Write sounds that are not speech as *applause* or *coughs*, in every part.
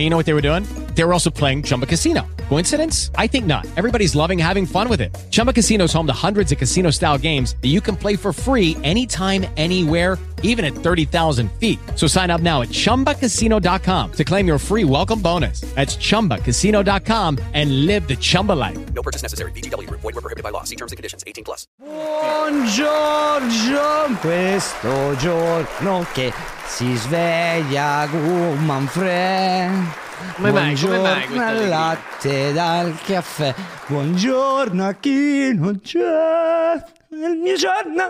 and you know what they were doing? They were also playing Chumba Casino. Coincidence? I think not. Everybody's loving having fun with it. Chumba Casino is home to hundreds of casino style games that you can play for free anytime, anywhere, even at 30,000 feet. So sign up now at chumbacasino.com to claim your free welcome bonus. That's chumbacasino.com and live the Chumba life. No purchase necessary. VGW. Void were prohibited by law. See terms and conditions. 18 plus. Buongiorno, questo giorno che si sveglia con Manfred. Come mai, come mai Buongiorno al latte dal caffè. Buongiorno a chi non c'è. Il mio giorno.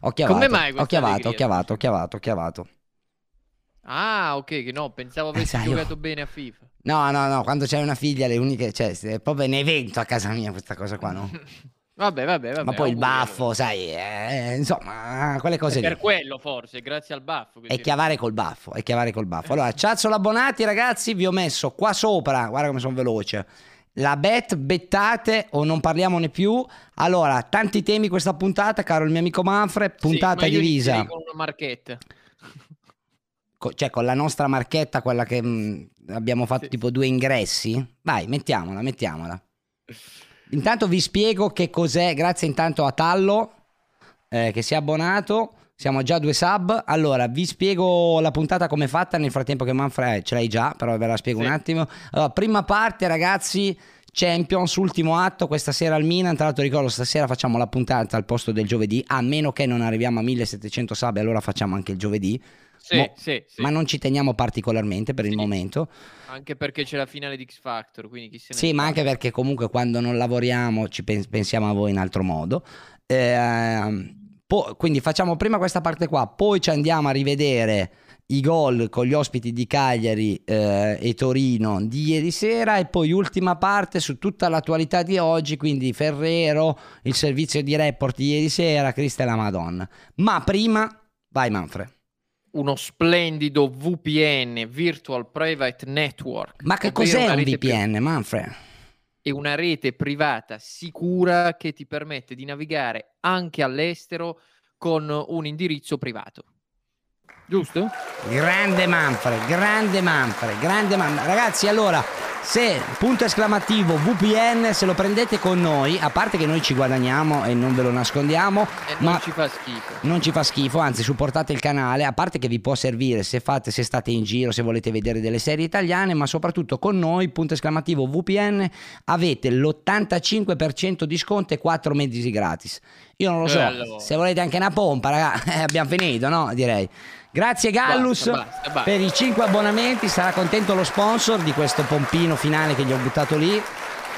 Ho chiavato, Come mai ho chiavato, ho chiavato, ho chiavato, ho chiavato. Ah, ok, che no, pensavo avessi sai, io- giocato bene a FIFA. No, no, no, quando c'hai una figlia, le uniche, cioè, è proprio un evento a casa mia questa cosa qua, no? *laughs* Vabbè, vabbè, vabbè. Ma poi il baffo, sai, eh, insomma, quelle cose lì. per quello forse, grazie al baffo. E chiavare col baffo, e chiavare col baffo. Allora, ciazzolo abbonati, ragazzi, vi ho messo qua sopra, guarda come sono veloce. La bet, bettate o non parliamone più. Allora, tanti temi questa puntata, caro il mio amico Manfred, Sì, puntata io divisa, con una marchetta. co- cioè con la nostra marchetta, quella che mh, abbiamo fatto Sì. tipo due ingressi. Vai, mettiamola, mettiamola. Intanto vi spiego che cos'è, grazie intanto a Tallo eh, che si è abbonato. Siamo già a due sub. Allora, vi spiego la puntata come è fatta. Nel frattempo che Manfred ce l'hai già, però ve la spiego Sì. un attimo. Allora, prima parte, ragazzi. Champions, ultimo atto, questa sera al Milan. Tra l'altro, ricordo, stasera facciamo la puntata al posto del giovedì. A meno che non arriviamo a 1700 sub, allora facciamo anche il giovedì. Sì, Mo- sì, sì. Ma non ci teniamo particolarmente per il momento. Anche perché c'è la finale di X Factor, quindi chi se ne Sì, ma anche perché comunque quando non lavoriamo ci pen- pensiamo a voi in altro modo. Ehm, po- quindi facciamo prima questa parte qua, poi ci andiamo a rivedere i gol con gli ospiti di Cagliari eh, e Torino di ieri sera e poi ultima parte su tutta l'attualità di oggi, quindi Ferrero, il servizio di report di ieri sera, Cristo e la Madonna. Ma prima, vai Manfred. uno splendido VPN, Virtual Private Network. Ma che cos'è un VPN, Manfred? È una rete privata sicura che ti permette di navigare anche all'estero con un indirizzo privato. Giusto? Grande Manfred, grande Manfred, grande Manfred. Ragazzi, allora, se punto esclamativo VPN, se lo prendete con noi, a parte che noi ci guadagniamo e non ve lo nascondiamo, E ma non ci fa schifo. non ci fa schifo, anzi supportate il canale, a parte che vi può servire se fate, se state in giro, se volete vedere delle serie italiane, ma soprattutto con noi, punto esclamativo VPN, avete l'85% di sconto e 4 mesi gratis. Io non lo so, Bello. se volete anche una pompa, raga, *laughs* eh, abbiamo finito, no? Direi. Grazie Gallus Basta, basta, basta. per i 5 abbonamenti, sarà contento lo sponsor di questo pompino finale che gli ho buttato lì.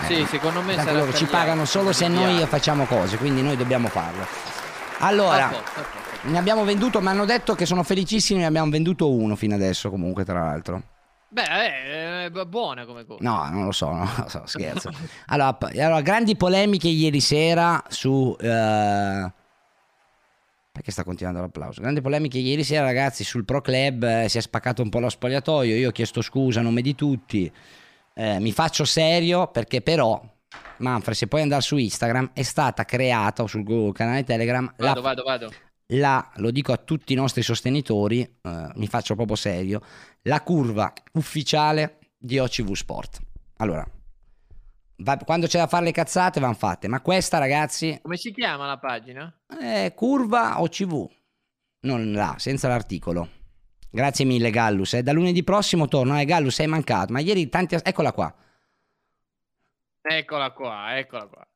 Sì, secondo me sarà loro ci pagano solo se noi facciamo cose, quindi noi dobbiamo farlo. Allora, posto. ne abbiamo venduto, mi hanno detto che sono felicissimi, ne abbiamo venduto uno fino adesso comunque tra l'altro. Beh, eh, è bu- buona come cosa. No, non lo so, *laughs* non lo so, scherzo. Allora, allora, grandi polemiche ieri sera su... eh, Perché sta continuando l'applauso? Grandi polemiche ieri sera ragazzi sul Pro Club, eh, si è spaccato un po' lo spogliatoio, io ho chiesto scusa a nome di tutti, Eh, mi faccio serio perché però... Manfred, se puoi andare su Instagram, è stata creata o sul canale Telegram la Vado, vado, vado. la, lo dico a tutti i nostri sostenitori, eh, mi faccio proprio serio, la curva ufficiale di OCV Sport. Allora, va- quando c'è da fare le cazzate vanno fatte, ma questa ragazzi Come si chiama la pagina? è curva OCV, non là, senza l'articolo. Grazie mille Gallus, eh. da lunedì prossimo torno, eh Gallus sei mancato, ma ieri tanti... Eccola qua. Eccola qua, eccola qua.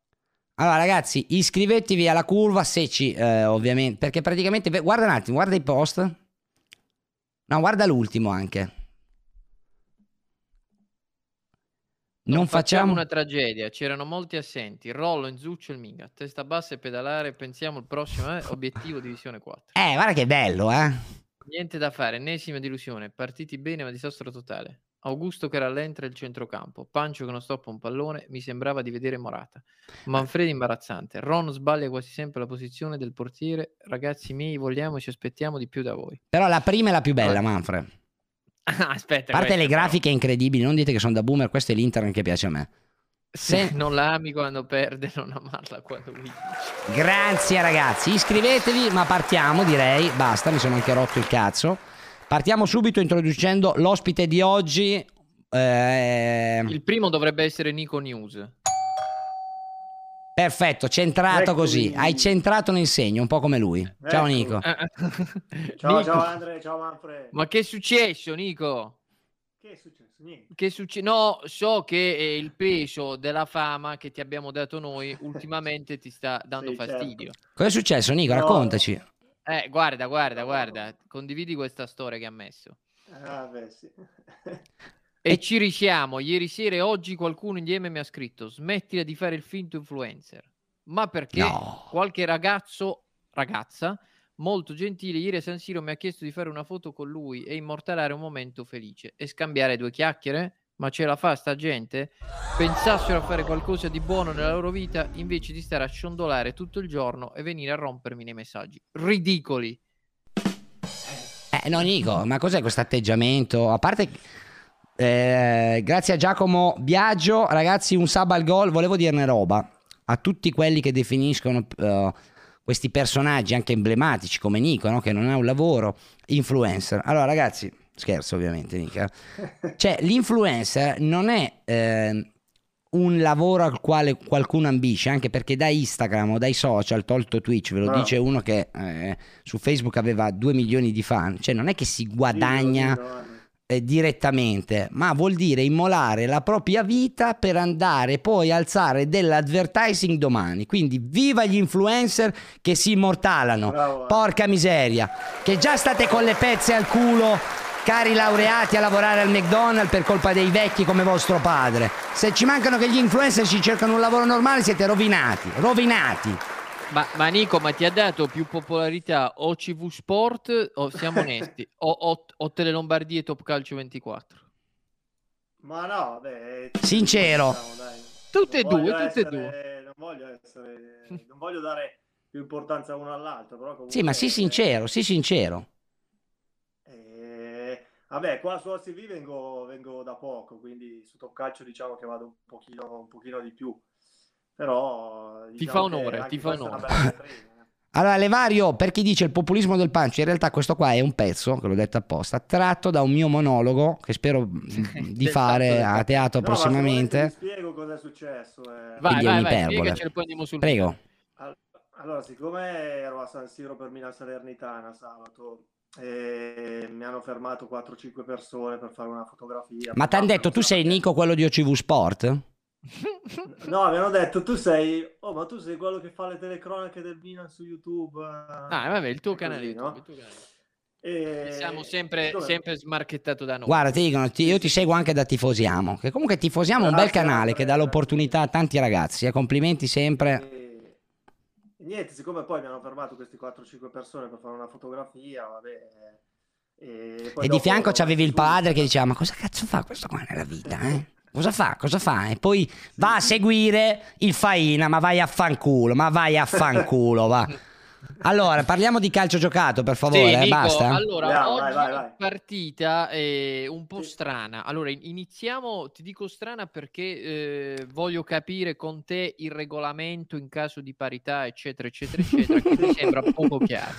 Allora ragazzi, iscrivetevi alla curva se ci, eh, ovviamente, perché praticamente, guarda un attimo, guarda i post. No, guarda l'ultimo anche. Non facciamo... una tragedia, c'erano molti assenti. Rollo, Inzuccio e il Minga. Testa bassa e pedalare. Pensiamo al prossimo eh, obiettivo divisione 4. Eh, guarda che bello, eh. Niente da fare, ennesima delusione. Partiti bene, ma disastro totale. Augusto che rallenta il centrocampo. Pancio che non stoppa un pallone. Mi sembrava di vedere Morata. Manfredi imbarazzante. Ron sbaglia quasi sempre la posizione del portiere. Ragazzi miei, vogliamo e ci aspettiamo di più da voi. Però la prima è la più bella. Manfred. *laughs* Aspetta, A parte questa le però. grafiche incredibili, non dite che sono da boomer, questo è l'Inter che piace a me. Se Se- *laughs* non la ami quando perde, non amarla quando vince. Grazie ragazzi, iscrivetevi, ma partiamo direi, basta, mi sono anche rotto il cazzo. Partiamo subito introducendo l'ospite di oggi. eh, Il primo dovrebbe essere Nico News. Perfetto, centrato Eccomi. così, hai centrato nel segno, un po' come lui. Ciao Ecco. Nico. *laughs* Ciao, Nico, ciao Andre, ciao Manfred. Ma che è successo, Nico? Che è successo? Niente. Che succe- No, so che eh, il peso della fama che ti abbiamo dato noi *laughs* ultimamente ti sta dando Sì, certo. fastidio. Cosa è successo Nico? No. Raccontaci. Eh, guarda, guarda, guarda, condividi questa storia che ha messo. Ah, beh, sì. *laughs* E ci risiamo. Ieri sera e oggi qualcuno in DM mi ha scritto: smettila di fare il finto influencer. Ma perché No. qualche ragazzo, ragazza, molto gentile, ieri a San Siro mi ha chiesto di fare una foto con lui e immortalare un momento felice e scambiare due chiacchiere? Ma ce la fa sta gente? Pensassero a fare qualcosa di buono nella loro vita invece di stare a ciondolare tutto il giorno e venire a rompermi nei messaggi. Ridicoli. Eh, no Nico, ma cos'è questo atteggiamento? A parte... eh, grazie a Giacomo Biagio, ragazzi, un sub al gol, volevo dirne roba. A tutti quelli che definiscono eh, questi personaggi anche emblematici come Nico, no? che non ha un lavoro, influencer. Allora ragazzi, scherzo ovviamente Nico. eh. Cioè, l'influencer non è eh, un lavoro al quale qualcuno ambisce, anche perché da Instagram o dai social, tolto Twitch, ve lo No. dice uno che eh, su Facebook aveva 2 milioni di fan, cioè non è che si guadagna Andre. Eh, direttamente, ma vuol dire immolare la propria vita per andare poi a alzare dell'advertising domani. Quindi viva gli influencer che si immortalano. Bravo, Andre. Porca miseria, che già state con le pezze al culo, cari laureati a lavorare al McDonald's per colpa dei vecchi come vostro padre. Se ci mancano che gli influencer ci cercano un lavoro normale, siete rovinati, rovinati. Ma, ma Nico, ma ti ha dato più popolarità o CV Sport o siamo onesti *laughs* o, o, o Tele Lombardie Top Calcio 24? Ma no, beh, Sincero. diciamo, dai. Tutte e due, tutte e essere- Non voglio essere, non voglio dare più importanza uno all'altro, però comunque, Sì, ma sii sincero, sii sincero. eh, vabbè, qua su OCV vengo, vengo da poco, quindi su Top Calcio diciamo che vado un pochino, un pochino di più. Però Ti diciamo fa che onore, ti fa onore. *laughs* Allora, Levario, per chi dice il populismo del pancio, in realtà questo qua è un pezzo, che l'ho detto apposta, tratto da un mio monologo che spero *laughs* di Del fare a teatro No, ma prossimamente. Vi spiego cosa è successo. eh. Vai, Quindi è vai, vai, spiegacelo, poi andiamo sul Prego. Al- Allora, siccome ero a San Siro per Milan Salernitana sabato e mi hanno fermato 4-5 persone per fare una fotografia. Ma ti hanno detto tu sei Nico quello di OCV Sport? No, mi hanno detto tu sei, oh, ma tu sei quello che fa le telecronache del Milan su YouTube. Ah, vabbè, il tuo E canale così, YouTube. no? il tuo canale. E... Siamo sempre, sempre smarchettato da noi. Guarda, ti dicono, ti- io ti seguo anche da Tifosiamo, che comunque Tifosiamo è un bel Grazie, canale che dà l'opportunità a tanti ragazzi, eh, complimenti sempre. E... e Niente, siccome poi mi hanno fermato questi 4-5 persone per fare una fotografia, vabbè. E, poi E di fianco c'avevi il padre che diceva, ma cosa cazzo fa questo qua nella vita? eh? Cosa fa? Cosa fa? E poi va a seguire il Faina, ma vai a fanculo, ma vai a fanculo, va. Allora, parliamo di calcio giocato, per favore, Sì, eh, Nico, basta. allora, Andiamo, oggi vai, vai, vai. partita eh, un po' Sì. strana. Allora, in- iniziamo, ti dico strana perché eh, voglio capire con te il regolamento in caso di parità, eccetera, eccetera, eccetera, che mi sembra poco chiaro.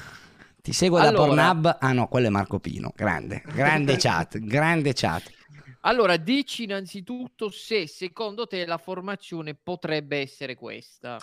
Ti seguo da Allora- Pornhub. Ah no, quello è Marco Pino. Grande, grande *laughs* chat, grande chat. Allora, dici innanzitutto se secondo te la formazione potrebbe essere questa.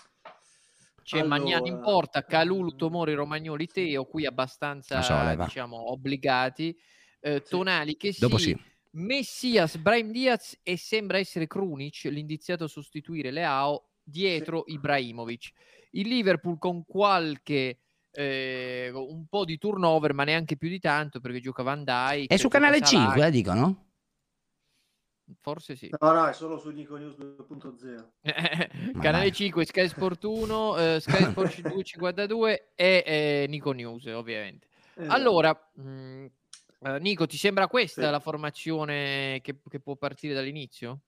C'è Allora, Magnani in porta, Calulu, mm. Tomori, Romagnoli, Teo, qui abbastanza so, diciamo obbligati. Eh, Sì. Tonali che Dopo sì, sì. Messias, Brahim Diaz e sembra essere Krunic l'indiziato a sostituire Leao dietro Ibrahimovic. Il Liverpool con qualche eh, un po' di turnover, ma neanche più di tanto perché gioca Van Dijk. È su canale Salah. 5, eh, dicono? Forse sì. No, no, è solo su Nico News 2.0. Ma Canale dai. 5, Sky Sport 1, *laughs* eh, Sky Sport 252 e eh, Nico News, ovviamente. Esatto. Allora, mh, eh, Nico, ti sembra questa Sì. la formazione che, che può partire dall'inizio?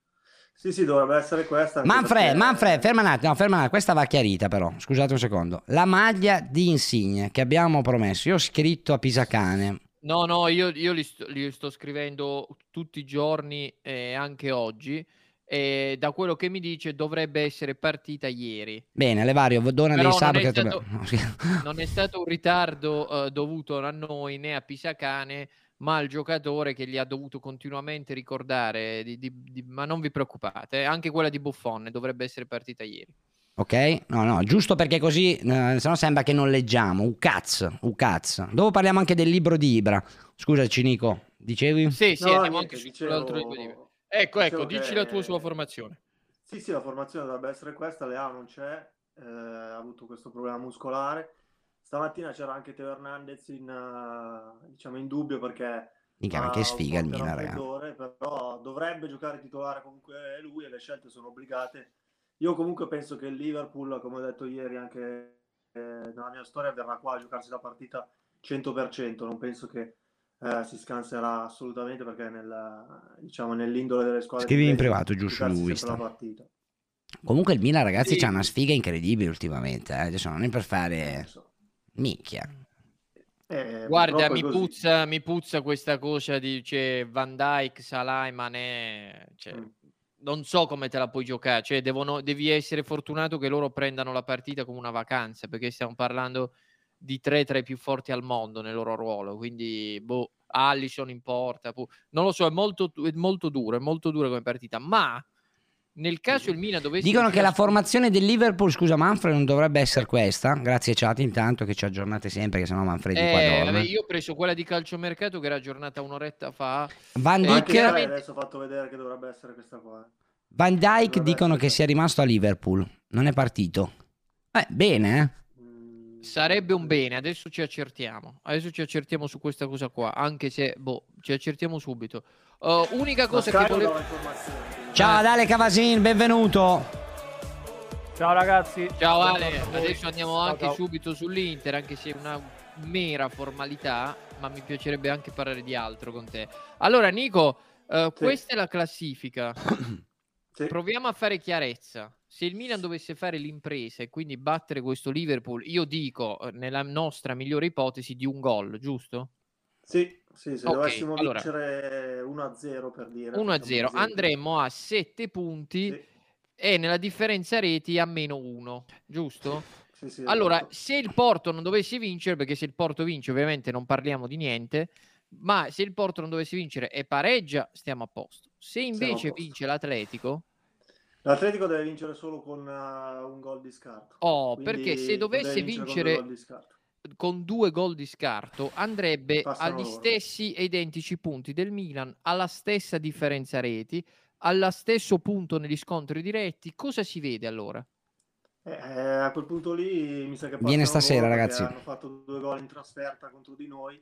Sì, sì, dovrebbe essere questa. Manfred, perché- Manfred, ferma un attimo, ferma un attimo, questa va chiarita però, scusate un secondo. La maglia di Insigne che abbiamo promesso, io ho scritto a Pisacane, No, no, io, io li, sto, li sto scrivendo tutti i giorni e anche oggi. E da quello che mi dice dovrebbe essere partita ieri. bene, Levario, dona Però dei sub non è stato-. *laughs* Non è stato un ritardo eh, dovuto a noi né a Pisacane, ma al giocatore che gli ha dovuto continuamente ricordare. di- di- di- ma non vi preoccupate, eh, anche quella di Buffon dovrebbe essere partita ieri. Ok? No, no, giusto perché così, eh, se no sembra che non leggiamo. Un cazzo, un cazzo. Dopo parliamo anche del libro di Ibra. Scusaci Nico, dicevi? Sì, sì, No, anche dicevo- sull'altro libro di- Ecco, ecco, dicevo dici che- la tua sulla formazione. Sì, sì, la formazione dovrebbe essere questa. Leao non c'è, eh, ha avuto questo problema muscolare. Stamattina c'era anche Teo Hernandez in, eh, diciamo in dubbio perché Mica, ma che sfiga il Milan, raga. raffreddore, però dovrebbe giocare titolare comunque lui e le scelte sono obbligate. Io comunque penso che il Liverpool, come ho detto ieri anche eh, nella mia storia, verrà qua a giocarsi la partita 100%. Non penso che eh, si scanserà assolutamente perché nel, diciamo, nell'indole delle squadre Scrivi in privato, la partita. Comunque il Milan, ragazzi, Sì. c'ha una sfiga incredibile ultimamente. eh. Adesso non è per fare minchia. Eh, Guarda, mi puzza, mi puzza questa cosa di cioè, Van Dyke, Salah e Mané. Cioè, Mm. Non so come te la puoi giocare. Cioè, devono, devi essere fortunato che loro prendano la partita come una vacanza, perché stiamo parlando di tre tra i più forti al mondo nel loro ruolo. Quindi, boh, Allison in porta. pu- Non lo so, è molto, è molto duro, è molto dura come partita. Ma nel caso il Milan dovesse... Dicono che la formazione del Liverpool, scusa Manfred, non dovrebbe essere questa. Grazie chat intanto che ci aggiornate sempre, che sennò Manfredi qua Eh, dorme. vabbè, io ho preso quella di calciomercato che era aggiornata un'oretta fa. Van Eh, Dijk, Anche adesso ho fatto vedere che dovrebbe essere questa qua. Van Dovrebbe dicono che sia rimasto a Liverpool. Non è partito. Eh, bene, eh. Sarebbe un bene, adesso ci accertiamo. Adesso ci accertiamo su questa cosa qua, anche se, boh, ci accertiamo subito. Uh, unica cosa che volevo... Ciao Dale Cavasin, benvenuto. Ciao ragazzi. Ciao Ale, adesso andiamo Ciao, anche ciao. subito sull'Inter, anche se è una mera formalità, ma mi piacerebbe anche parlare di altro con te. Allora, Nico, uh, Sì. questa è la classifica. *coughs* Sì. Proviamo a fare chiarezza. Se il Milan dovesse fare l'impresa e quindi battere questo Liverpool, io dico, eh, nella nostra migliore ipotesi, di un gol, giusto? Sì, sì, se Ok, dovessimo allora. vincere 1-0 per dire. 1 a facciamo 0. un esempio. Andremo a 7 punti Sì, e nella differenza reti a meno 1, giusto? sì, sì, Allora, esatto. se il Porto non dovesse vincere, perché se il Porto vince ovviamente non parliamo di niente, ma se il Porto non dovesse vincere e pareggia, stiamo a posto. Se invece vince l'Atletico, L'Atletico deve vincere solo con uh, un gol di scarto. Oh, Quindi perché se dovesse vincere con vincere- due gol di scarto. con due gol di scarto, andrebbe Passano agli loro. stessi e identici punti del Milan, alla stessa differenza reti, allo stesso punto negli scontri diretti. Cosa si vede allora? Eh, eh, a quel punto lì mi sa che Viene stasera, ragazzi. Hanno fatto due gol in trasferta contro di noi.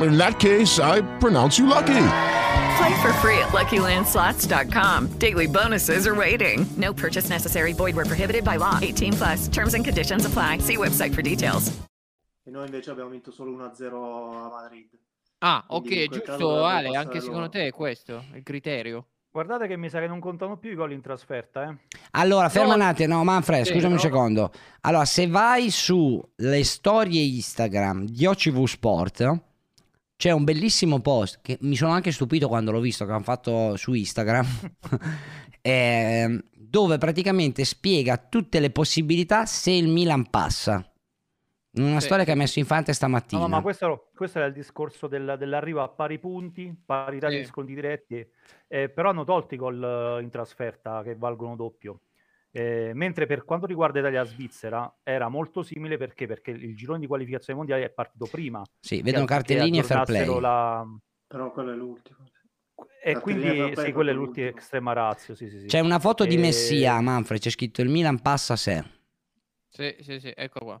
In that case, I pronounce you lucky. Play for free at LuckyLandSlots.com. Daily bonuses are waiting. No purchase necessary. Void where prohibited by law. 18 plus. Terms and conditions apply. See website for details. E noi invece abbiamo vinto solo 1-0 a Madrid. Ah, Quindi ok, giusto Ale, anche secondo loro. te è questo il criterio? Guardate che mi sa che non contano più i gol in trasferta, eh. Allora, ferma No, un attimo, no, Manfred, sì, scusami un no. secondo. Allora, se vai sulle storie Instagram di OCV Sport, c'è un bellissimo post che mi sono anche stupito quando l'ho visto che hanno fatto su Instagram *laughs* ehm, dove praticamente spiega tutte le possibilità se il Milan passa. Una Sì. storia che ha messo in fante stamattina. No, ma questo, questo era il discorso del- dell'arrivo a pari punti, parità di Sì. sconti diretti, eh, però hanno tolto i gol eh, in trasferta che valgono doppio. Eh, mentre per quanto riguarda Italia-Svizzera era molto simile perché? Perché il girone di qualificazione mondiale è partito prima. Sì, vedono cartellini e fair play. la- Però quello è l'ultimo. E e quindi sì, è quella è l'ultima l'ultimo. estrema razio. Sì, sì, sì. C'è una foto di E- Messia, Manfred, c'è scritto il Milan passa se. Sì, sì, sì, ecco qua.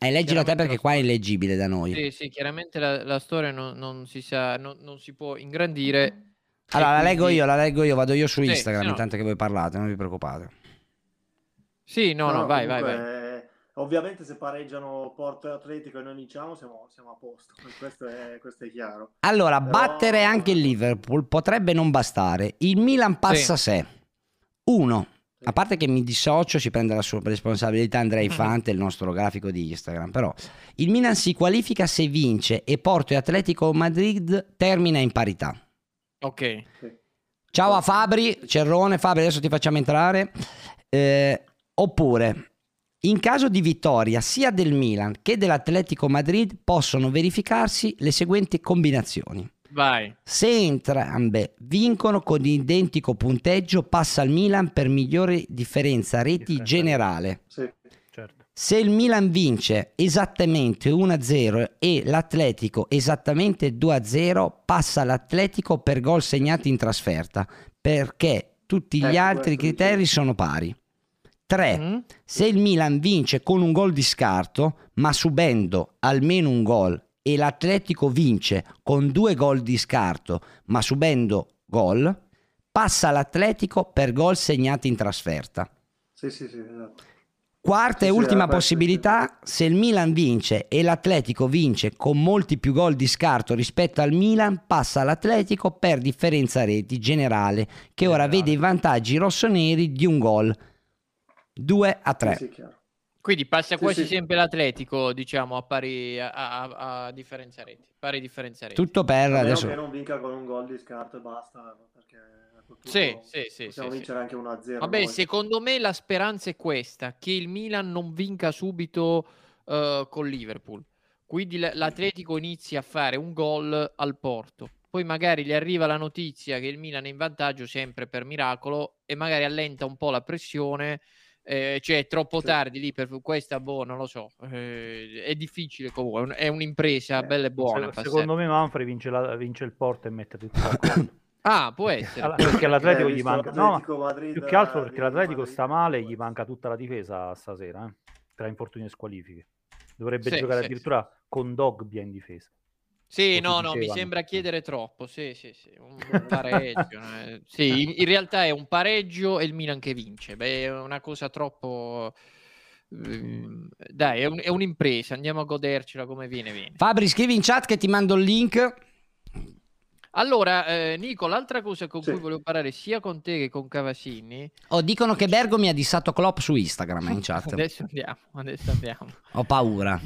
Eh, leggilo te perché qua è illeggibile da noi. Sì, sì, chiaramente la, la storia non, non si sa, non, non si può ingrandire. Allora, e la leggo quindi- io, la leggo io, vado io su Sì, Instagram sì, no. intanto che voi parlate, non vi preoccupate. Sì, no, no, vai, vai, comunque, vai. eh, Ovviamente se pareggiano Porto e Atletico e noi vinciamo siamo, siamo a posto, *laughs* questo è, questo è chiaro. Allora, Però- battere anche il Liverpool potrebbe non bastare. Il Milan passa se. Uno, a parte che mi dissocio, ci prende la sua responsabilità Andrea Infante, il nostro grafico di Instagram, però il Milan si qualifica se vince e Porto e Atletico Madrid termina in parità. Ok. Ciao a Fabri, Cerrone, Fabri, adesso ti facciamo entrare. Eh, oppure, in caso di vittoria sia del Milan che dell'Atletico Madrid possono verificarsi le seguenti combinazioni. Vai. Se entrambe vincono con identico punteggio, passa il Milan per migliore differenza reti generale. Sì. Se il Milan vince esattamente 1-0 e l'Atletico esattamente 2-0, passa l'Atletico per gol segnati in trasferta, perché tutti gli Ecco, altri criteri sono pari. 3. Mm? Se il Milan vince con un gol di scarto, ma subendo almeno un gol, e l'Atletico vince con due gol di scarto, ma subendo gol, passa l'Atletico per gol segnati in trasferta. Sì, sì, sì, esatto. Quarta Sì, e sì, ultima possibilità, se il Milan vince e l'Atletico vince con molti più gol di scarto rispetto al Milan, passa l'Atletico per differenza reti generale, che ora vede i vantaggi rossoneri di un gol. 2 a 3. Sì, sì. Quindi passa Sì, quasi sì. sempre l'Atletico, diciamo, a pari a, a- a differenza reti. Pari differenza reti. Tutto per adesso. che non vinca con un gol di scarto e basta, punto Sì, sì, sì, possiamo sì, vincere anche 1-0. Vabbè, noi. secondo me la speranza è questa, che il Milan non vinca subito eh, con Liverpool. Quindi l- l'Atletico inizia a fare un gol al Porto. Poi magari gli arriva la notizia che il Milan è in vantaggio sempre per miracolo e magari allenta un po' la pressione. eh, cioè è troppo Sì. tardi lì per questa, boh, non lo so. eh, è difficile comunque, è un- è un'impresa Eh, bella e buona. Secondo sempre. me Manfred vince, la- vince il Porto e mette tutti d'accordo. *coughs* Ah, può essere. Può perché all'Atletico Eh, gli visto manca no, l'Atletico Madrid, più che altro eh, perché l'Atletico Madrid, sta male e gli manca tutta la difesa stasera eh, tra infortuni e squalifiche dovrebbe Sì, giocare sì, addirittura con Dogbia in difesa Sì, no, no, mi sembra chiedere troppo. Sì, sì, sì, un, un *laughs* pareggio. eh. Sì, in, in realtà è un pareggio e il Milan che vince. Beh, è una cosa troppo... ehm, Dai, è, un- è un'impresa, andiamo a godercela come viene, viene. Fabri, scrivi in chat che ti mando il link. Allora, eh, Nico, l'altra cosa con Sì. cui volevo parlare sia con te che con Cavasini, Oh, dicono che Bergo mi ha dissato Klopp su Instagram eh, in chat. *laughs* adesso andiamo, adesso andiamo. Ho paura.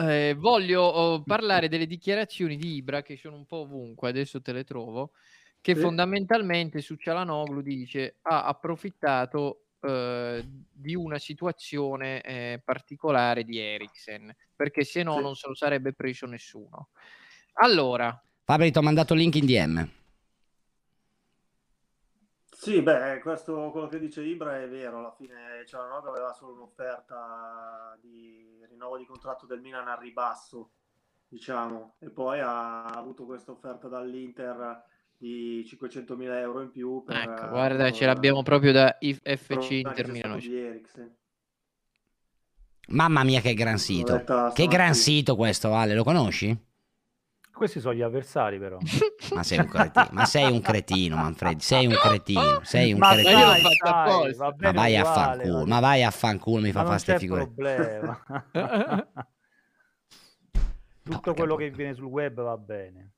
Eh, voglio oh, parlare delle dichiarazioni di Ibra che sono un po' ovunque, adesso te le trovo, che Sì. fondamentalmente su Cialanoglu dice ha approfittato eh, di una situazione eh, particolare di Eriksen, perché se no Sì. non se lo sarebbe preso nessuno. Allora, Fabri, ti ho mandato il link in DM. Sì, beh, questo quello che dice Ibra è vero, alla fine Cialanoglu aveva solo un'offerta di rinnovo di contratto del Milan al ribasso, diciamo, e poi ha avuto questa offerta dall'Inter di 500.000 euro in più per, ecco, guarda, per- ce l'abbiamo proprio da FC Inter Milano. Mamma mia che gran sito. Che gran sito questo, Ale, lo conosci? Questi sono gli avversari però *laughs* Ma sei un cretino, ma sei un cretino, Manfredi, sei un cretino, sei un ma cretino. dai, dai, va Ma vai a uguale, fanculo, ma- ma vai a fanculo, mi fa fare ste c'è figure. problema *laughs* tutto Porca quello che viene sul web va bene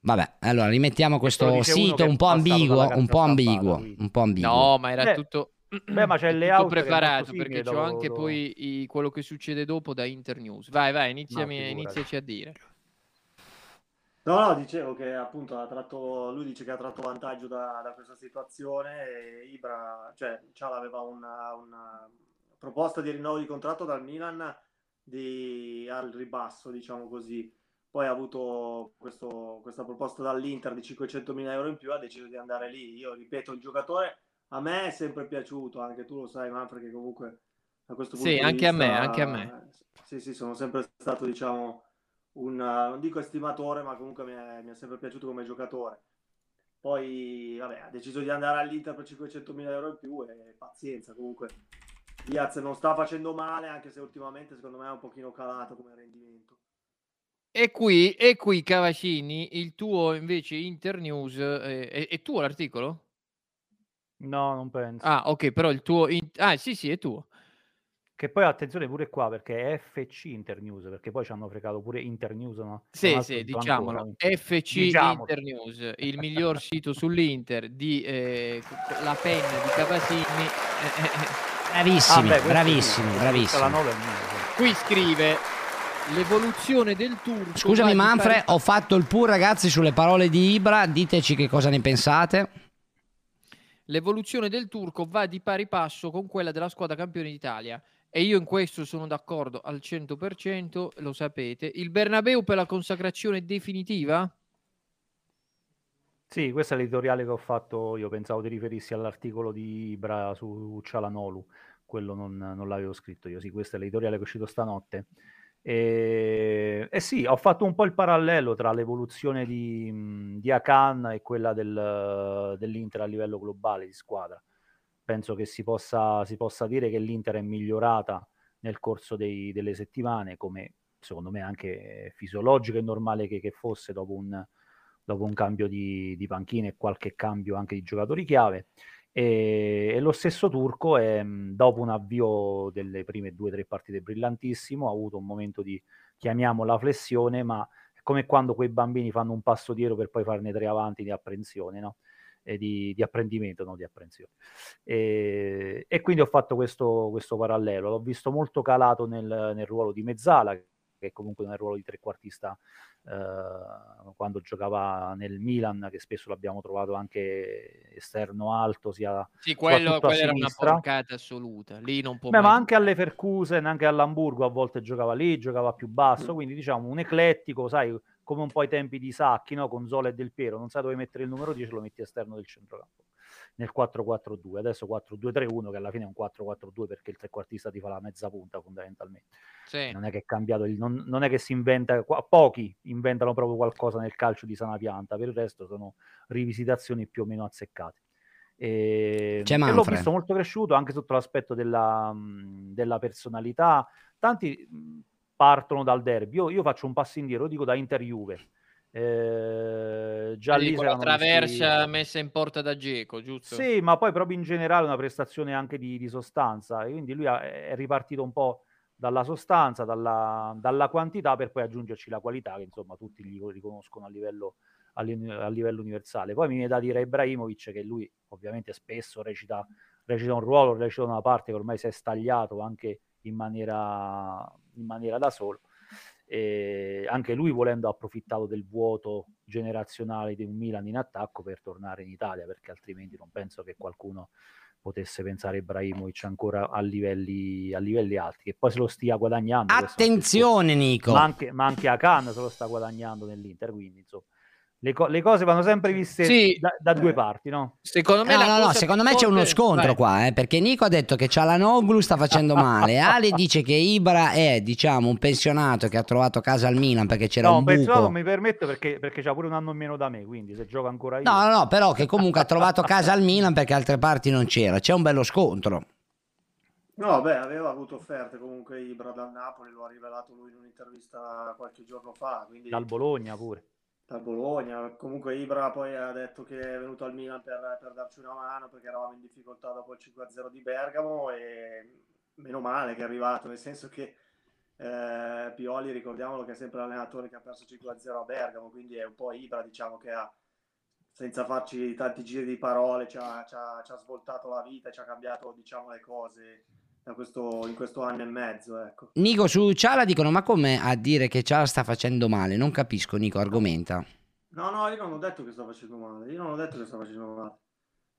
Vabbè, allora rimettiamo questo sito un po' ambiguo, un po' ambiguo, un po' ambiguo. No, ma era Beh, tutto... beh, ma c'è *clears throat* che è preparato perché c'ho anche lo- poi i- quello che succede dopo da Internews. Vai, vai, iniziami, iniziaci a dire. No, no, dicevo che appunto ha tratto, lui dice che ha tratto vantaggio da, da questa situazione e Ibra, cioè, Ciala aveva una, una proposta di rinnovo di contratto dal Milan di, al ribasso, diciamo così. Poi ha avuto questo, questa proposta dall'Inter di 500.000 euro in più, ha deciso di andare lì. Io ripeto, il giocatore a me è sempre piaciuto, anche tu lo sai, Manfred, che comunque da questo punto Sì, anche a me, vista- anche a me. Sì, sì, sono sempre stato, diciamo, un, non dico estimatore, ma comunque mi è, mi è sempre piaciuto come giocatore. Poi, vabbè, ha deciso di andare all'Inter per 500.000 euro in più e pazienza, comunque. Diaz non sta facendo male, anche se ultimamente secondo me è un pochino calato come rendimento. E qui, e qui Cavacini, il tuo invece Internews, eh, è, è tuo l'articolo? No, non penso. Ah, ok, però il tuo... in- Ah, sì, sì, è tuo. Che poi attenzione pure qua perché è FC Internews, perché poi ci hanno fregato pure Internews. No? Sì, sì, diciamolo. ancora. FC Diciamolo. Internews, il miglior sito sull'Inter di eh, la penna di Cavacini. eh. *laughs* Bravissimi, Ah, beh, bravissimi, sì, bravissimi. La 9 è mia, sì. Qui scrive l'evoluzione del turco. Scusami Manfred, pari- ho fatto il pur ragazzi sulle parole di Ibra, diteci che cosa ne pensate. L'evoluzione del turco va di pari passo con quella della squadra campione d'Italia. E io in questo sono d'accordo al 100%, lo sapete. Il Bernabeu per la consacrazione definitiva? Sì, questo è l'editoriale che ho fatto io, pensavo ti riferissi all'articolo di Ibra su Cialanolu, quello non, non l'avevo scritto io, sì, questo è l'editoriale che è uscito stanotte. E, e sì, ho fatto un po' il parallelo tra l'evoluzione di, di Akan e quella del- dell'Inter a livello globale di squadra. Penso che si possa, si possa dire che l'Inter è migliorata nel corso dei- delle settimane, come secondo me anche fisiologico e normale che, che fosse dopo un, dopo un cambio di, di panchine e qualche cambio anche di giocatori chiave. E, e lo stesso Turco, è, dopo un avvio delle prime due o tre partite brillantissimo, ha avuto un momento di, chiamiamola flessione, ma è come quando quei bambini fanno un passo dietro per poi farne tre avanti di apprensione, no? Di, di apprendimento, non di apprensione. E, e quindi ho fatto questo, questo parallelo. L'ho visto molto calato nel, nel ruolo di mezzala, che comunque il ruolo di trequartista eh, quando giocava nel Milan, che spesso l'abbiamo trovato anche esterno alto, sia Sì, quello, quella era una porcata assoluta. Lì non può Beh, ma anche alle Ferkusen, anche all'Hamburgo a volte giocava lì, giocava più Mm. basso, quindi diciamo un eclettico, sai, come un po' i tempi di Sacchi, no? con Zola e Del Piero, non sai dove mettere il numero 10, lo metti esterno del centrocampo, nel 4-4-2, adesso 4-2-3-1 che alla fine è un 4-4-2 perché il trequartista ti fa la mezza punta fondamentalmente. Sì. Non è che è cambiato, il- non, non è che si inventa, pochi inventano proprio qualcosa nel calcio di sana pianta, per il resto sono rivisitazioni più o meno azzeccate. E, C'è e l'ho visto molto cresciuto anche sotto l'aspetto della, della personalità. Tanti partono dal derby. Io, io faccio un passo indietro, lo dico da Inter Juve. Eh, già lì la traversa visti- messa in porta da Geco, giusto? sì, ma poi proprio in generale una prestazione anche di, di sostanza. E quindi lui è ripartito un po' dalla sostanza, dalla, dalla quantità per poi aggiungerci la qualità che insomma tutti gli riconoscono a livello, a li- a livello universale. Poi mi viene da dire a Ibrahimovic che lui ovviamente spesso recita, recita un ruolo, recita una parte che ormai si è stagliato anche in maniera, in maniera da solo. E anche lui volendo ha approfittato del vuoto generazionale di un Milan in attacco per tornare in Italia perché altrimenti non penso che qualcuno potesse pensare Ibrahimovic ancora a livelli, a livelli alti che poi se lo stia guadagnando Attenzione. Nico. ma anche, ma anche Akan se lo sta guadagnando nell'Inter quindi insomma le, co- le cose vanno sempre viste Sì. da, da due parti no? Secondo me No, la no, no, secondo me c'è uno scontro Vai. qua, eh, perché Nico ha detto che Cialanoglu sta facendo male, *laughs* Ale dice che Ibra è, diciamo, un pensionato che ha trovato casa al Milan perché c'era no, un buco. non mi permetto perché, perché c'ha pure un anno in meno da me quindi se gioca ancora io No, no, no, però che comunque ha trovato casa al Milan perché altre parti non c'era, c'è un bello scontro. No, beh, aveva avuto offerte comunque Ibra dal Napoli, lo ha rivelato lui in un'intervista qualche giorno fa, quindi dal Bologna pure dal Bologna. Comunque Ibra poi ha detto che è venuto al Milan per, per darci una mano perché eravamo in difficoltà dopo il 5-0 di Bergamo e meno male che è arrivato, nel senso che eh, Pioli, ricordiamolo che è sempre l'allenatore che ha perso 5-0 a Bergamo, quindi è un po' Ibra, diciamo che ha, senza farci tanti giri di parole, ci ha, ci ha- ci ha svoltato la vita, ci ha cambiato, diciamo, le cose questo, in questo anno e mezzo. Ecco. Nico su Ciala dicono ma come a dire che Ciala sta facendo male? Non capisco Nico, argomenta. No, no, io non ho detto che sta facendo male, io non ho detto che sta facendo male.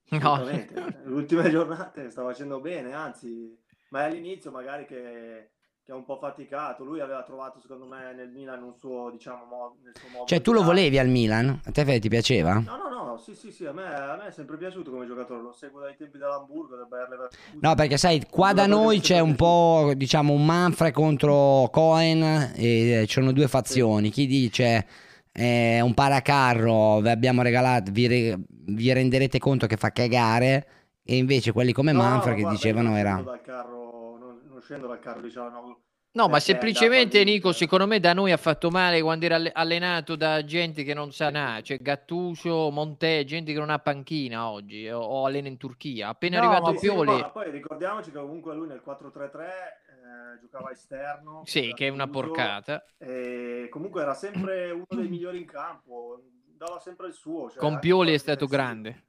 No. Le ultime giornate sta facendo bene, anzi, ma è all'inizio magari che, che è un po' faticato. Lui aveva trovato, secondo me, nel Milan un suo, diciamo, mo- nel suo modo Cioè tu lo volevi al Milan? A te ti piaceva? No, no, no, sì, sì, sì, a me, a me è sempre piaciuto come giocatore, lo seguo dai tempi dell'Hamburgo, del Bayer Leverkusen. No, perché sai, qua da noi c'è un po', diciamo, un Manfred contro Cohen e ci sono due fazioni. Chi dice è un paracarro, vi abbiamo regalato, vi, re- vi renderete conto che fa cagare e invece quelli come No, Manfred che guarda, dicevano era... dal carro, non, non scendo dal carro, diciamo, no, No, ma perché semplicemente andava lì, Nico, secondo me da noi ha fatto male quando era alle- allenato da gente che non sa nada, cioè Gattuso, Montè, gente che non ha panchina oggi o, allena in Turchia. Appena No, arrivato Sì, sì, Pioli, ma poi ricordiamoci che comunque lui nel 4-3-3 eh, giocava esterno. sì, che è una porcata. E comunque era sempre uno dei migliori in campo, dava sempre il suo. cioè, Con Pioli è stato grande.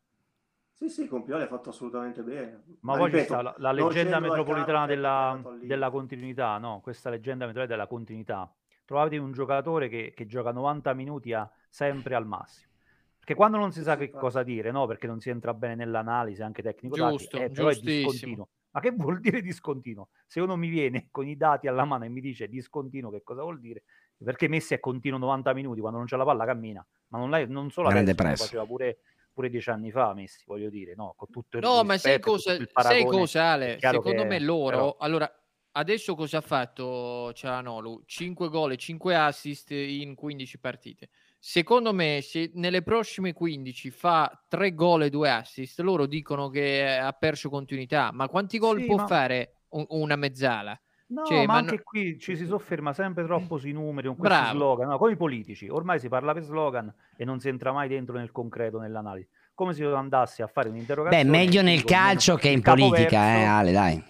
Sì, sì, con Pioli ha fatto assolutamente bene. Ma poi ci ripeto, sta la, la leggenda metropolitana è della, della continuità, no? Questa leggenda metropolitana della continuità. Trovate un giocatore che, che gioca 90 minuti a, sempre al massimo. Perché quando non si sa che cosa dire, no? Perché non si entra bene nell'analisi anche tecnico Giusto, eh, però è discontinuo. Ma che *laughs* vuol dire discontinuo? Se uno mi viene con i dati alla mano e mi dice discontinuo, che cosa vuol dire? Perché Messi è continuo 90 minuti, quando non c'è la palla cammina. Ma non, non solo Grande adesso, lo press. faceva pure, pure dieci anni fa Messi, voglio dire, no? Con tutto il No, ma sai rispetto, cosa, sai cosa Ale? Secondo che- me loro, però- allora, adesso cosa ha fatto Cialanolu? 5 gol e 5 assist in 15 partite. Secondo me, se nelle prossime 15 fa 3 gol e 2 assist, loro dicono che ha perso continuità. Ma quanti gol Sì, può ma- fare un- una mezzala? No, Cioè, ma anche no- qui ci si sofferma sempre troppo sui numeri, con questi Bravo. slogan, no, come i politici. Ormai si parla per slogan e non si entra mai dentro nel concreto, nell'analisi. Come se io andassi a fare Beh, un'interrogazione... meglio e nel calcio che in politica, eh Ale, dai.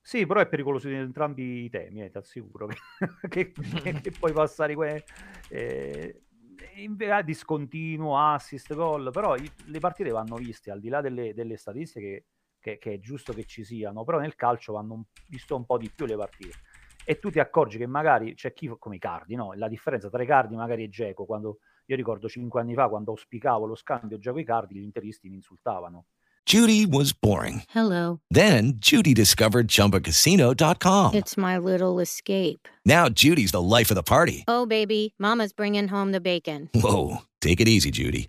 Sì, però è pericoloso in entrambi i temi, eh, ti assicuro che, *laughs* che, che- che puoi passare que- eh, in verità discontinuo, assist, gol, però i- le partite vanno viste al di là delle, delle statistiche che, che è giusto che ci siano, però nel calcio vanno un- visto un po' di più le partite. E tu ti accorgi che magari c'è chi come i Cardi, no? La differenza tra i Cardi magari e Geco, quando io ricordo cinque anni fa quando auspicavo lo scambio Geco i Cardi, gli interisti mi insultavano. Judy was boring. Hello. Then Judy discovered ChumbaCasino.com. It's my little escape. Now Judy's the life of the party. Oh, baby, Mama's bringing home the bacon. Whoa, take it easy, Judy.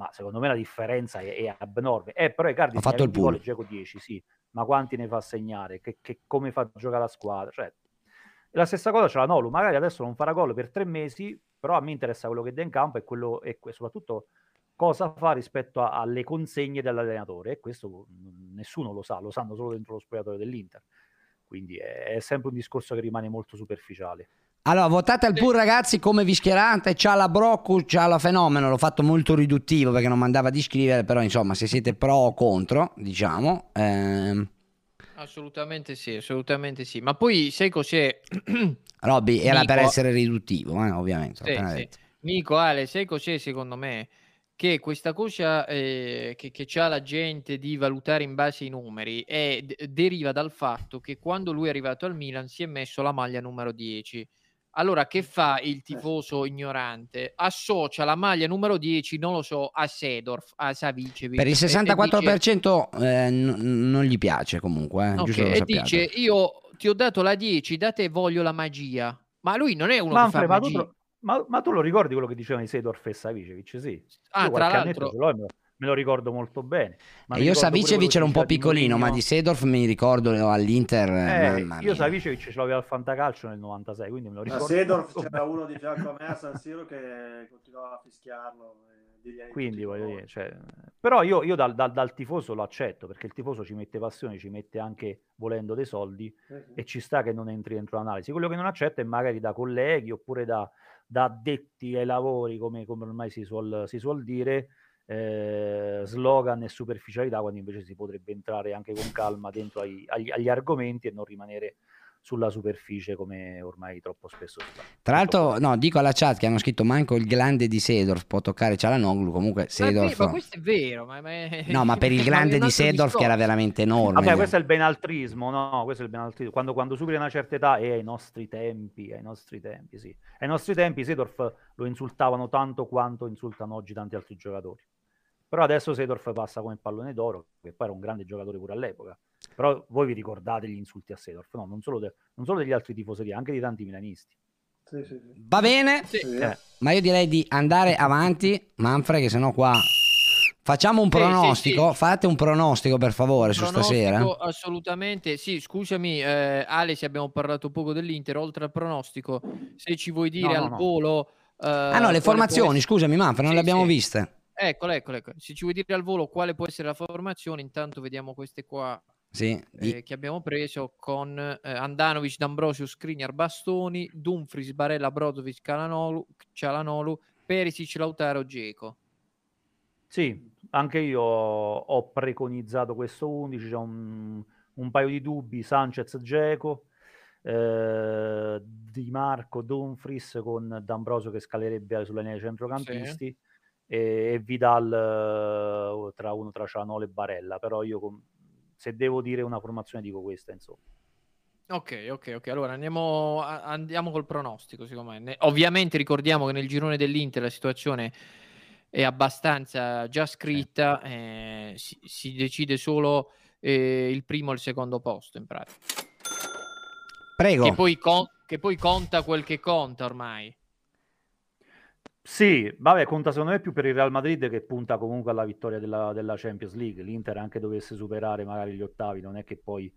Ma secondo me la differenza è, è abnorme. Eh, però Icardi Ha fatto il 20 gol Dzeko 10, sì, ma quanti ne fa segnare? Che, che- come fa a giocare la squadra? Cioè, e la stessa cosa c'è la Nolu, magari adesso non farà gol per tre mesi, però a me interessa quello che dà in campo e, quello, e soprattutto cosa fa rispetto a- alle consegne dell'allenatore, e questo mm, nessuno lo sa, lo sanno solo dentro lo spogliatoio dell'Inter. Quindi è, è sempre un discorso che rimane molto superficiale. Allora, votate al pool, ragazzi, come vi schierate. C'ha la Broccu, c'ha la Fenomeno. L'ho fatto molto riduttivo perché non mandava di scrivere. Però, insomma, se siete pro o contro, diciamo. ehm, Assolutamente sì, assolutamente sì. Ma poi sai cos'è? *clears throat* Robby era per Nico- essere riduttivo, eh, ovviamente. Sì, sì. Nico, Ale, sai cos'è secondo me? Che questa cosa eh, che, che c'ha la gente di valutare in base ai numeri è- deriva dal fatto che quando lui è arrivato al Milan si è messo la maglia numero 10. Allora, che fa il tifoso ignorante? Associa la maglia numero 10, non lo so, a Sedorf, a Savicevic. Per il e- e dice- 64% eh, n- non gli piace comunque. Eh, Ok, giusto che lo e sappiate. dice io ti ho dato la 10, da te voglio la magia. Ma lui non è uno Manfred, che fa ma, tu, magia. lo- ma- ma tu lo ricordi quello che diceva di Sedorf e Savicevic? Sì. Ah, Io tra l'altro- ce l'ho me lo, ricordo molto bene. Ma E mi io Savicevic era un po' piccolino, ma di Sedorf mi ricordo all'Inter. Eh, mamma io. Savicevic ce l'avevo al Fantacalcio nel 96, quindi me lo A ricordo. Sedorf molto c'era uno di fianco a me a San Siro che continuava a fischiarlo. e tutti Quindi voglio dire, cioè, però io, io dal, dal- dal tifoso lo accetto perché il tifoso ci mette passione, ci mette anche volendo dei soldi sì. e ci sta che non entri dentro l'analisi. Quello che non accetto è magari da colleghi oppure da, da addetti ai lavori, come, come ormai si suol, si suol dire, eh, slogan e superficialità, quando invece si potrebbe entrare anche con calma dentro ai- agli, agli argomenti e non rimanere sulla superficie come ormai troppo spesso si fa. Tra l'altro, no, dico alla chat che hanno scritto manco il glande di Sedorf può toccare Cialanoglu. Comunque, Ma, è vero, Sedorf. ma questo è vero. Ma, ma è- No, ma per *laughs* il ma glande di Sedorf che era veramente enorme. Vabbè, questo è il benaltrismo, no? Questo è il benaltrismo. Quando, quando superi una certa età e ai nostri tempi, ai nostri tempi, sì. Ai nostri tempi Sedorf lo insultavano tanto quanto insultano oggi tanti altri giocatori. Però adesso Sedorf passa come pallone d'oro, che poi era un grande giocatore pure all'epoca. Però voi vi ricordate gli insulti a Sedorf, no? Non solo, de- non solo degli altri tifoseria, anche di tanti milanisti. Sì, sì, sì. Va bene, Sì. Eh, ma io direi di andare avanti, Manfred, che sennò qua. Facciamo un Sì, sì, pronostico. sì. Fate un pronostico per favore su Pronostico, stasera. Assolutamente, sì, scusami eh, Ale se abbiamo parlato poco dell'Inter, oltre al pronostico, se ci vuoi dire No, no, al no. volo... eh, Ah no, le può formazioni, essere- scusami Manfred, non Sì, le abbiamo sì. viste. Eccola, eccola, ecco. Se ci vuoi dire al volo quale può essere la formazione, intanto vediamo queste qua Sì, di- eh, che abbiamo preso con eh, Andanovic, D'Ambrosio, Skriniar, Bastoni, Dumfries, Barella, Brozovic, Calanolu, Cialanolu, Perisic, Lautaro, Geco. Sì, anche io ho preconizzato questo 11, c'è un, un paio di dubbi, Sanchez, Geco, eh, Di Marco, Dumfries con D'Ambrosio che scalerebbe sulla linea dei centrocampisti e, e Vidal eh, tra uno tra Cianolo e Barella, però io com- se devo dire una formazione dico questa, insomma. Ok, ok, ok. Allora andiamo, a- andiamo col pronostico, secondo me. Ne- ovviamente ricordiamo che nel girone dell'Inter la situazione è abbastanza già scritta, eh, si, si decide solo eh, il primo e il secondo posto in pratica. Prego. Che poi, con- che poi conta quel che conta ormai. Sì, vabbè, conta secondo me più per il Real Madrid che punta comunque alla vittoria della, della Champions League. L'Inter anche dovesse superare magari gli ottavi, non è che poi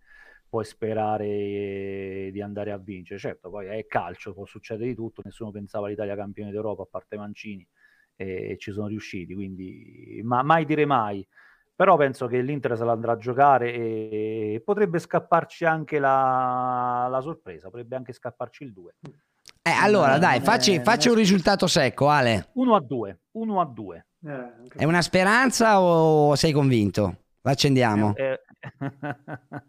puoi sperare di andare a vincere. Certo, poi è calcio, può succedere di tutto, nessuno pensava all'Italia campione d'Europa a parte Mancini e, e ci sono riusciti, quindi ma mai dire mai. Però penso che l'Inter se la andrà a giocare e potrebbe scapparci anche la, la sorpresa, potrebbe anche scapparci il 2. Eh, allora, Eh, dai, facci, non facci un risultato secco, Ale. 1 a 2, 1 a 2. Eh, È una speranza o sei convinto? L'accendiamo. Eh, *laughs*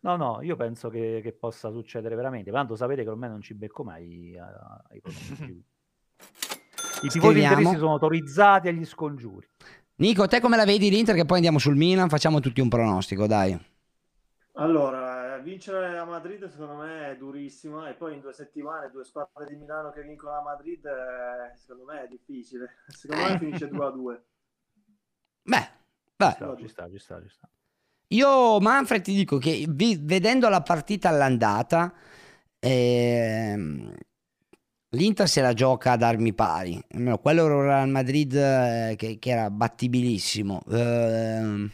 no, no, io penso che, che possa succedere veramente. Tanto sapete che ormai non ci becco mai a- ai pronostici. I tifosi interisti sono autorizzati agli scongiuri. Nico, te come la vedi l'Inter? Che poi andiamo sul Milan, facciamo tutti un pronostico, dai. Allora, eh, vincere a Madrid secondo me è durissima e poi in due settimane due squadre di Milano che vincono a Madrid eh, secondo me è difficile. Secondo me finisce 2 a 2. Beh, beh. Ci sta, ci sta, ci sta, ci sta. Io, Manfred, ti dico che vi- vedendo la partita all'andata, ehm, l'Inter se la gioca ad armi pari. Almeno quello era un Real Madrid eh, che, che era battibilissimo. Ehm,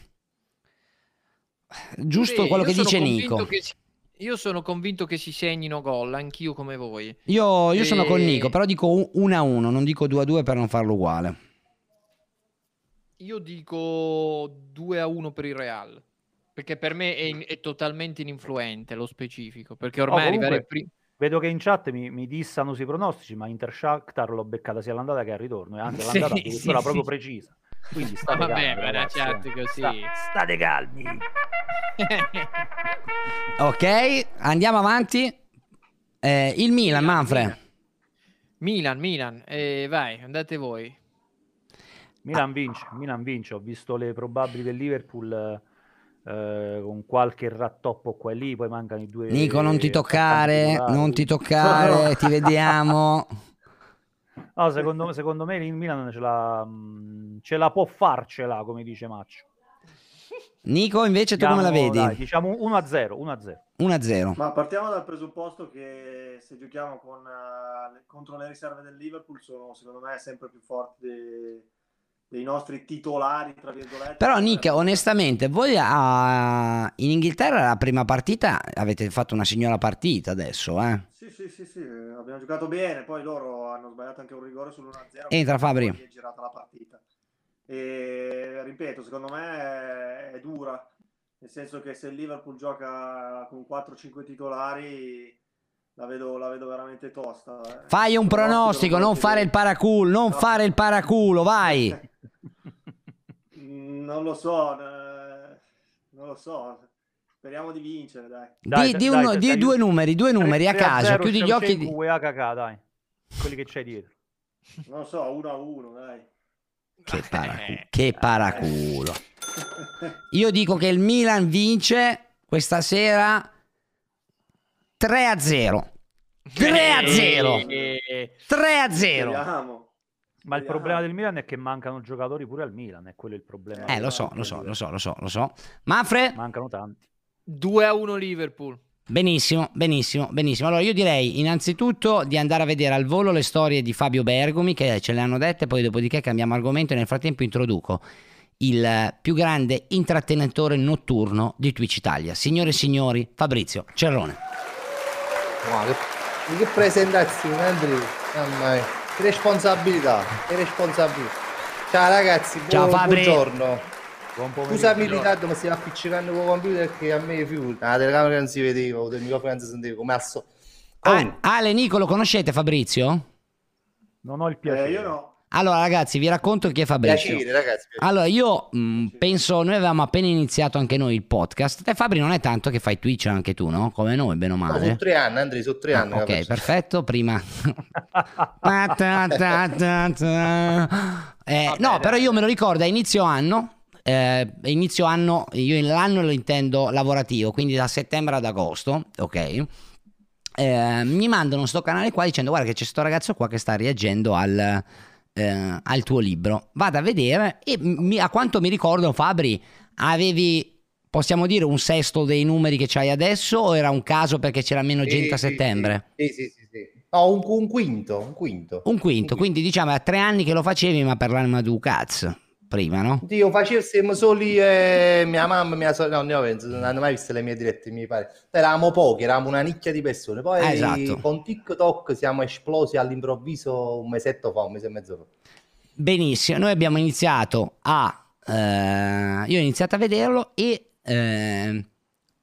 giusto Sì, quello che dice Nico. che si- io sono convinto che si segnino gol, anch'io come voi. Io, io sono con E- Nico, però dico 1 a 1, non dico 2 a 2 per non farlo uguale. Io dico 2 a 1 per il Real. Perché per me è, in- è totalmente ininfluente lo specifico. Perché ormai Oh, arrivare prima. Vedo che in chat mi, mi dissano sui pronostici, ma Inter Shakhtar l'ho beccata sia all'andata che al ritorno, e anche *laughs* Sì, all'andata sì, addirittura sì. proprio precisa. Quindi *laughs* state vabbè, calmi, la ragazzi, chat eh. così. Sta- state calmi. *laughs* Ok, andiamo avanti. Eh, il Milan, Manfred. Milan, Milan, eh, vai, andate voi. Milan vince, Milan vince. Ho visto le probabili del Liverpool eh, con qualche rattoppo qua e lì, poi mancano i due. Nico, non ti toccare, non ti toccare, *laughs* ti vediamo. No, secondo, secondo me il Milan ce la, mh, ce la può farcela, come dice Maccio. Nico, invece tu come la Diciamo, vedi? dai, diciamo 1-0, 1-0. 1-0. Ma partiamo dal presupposto che se giochiamo con, le- contro le riserve del Liverpool sono secondo me sempre più forti dei nostri titolari, tra virgolette. Però Nick, onestamente, voi a- in Inghilterra la prima partita avete fatto una signora partita adesso, eh? Sì, sì, sì, sì, abbiamo giocato bene, poi loro hanno sbagliato anche un rigore sull'1-0. Entra, Fabri. è girata la partita. E ripeto, secondo me è, è dura, nel senso che se il Liverpool gioca con 4-5 titolari la vedo, la vedo veramente tosta. eh. Fai un pronostico, non fare il paraculo, non No. fare il paraculo, vai. *laughs* Non lo so, eh, non lo so. Speriamo di vincere, dai. Di, di uno- di due numeri, due numeri a caso, chiudi gli occhi. di- cacà, dai. Quelli che c'hai dietro. Non lo so, 1 a 1, dai. Che paraculo, che paraculo. *laughs* Io dico che il Milan vince questa sera 3 a 0. 3 a 0. 3 a 0. Speriamo. Ma il problema del Milan è che mancano giocatori pure al Milan, è quello il problema. Eh, lo so, lo so, lo so, lo so, lo so. Manfred? Mancano tanti. 2 a 1 Liverpool. Benissimo, benissimo, benissimo. Allora io direi innanzitutto di andare a vedere al volo le storie di Fabio Bergomi che ce le hanno dette, poi dopodiché cambiamo argomento e nel frattempo introduco il più grande intrattenitore notturno di Twitch Italia. Signore e signori, Fabrizio Cerrone. Ma che, che presentazione Andrea, mamma mia. che responsabilità, che responsabilità. Ciao ragazzi, Ciao, buon, buongiorno. Buon. Scusami il ritardo, ma stiamo appiccicando con il computer perché a me figura. La telecamera non si vedeva, o del microfono non si sentiva, come al so. Ah, Ale, Nico, lo conoscete Fabrizio? Non ho il Eh, piacere. io no. Allora ragazzi, vi racconto chi è Fabrizio. Piacere ragazzi. Allora, io mh, penso, noi avevamo appena iniziato anche noi il podcast. Te Fabri non è tanto che fai Twitch anche tu, no? Come noi, bene o No, male. sono tre anni, Andrea, sono tre Ah, anni. ok, che faccio. perfetto. Prima. *laughs* Eh, no, però io me lo ricordo a inizio anno. eh, inizio anno, io l'anno lo intendo lavorativo, quindi da settembre ad agosto, ok? Eh, mi mandano sto canale qua dicendo guarda che c'è sto ragazzo qua che sta reagendo al, eh, al tuo libro. Vado a vedere e mi- a quanto mi ricordo Fabri avevi, possiamo dire, un sesto dei numeri che c'hai adesso o era un caso perché c'era meno Sì, gente a settembre? Sì, sì, sì, sì. No, un, un quinto, un quinto. Un quinto, quindi diciamo a tre anni che lo facevi ma per l'anima tu cazzo, prima no? Io facessimo soli e mia mamma, mia sorella, no, io penso, non hanno mai visto le mie dirette, mi pare. Eravamo pochi, eravamo una nicchia di persone. Poi Eh, esatto. con TikTok siamo esplosi all'improvviso un mesetto fa, un mese e mezzo fa. Benissimo, noi abbiamo iniziato a... eh, io ho iniziato a vederlo e... eh,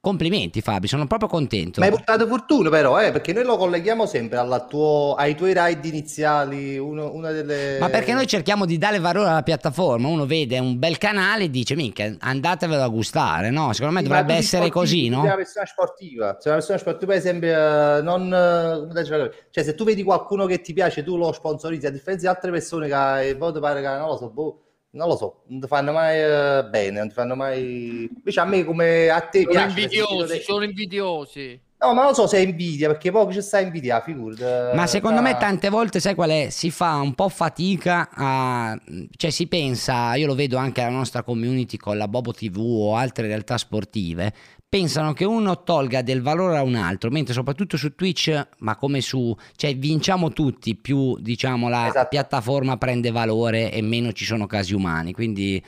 complimenti Fabio, sono proprio contento. Ma hai portato fortuna però, eh, perché noi lo colleghiamo sempre alla tuo- ai tuoi ride iniziali, uno- una delle... Ma perché noi cerchiamo di dare valore alla piattaforma? Uno vede un bel canale e dice, minchia, andatevelo a gustare, no? Secondo me Sì, dovrebbe essere così, no? Sei una persona sportiva, sei una persona sportiva, per esempio, eh, non... eh, cioè, se tu vedi qualcuno che ti piace, tu lo sponsorizzi, a differenza di altre persone che eh, poi ti pare che, non lo so, boh, non lo so, non ti fanno mai eh, bene, non ti fanno mai... Invece a me come a te Sono invidiosi, te- sono invidiosi. No, ma non so se è invidia, perché poi ci sta invidia, figurati. Ma secondo me tra- tante volte, sai qual è? Si fa un po' fatica a... Cioè si pensa, io lo vedo anche alla nostra community con la Bobo TV o altre realtà sportive, pensano che uno tolga del valore a un altro, mentre soprattutto su Twitch, ma come su... Cioè vinciamo tutti, più diciamo la Esatto. piattaforma prende valore e meno ci sono casi umani, quindi...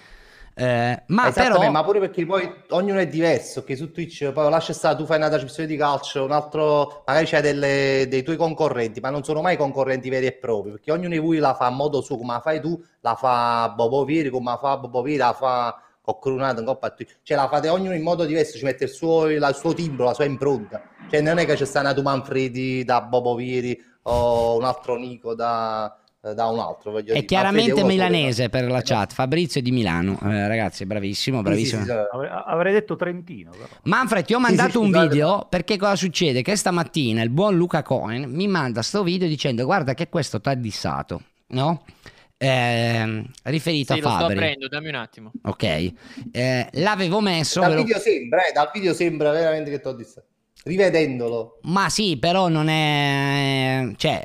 eh, ma però... ma pure perché poi ognuno è diverso, che su Twitch poi lascia stare, tu fai una trasmissione di calcio, un altro magari c'è delle- dei tuoi concorrenti, ma non sono mai concorrenti veri e propri, perché ognuno di voi la fa a modo suo, come la fai tu, la fa Bobo Vieri, come la fa Bobo Vieri, la fa In Coppa a Twitch, cioè la fate ognuno in modo diverso, ci mette il suo, la- il suo timbro, la sua impronta, cioè non è che c'è sta una tu Manfredi da Bobo Vieri o un altro Nico da, da un altro, voglio È dire. chiaramente milanese per la chat, Fabrizio è di Milano, Eh, ragazzi, bravissimo, bravissimo. Sì, sì, sì. Avrei, detto Trentino, però. Manfred, ti ho mandato sì, un scusate. video perché cosa succede? Che stamattina il buon Luca Cohen mi manda sto video dicendo guarda che questo t'ha dissato, no? Ehm, riferito Sì, a lo sto Fabri. aprendo, dammi un attimo. Ok, Eh, l'avevo messo, Dal lo- video sembra, eh, dal video sembra veramente che t'ho visto. Rivedendolo. ma sì, però non è... Cioè,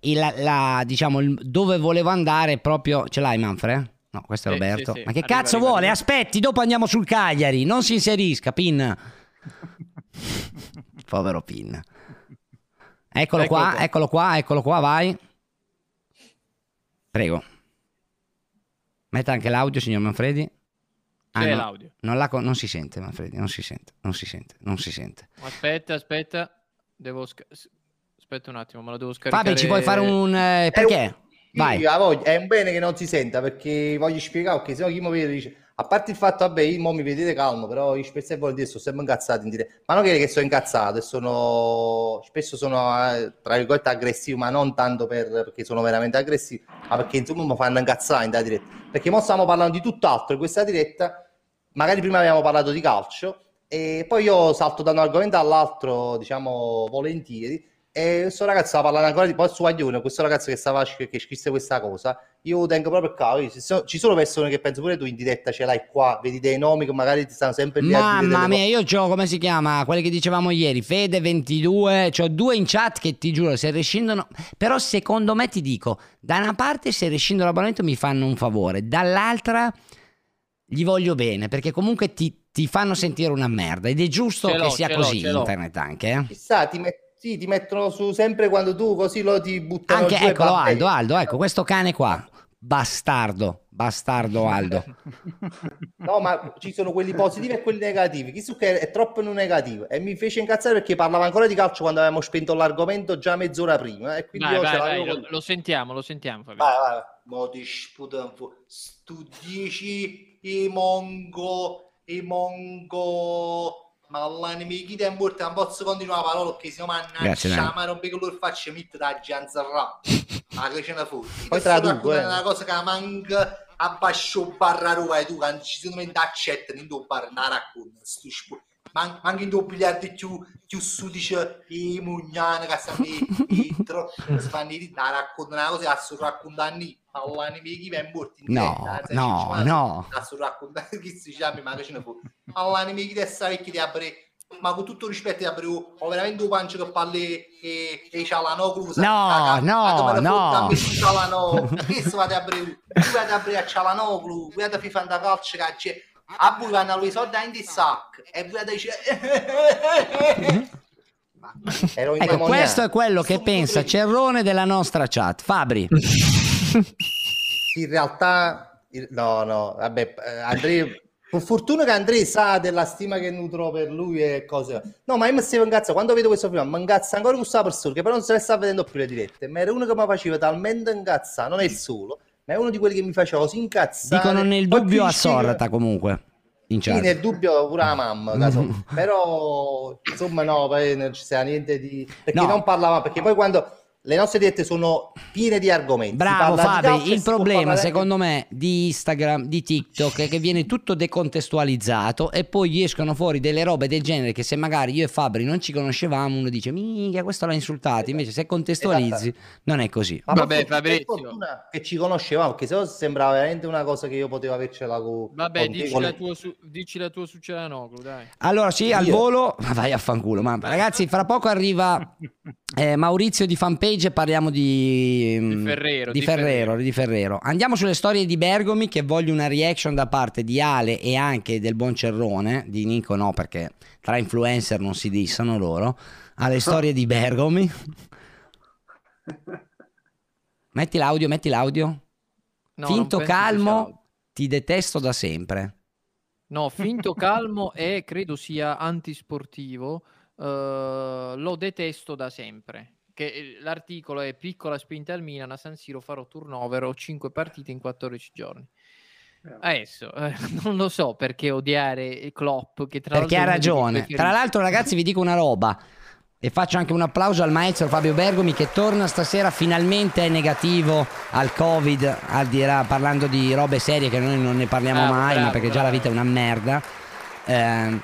il- la- diciamo, il- dove volevo andare è proprio... Ce l'hai Manfred? No, questo è Sì, Roberto. sì, sì. Ma che Arriva, cazzo arriva, vuole? arriva. Aspetti, dopo andiamo sul Cagliari. Non si inserisca, Pin. *laughs* Povero Pin. Eccolo, Eccolo qua, qua. eccolo qua, eccolo qua, vai. Prego. Metta anche l'audio, signor Manfredi. Ah, C'è no, l'audio. Non, la non si sente, Manfredi, non si sente, non si sente, non si sente. Aspetta, aspetta. Devo sca- Aspetta un attimo, me lo devo scaricare. Fabri, ci puoi fare un... eh, perché? Vai. La voglio- è un bene che non si senta perché voglio spiegare che sennò chi mi vede dice a parte il fatto vabbè io mi vedete calmo però io spesso e volentieri sto sempre incazzato in diretta. Ma non che che sto incazzato e sono spesso sono eh, tra virgolette aggressivo ma non tanto per, perché sono veramente aggressivo ma perché insomma mi fanno incazzare in diretta. Perché mo stiamo parlando di tutt'altro in questa diretta. Magari prima abbiamo parlato di calcio e poi io salto da un argomento all'altro diciamo volentieri e questo ragazzo stava parlando ancora di poi su Aglione, questo ragazzo che stava che scrisse questa cosa, io tengo proprio a capo, ci sono, persone che penso pure tu in diretta ce l'hai qua, vedi dei nomi che magari ti stanno sempre lì Mamma mia, io c'ho, come si chiama, quelli che dicevamo ieri, Fede22, c'ho due in chat che ti giuro, se rescindono, però secondo me ti dico, da una parte se rescindono l'abbonamento mi fanno un favore, dall'altra gli voglio bene, perché comunque ti, ti fanno sentire una merda ed è giusto Ce che sia così internet anche, eh. Chissà, ti, met- sì, ti mettono su sempre quando tu così lo ti buttano Anche, giù eccolo. Aldo, Aldo, ecco, questo cane qua, bastardo, bastardo Aldo. No, ma ci sono quelli positivi e quelli negativi. Chi su che è troppo in un negativo e mi fece incazzare perché parlava ancora di calcio quando avevamo spento l'argomento già mezz'ora prima e quindi Vai, io vai, ce vai, l'avevo lo, con- lo sentiamo, lo sentiamo. Fabio. Vai, vai. Mo ti sputan fu. Stu dici i mongo, i mongo. Ma l'anime chi è morto, non posso continuare la parola perché se no Grazie, mannaggia, ma non che loro faccio mitt da gianzarra. *laughs* Ma che ce ne fu? Poi traduco, traduco, eh. è una cosa che manca a bascio barra rua e tu che ci sono in accetta in tuo bar, non racconta, stu Man- anche in tuo biliardo più, più su dice i mugnani che stanno *laughs* i, i tro- si fanno i da raccontano una cosa che sto raccontando ma chi è morto in No, no, ma- no. a sto raccontando chi si chiama ma che ce ne fu all'anime chi te sai che ti apre ma con tutto rispetto ti apre ho veramente un pancio che parli e, e Cialanoglu No, no, no. Cialanoglu che si vada a aprire tu vada a aprire a Cialanoglu tu vada a fare calcio che c'è a voi vanno a lui soldi in di sac e dire *laughs* Ero Ecco, questo è quello che pensa Cerrone della nostra chat. Fabri. in realtà no no vabbè Andrea per fortuna che Andrea sa della stima che nutro per lui e cose. No ma io mi stavo incazzo quando vedo questo film mi incazza ancora questa persona che però non se ne sta vedendo più le dirette. Ma era uno che mi faceva talmente incazzare non è il solo ma è uno di quelli che mi faceva così incazzare Dicono nel dubbio a Sorrata comunque. In sì, chat. nel dubbio pure la mamma, *laughs* caso. però insomma no, poi non ci sia niente di... perché No. non parlava, perché poi quando le nostre dirette sono piene di argomenti. Bravo di Fabri, il problema parlare anche- secondo me di Instagram, di TikTok è che viene tutto decontestualizzato e poi escono fuori delle robe del genere che se magari io e Fabri non ci conoscevamo uno dice minchia questo l'ha insultato, invece se contestualizzi non è così. Ma per fortuna- per fortuna che ci conoscevamo, perché sennò sembrava veramente una cosa che io potevo avercela con... Vabbè, con dici con la, tua su, dici la tua su Cialanoglu, dai. Allora sì, al Io- volo, ma vai a fanculo, ma ragazzi fra poco arriva *laughs* eh, Maurizio di fanpage e parliamo di, mm, Ferrero, di di Ferrero, di Ferrero. Andiamo sulle storie di Bergomi che voglio una reaction da parte di Ale e anche del buon Cerrone, di Nico no perché tra influencer non si dissano loro, alle storie di Bergomi. *laughs* Metti l'audio, metti l'audio. No, Finto calmo, ti detesto da sempre. No, finto calmo e credo sia antisportivo. eh, lo detesto da sempre. Che eh, l'articolo è piccola spinta al Milan a San Siro farò turnover ho 5 partite in 14 giorni. Adesso eh, *laughs* non lo so perché odiare Klopp che tra Perché ha ragione. Tra l'altro, ragazzi, vi dico una roba. E faccio anche un applauso al maestro Fabio Bergomi che torna stasera finalmente è negativo al Covid, al di là, parlando di robe serie che noi non ne parliamo Bravo, mai, ma bravo, perché già la bravo. vita è una merda. Ehm,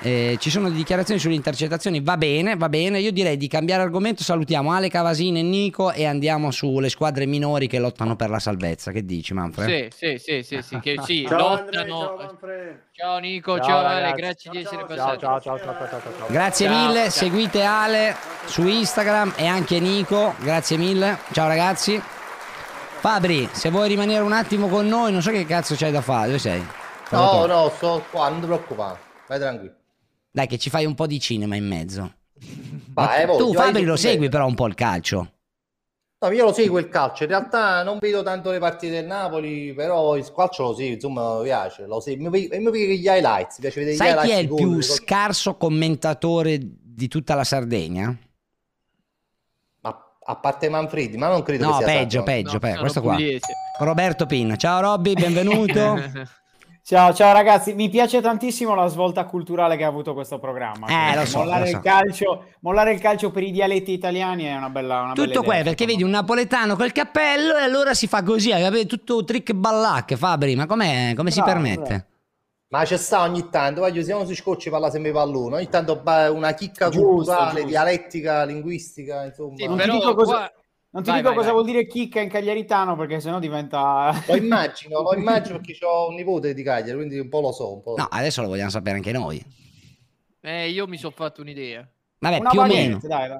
eh, ci sono dichiarazioni sulle intercettazioni, va bene, va bene. Io direi di cambiare argomento. Salutiamo Ale Cavasini e Nico e andiamo sulle squadre minori che lottano per la salvezza. Che dici, Manfred? Sì, sì, sì, sì, sì, che sì, Ciao lottano. ciao Manfred. Ciao Nico, Ciao, ciao, Ale, grazie di essere Ciao, passato. ciao, ciao, ciao, ciao, ciao, ciao, ciao. Grazie Ciao, mille, ciao. seguite Ale su Instagram e anche Nico, grazie mille, ciao ragazzi. Fabri, se vuoi rimanere un attimo con noi, non so che cazzo c'hai da fare, dove sei? No, no, sto qua, non ti preoccupare, vai tranquillo. Dai che ci fai un po' di cinema in mezzo. Vai, tu voglio, vai Fabri tu lo bene. segui però un po' il calcio. No, io lo seguo il calcio, in realtà non vedo tanto le partite del Napoli, però il calcio lo seguo, insomma mi piace, lo seguo. Mi piace mi piace gli highlights, mi piace vedere gli Sai chi highlights. è il più scarso commentatore di tutta la Sardegna? A parte Manfredi, ma non credo No, che sia peggio, peggio, peggio. Questo qua. Roberto Pin. Ciao Robby, benvenuto. *laughs* Ciao, ciao ragazzi, mi piace tantissimo la svolta culturale che ha avuto questo programma. Eh, lo so, mollare, lo so. Il calcio, mollare il calcio per i dialetti italiani è una bella, una bella Tutto idea. quello perché vedi un napoletano col cappello e allora si fa così, capito? Tutto trick ballacche, Fabri, ma com'è, come si Bravo, permette? Ma c'è sta ogni tanto, voglio, siamo sui scocci parla sempre pallone, ogni tanto una chicca Giusto, culturale, giusto. dialettica, linguistica, insomma. non ti dico cosa, non ti dico cosa vuol dire chicca in cagliaritano perché sennò diventa... *laughs* Lo immagino, lo *laughs* immagino perché ho un nipote di Cagliari, quindi un po' lo so. Un po'. No, adesso lo vogliamo sapere anche noi. Eh, io mi sono fatto un'idea. Vabbè, Una più o meno. dai, dai.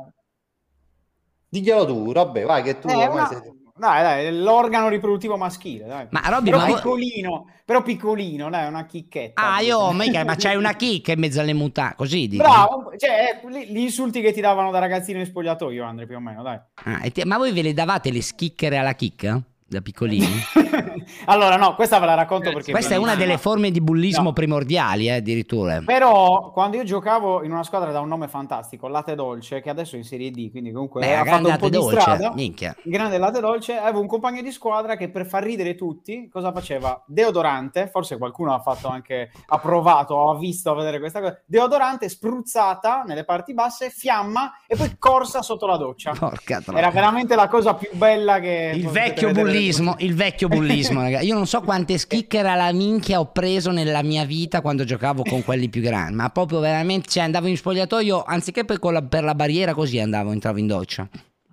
Diglielo tu, Robbe, vai che tu Eh, ormai una- sei- dai, dai, l'organo riproduttivo maschile, dai. Ma, Robby, però ma- piccolino, però piccolino, dai, una chicchetta. Ah, io, mica, ma c'hai una chicca in mezzo alle mutà, così dici? Bravo, cioè, eh, gli insulti che ti davano da ragazzino in spogliatoio, Andre, più o meno, dai. Ah, e ti- ma voi ve le davate le schicchere alla chicca? Da piccolini? *laughs* Allora, no, questa ve la racconto perché... Questa è una bellissima. delle forme di bullismo No. primordiali, eh, addirittura. Però quando io giocavo in una squadra da un nome fantastico, Latte Dolce, che adesso è in Serie D, quindi comunque Beh, ha grande fatto un po' di Dolce, strada. minchia. Grande Latte Dolce, avevo un compagno di squadra che per far ridere tutti, cosa faceva? Deodorante, forse qualcuno ha fatto anche, ha provato, ha visto a vedere questa cosa, deodorante spruzzata nelle parti basse, fiamma e poi corsa sotto la doccia. Porca. Era veramente la cosa più bella che... Il vecchio vedere. Bullismo, il vecchio bullismo, raga. Io non so quante schicchere alla minchia ho preso nella mia vita quando giocavo con quelli più grandi, ma proprio veramente, cioè andavo in spogliatoio, anziché poi con la- per la barriera così andavo, entravo in doccia.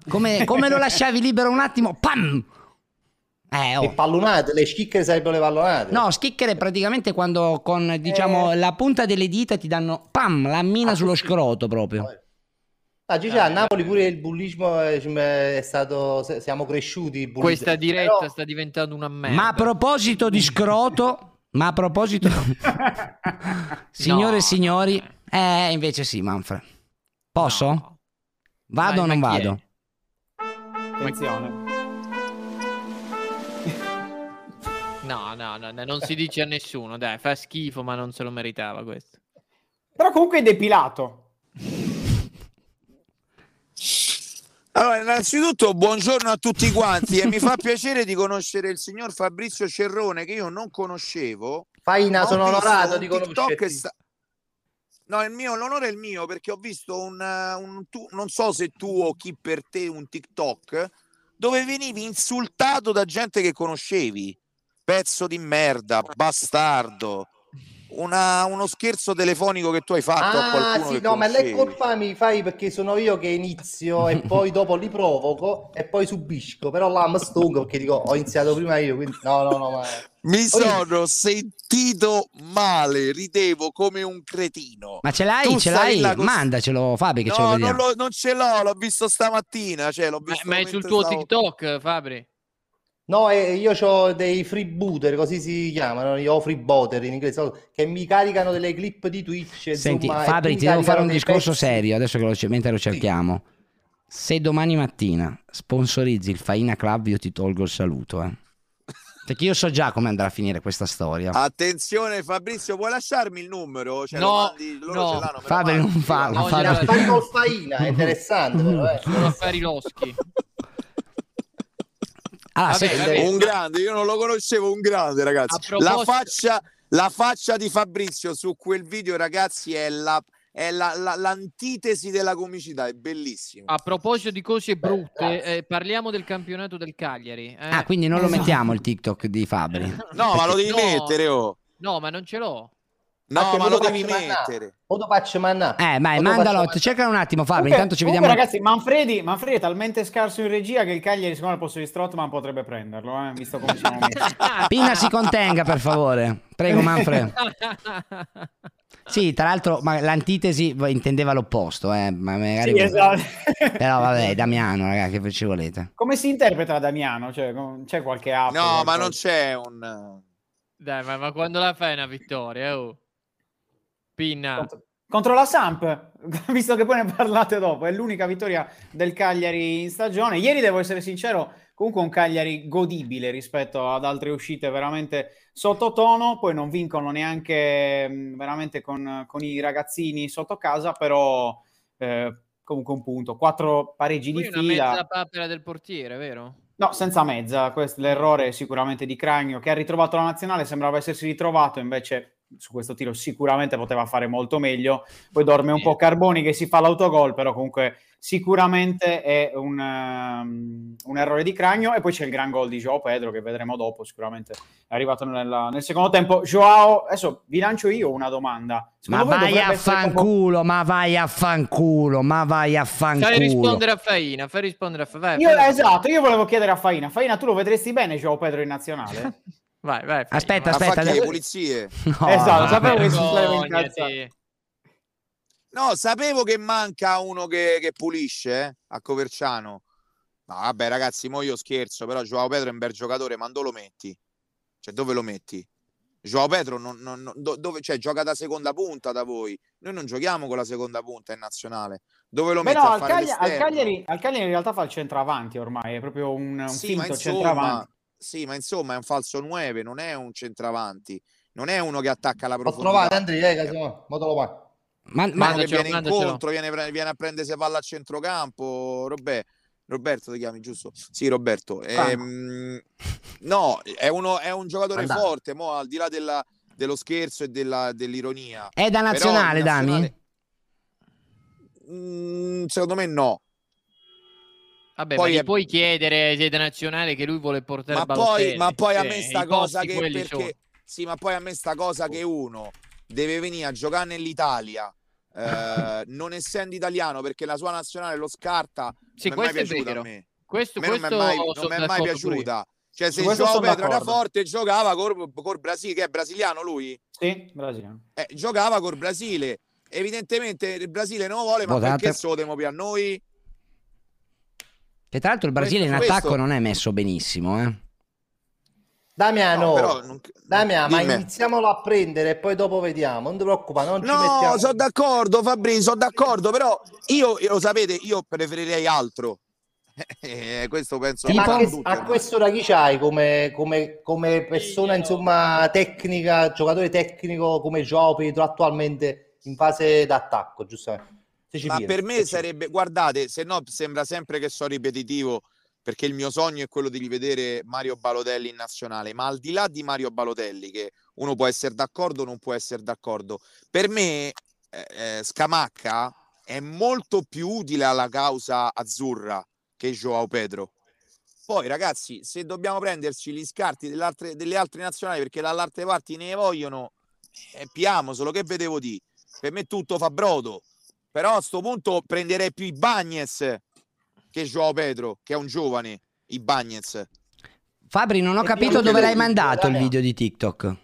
Come, come lo lasciavi libero un attimo, pam! Eh, oh. Le pallonate, le schicchere sarebbero le pallonate. No, schicchere praticamente quando con, diciamo, Eh. la punta delle dita ti danno, pam, la mina sullo scroto proprio. Ah, Gigi, a Napoli pure il bullismo è, è stato, siamo cresciuti. Questa diretta Però- sta diventando una merda. Ma a proposito di scroto, ma a proposito, *laughs* signore No, e signori, eh, invece sì, Manfred. Posso? Vado o non ma chi è? vado? Attenzione. No, no, no, no, non si dice a nessuno, dai, fa schifo, ma non se lo meritava questo. Però comunque è depilato. Allora, innanzitutto buongiorno a tutti quanti e mi fa piacere di conoscere il signor Fabrizio Cerrone che io non conoscevo. Faina, sono onorato di conoscerti. sta- No, il mio, l'onore è il mio perché ho visto un, eh, un tu- non so se tu o chi per te un TikTok dove venivi insultato da gente che conoscevi. Pezzo di merda, bastardo. Una- uno scherzo telefonico che tu hai fatto a Ah, qualcuno sì, che no, ma lei colpa mi fai perché sono io che inizio e *laughs* poi dopo li provoco e poi subisco. Però là mi stongo perché dico ho iniziato prima io, quindi no, no, no, ma... Mi sono sentito male, ridevo come un cretino. Ma ce l'hai? Tu ce l'hai? cos- Mandacelo, Fabi, che ce lo No, non, vediamo. lo- non ce l'ho, l'ho visto stamattina. Cioè, l'ho Ma, visto ma è mentre sul tuo stavo- TikTok, Fabri? No, eh, io ho dei freebooter, così si chiamano, io ho freebooter in inglese, che mi caricano delle clip di Twitch. Senti, insomma, e Fabri, ti devo fare caricano un dei discorso pezzi. serio, adesso che lo, mentre lo cerchiamo. Se domani mattina sponsorizzi il Faina Club, io ti tolgo il saluto, eh. Perché io so già come andrà a finire questa storia. Attenzione, Fabrizio, puoi lasciarmi il numero? Cioè, No, mandi- loro no. ce l'hanno, me lo Fabri, mandi. non farlo, No, Fabri. Faina, è interessante però, eh. Sono affari loschi. *laughs* Ah, vabbè. Un grande, io non lo conoscevo, un grande, ragazzi. A proposito- La faccia, la faccia di Fabrizio su quel video, ragazzi, è la è la- la- l'antitesi della comicità, è bellissimo. A proposito di cose brutte, eh, parliamo del campionato del Cagliari. eh. Ah, quindi non lo Esatto. mettiamo il TikTok di Fabri. No, ma lo *laughs* devi No. mettere, oh. No, ma non ce l'ho. No, Anche ma lo devi mettere. O lo faccio mannà. Eh, vai, mandalo, cercalo un attimo Fabri, Comunque- intanto ci comunque, vediamo. ragazzi, Manfredi, Manfredi è talmente scarso in regia che il Cagliari, secondo me, al posto di Strottman potrebbe prenderlo, eh, visto come siamo messi. *laughs* Pina si contenga, per favore. Prego, Manfred. *laughs* Sì, tra l'altro, ma l'antitesi intendeva l'opposto, eh, ma magari... Sì, esatto. *laughs* Però vabbè, Damiano, ragazzi, che ci volete? Come si interpreta Damiano? Cioè, c'è qualche app? No, ma non c'è un... Dai, ma, ma quando la fai una vittoria? Oh. Pinna. Contro, contro la Samp, *laughs* visto che poi ne parlate dopo, è l'unica vittoria del Cagliari in stagione. Ieri devo essere sincero, comunque un Cagliari godibile rispetto ad altre uscite veramente sottotono, poi non vincono neanche mh, veramente con, con i ragazzini sotto casa, però eh, comunque un punto, quattro pareggi Poi di una fila. mezza papera del portiere, vero? No, senza mezza, questo l'errore sicuramente di Cragno che ha ritrovato la nazionale, sembrava essersi ritrovato, invece su questo tiro sicuramente poteva fare molto meglio. Poi dorme un po' Carboni che si fa l'autogol, però comunque sicuramente è un, um, un errore di Cragno e poi c'è il gran gol di Joao Pedro che vedremo dopo, sicuramente è arrivato nella- nel secondo tempo. Joao, adesso vi lancio io una domanda. Ma Secondo voi vai a fanculo, ma vai a fanculo, ma vai a Fai fanculo. rispondere a Faina, fai rispondere a Faina. Io, fai- esatto, io volevo chiedere a Faina. Faina, tu lo vedresti bene Joao Pedro in nazionale? *laughs* Vai, vai. Aspetta, fa aspetta. le pulizie? *laughs* No, esatto, sapevo che si vergognati. sarebbe incazzato. No, sapevo che manca uno che, che pulisce eh, a Coverciano. No, vabbè, ragazzi, mo io scherzo, però Joao Pedro è un bel giocatore, ma dove lo metti? Cioè, dove lo metti? Joao Pedro non, non- non- do- dove, cioè, gioca da seconda punta da voi. Noi non giochiamo con la seconda punta in nazionale. Dove lo Beh, metti no, a al, fare Cagli- al? Cagliari, al Cagliari in realtà fa il centravanti ormai, è proprio un, un Sì, finto insomma, centravanti. Sì, ma insomma è un falso 9, non è un centravanti, non è uno che attacca la Ho profondità. trovato Andrea, eh, casomai, mo te lo mando. Ma, Uno ma- che Mandacelo, viene mandacelo. incontro, viene, viene a prendere palla a centrocampo. Robè, Roberto ti chiami, giusto? Sì, Roberto. Franco. Ehm, no, è, uno, è un giocatore Andate. forte, mo, al di là della- dello scherzo e della- dell'ironia. È da Però nazionale, in Dami? nazionale- Mm, secondo me no. Vabbè, Poi ma gli è- puoi chiedere se è da nazionale che lui vuole portare Ma poi, ma poi a me sta i cosa che perché sono. sì, ma poi a me sta cosa che uno deve venire a giocare nell'Italia eh, non essendo italiano perché la sua nazionale lo scarta Sì, non mi è mai questo è piaciuta a vero. me. Questo, A me non mi è questo mai, non mi è mai io. piaciuta. Cioè, se questo sono Pedro era d'accordo. forte, giocava col, col Brasile, che è brasiliano lui, Sì, brasiliano. eh, giocava col Brasile. Evidentemente il Brasile non lo vuole, ma Votate. perché se lo temo più a noi? Che tra l'altro il Brasile in Questo- attacco questo- non è messo benissimo, eh. Damiano, No, però non- Damiano, ma iniziamolo a prendere e poi dopo vediamo. Non ti preoccupare, non ci No, mettiamo. sono d'accordo, Fabri, sono d'accordo, però io, lo sapete, io preferirei altro. *laughs* Eh, questo penso Tipo? Ma che- a quest'ora chi c'hai come, come, come persona, insomma, tecnica, giocatore tecnico come Joao Pedro attualmente in fase d'attacco, giustamente? Ma per me sarebbe, guardate, se no sembra sempre che sono ripetitivo, perché il mio sogno è quello di rivedere Mario Balotelli in nazionale, ma al di là di Mario Balotelli, che uno può essere d'accordo o non può essere d'accordo, per me eh, eh, Scamacca è molto più utile alla causa azzurra che Joao Pedro. Poi ragazzi, se dobbiamo prenderci gli scarti delle altre, nazionali perché dall'altre parti ne vogliono, eh, piamo, solo che vedevo di. Per me tutto fa brodo. Però a sto punto prenderei più i Bagnez che Joao Pedro, che è un giovane, i Bagnez. Fabri, non ho E capito dove l'hai mandato il video di TikTok.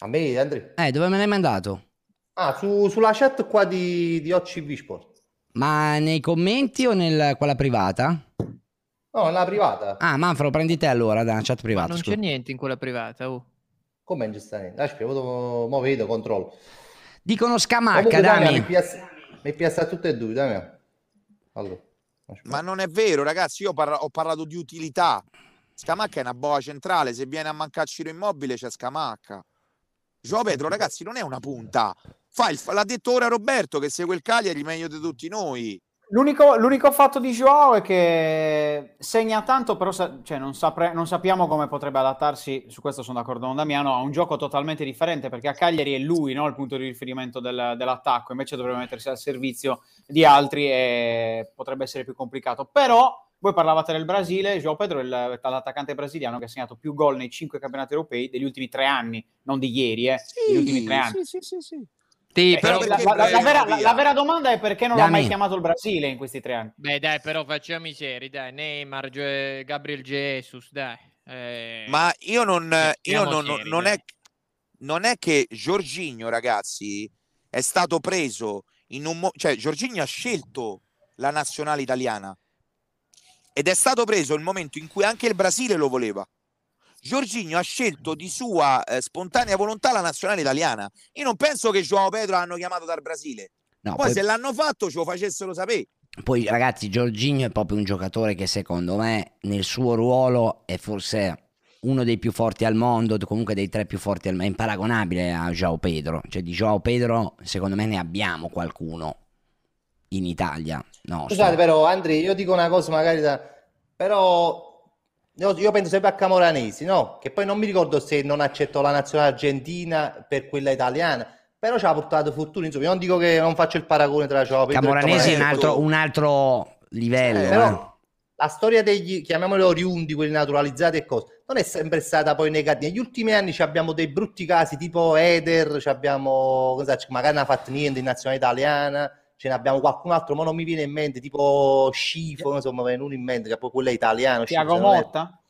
A me, Andrea. Eh, dove me l'hai mandato? Ah, su- sulla chat qua di, di OCV Sport. Ma nei commenti o nel quella privata? No, nella privata. Ah, Manfro, prendi te allora dalla chat Ma privata. non scusa. c'è niente in quella privata. oh. Come sta niente? Aspetta, mo vedo, controllo. Dicono scamacca, Damiano, mi Dami. piace, mi piace a tutte e due, Damiano. Allora. Ma non è vero, ragazzi. Io parla- ho parlato di utilità. Scamacca è una boa centrale. Se viene a mancare Ciro Immobile, c'è Scamacca. Joao Pedro, ragazzi, non è una punta. Fa il- l'ha detto ora Roberto che segue il Cagliari meglio di tutti noi. L'unico, l'unico fatto di Joao è che segna tanto, però sa- cioè, non, sapre- non sappiamo come potrebbe adattarsi, su questo sono d'accordo con Damiano, a un gioco totalmente differente, perché a Cagliari è lui no, il punto di riferimento del- dell'attacco, invece dovrebbe mettersi al servizio di altri e potrebbe essere più complicato. Però voi parlavate del Brasile, Joao Pedro è l'attaccante brasiliano che ha segnato più gol nei cinque campionati europei degli ultimi tre anni, non di ieri, eh, degli ultimi tre anni. Sì, sì, sì, sì. Sì, Eh, però, la, la- la vera, la- vera domanda è perché non l'ha mai chiamato il Brasile in questi tre anni. beh, dai, però facciamo i seri, dai. Neymar, Gabriel Jesus, dai. Eh, Ma io non, io non, seri, non è, non è che Giorginio, ragazzi, è stato preso in un mo- cioè Giorginio ha scelto la nazionale italiana ed è stato preso il momento in cui anche il Brasile lo voleva. Giorginio ha scelto di sua eh, spontanea volontà la nazionale italiana. Io non penso che Joao Pedro hanno chiamato dal Brasile. No, poi, poi- se l'hanno fatto ce lo facessero sapere. Poi ragazzi, Giorginio è proprio un giocatore che secondo me nel suo ruolo è forse uno dei più forti al mondo, comunque dei tre più forti al mondo, è imparagonabile a Joao Pedro. Cioè di Joao Pedro secondo me ne abbiamo qualcuno in Italia. No, Scusate, però, Andrea, io dico una cosa magari da... Però io, io penso sempre a Camoranesi, no? Che poi non mi ricordo se non accettò la nazionale argentina per quella italiana, però ci ha portato fortuna, insomma, io non dico che non faccio il paragone tra e Camoranesi è un altro, un altro livello. Eh, eh. però la storia degli, chiamiamoli oriundi, quelli naturalizzati e cose, non è sempre stata poi negativa. Negli ultimi anni abbiamo dei brutti casi tipo Eder, abbiamo, cosa, magari non ha fatto niente in nazionale italiana, ce ne abbiamo qualcun altro, ma non mi viene in mente, tipo Scifo, insomma, me ne viene in mente, che poi quello è italiano. Tiago Scifo, Motta?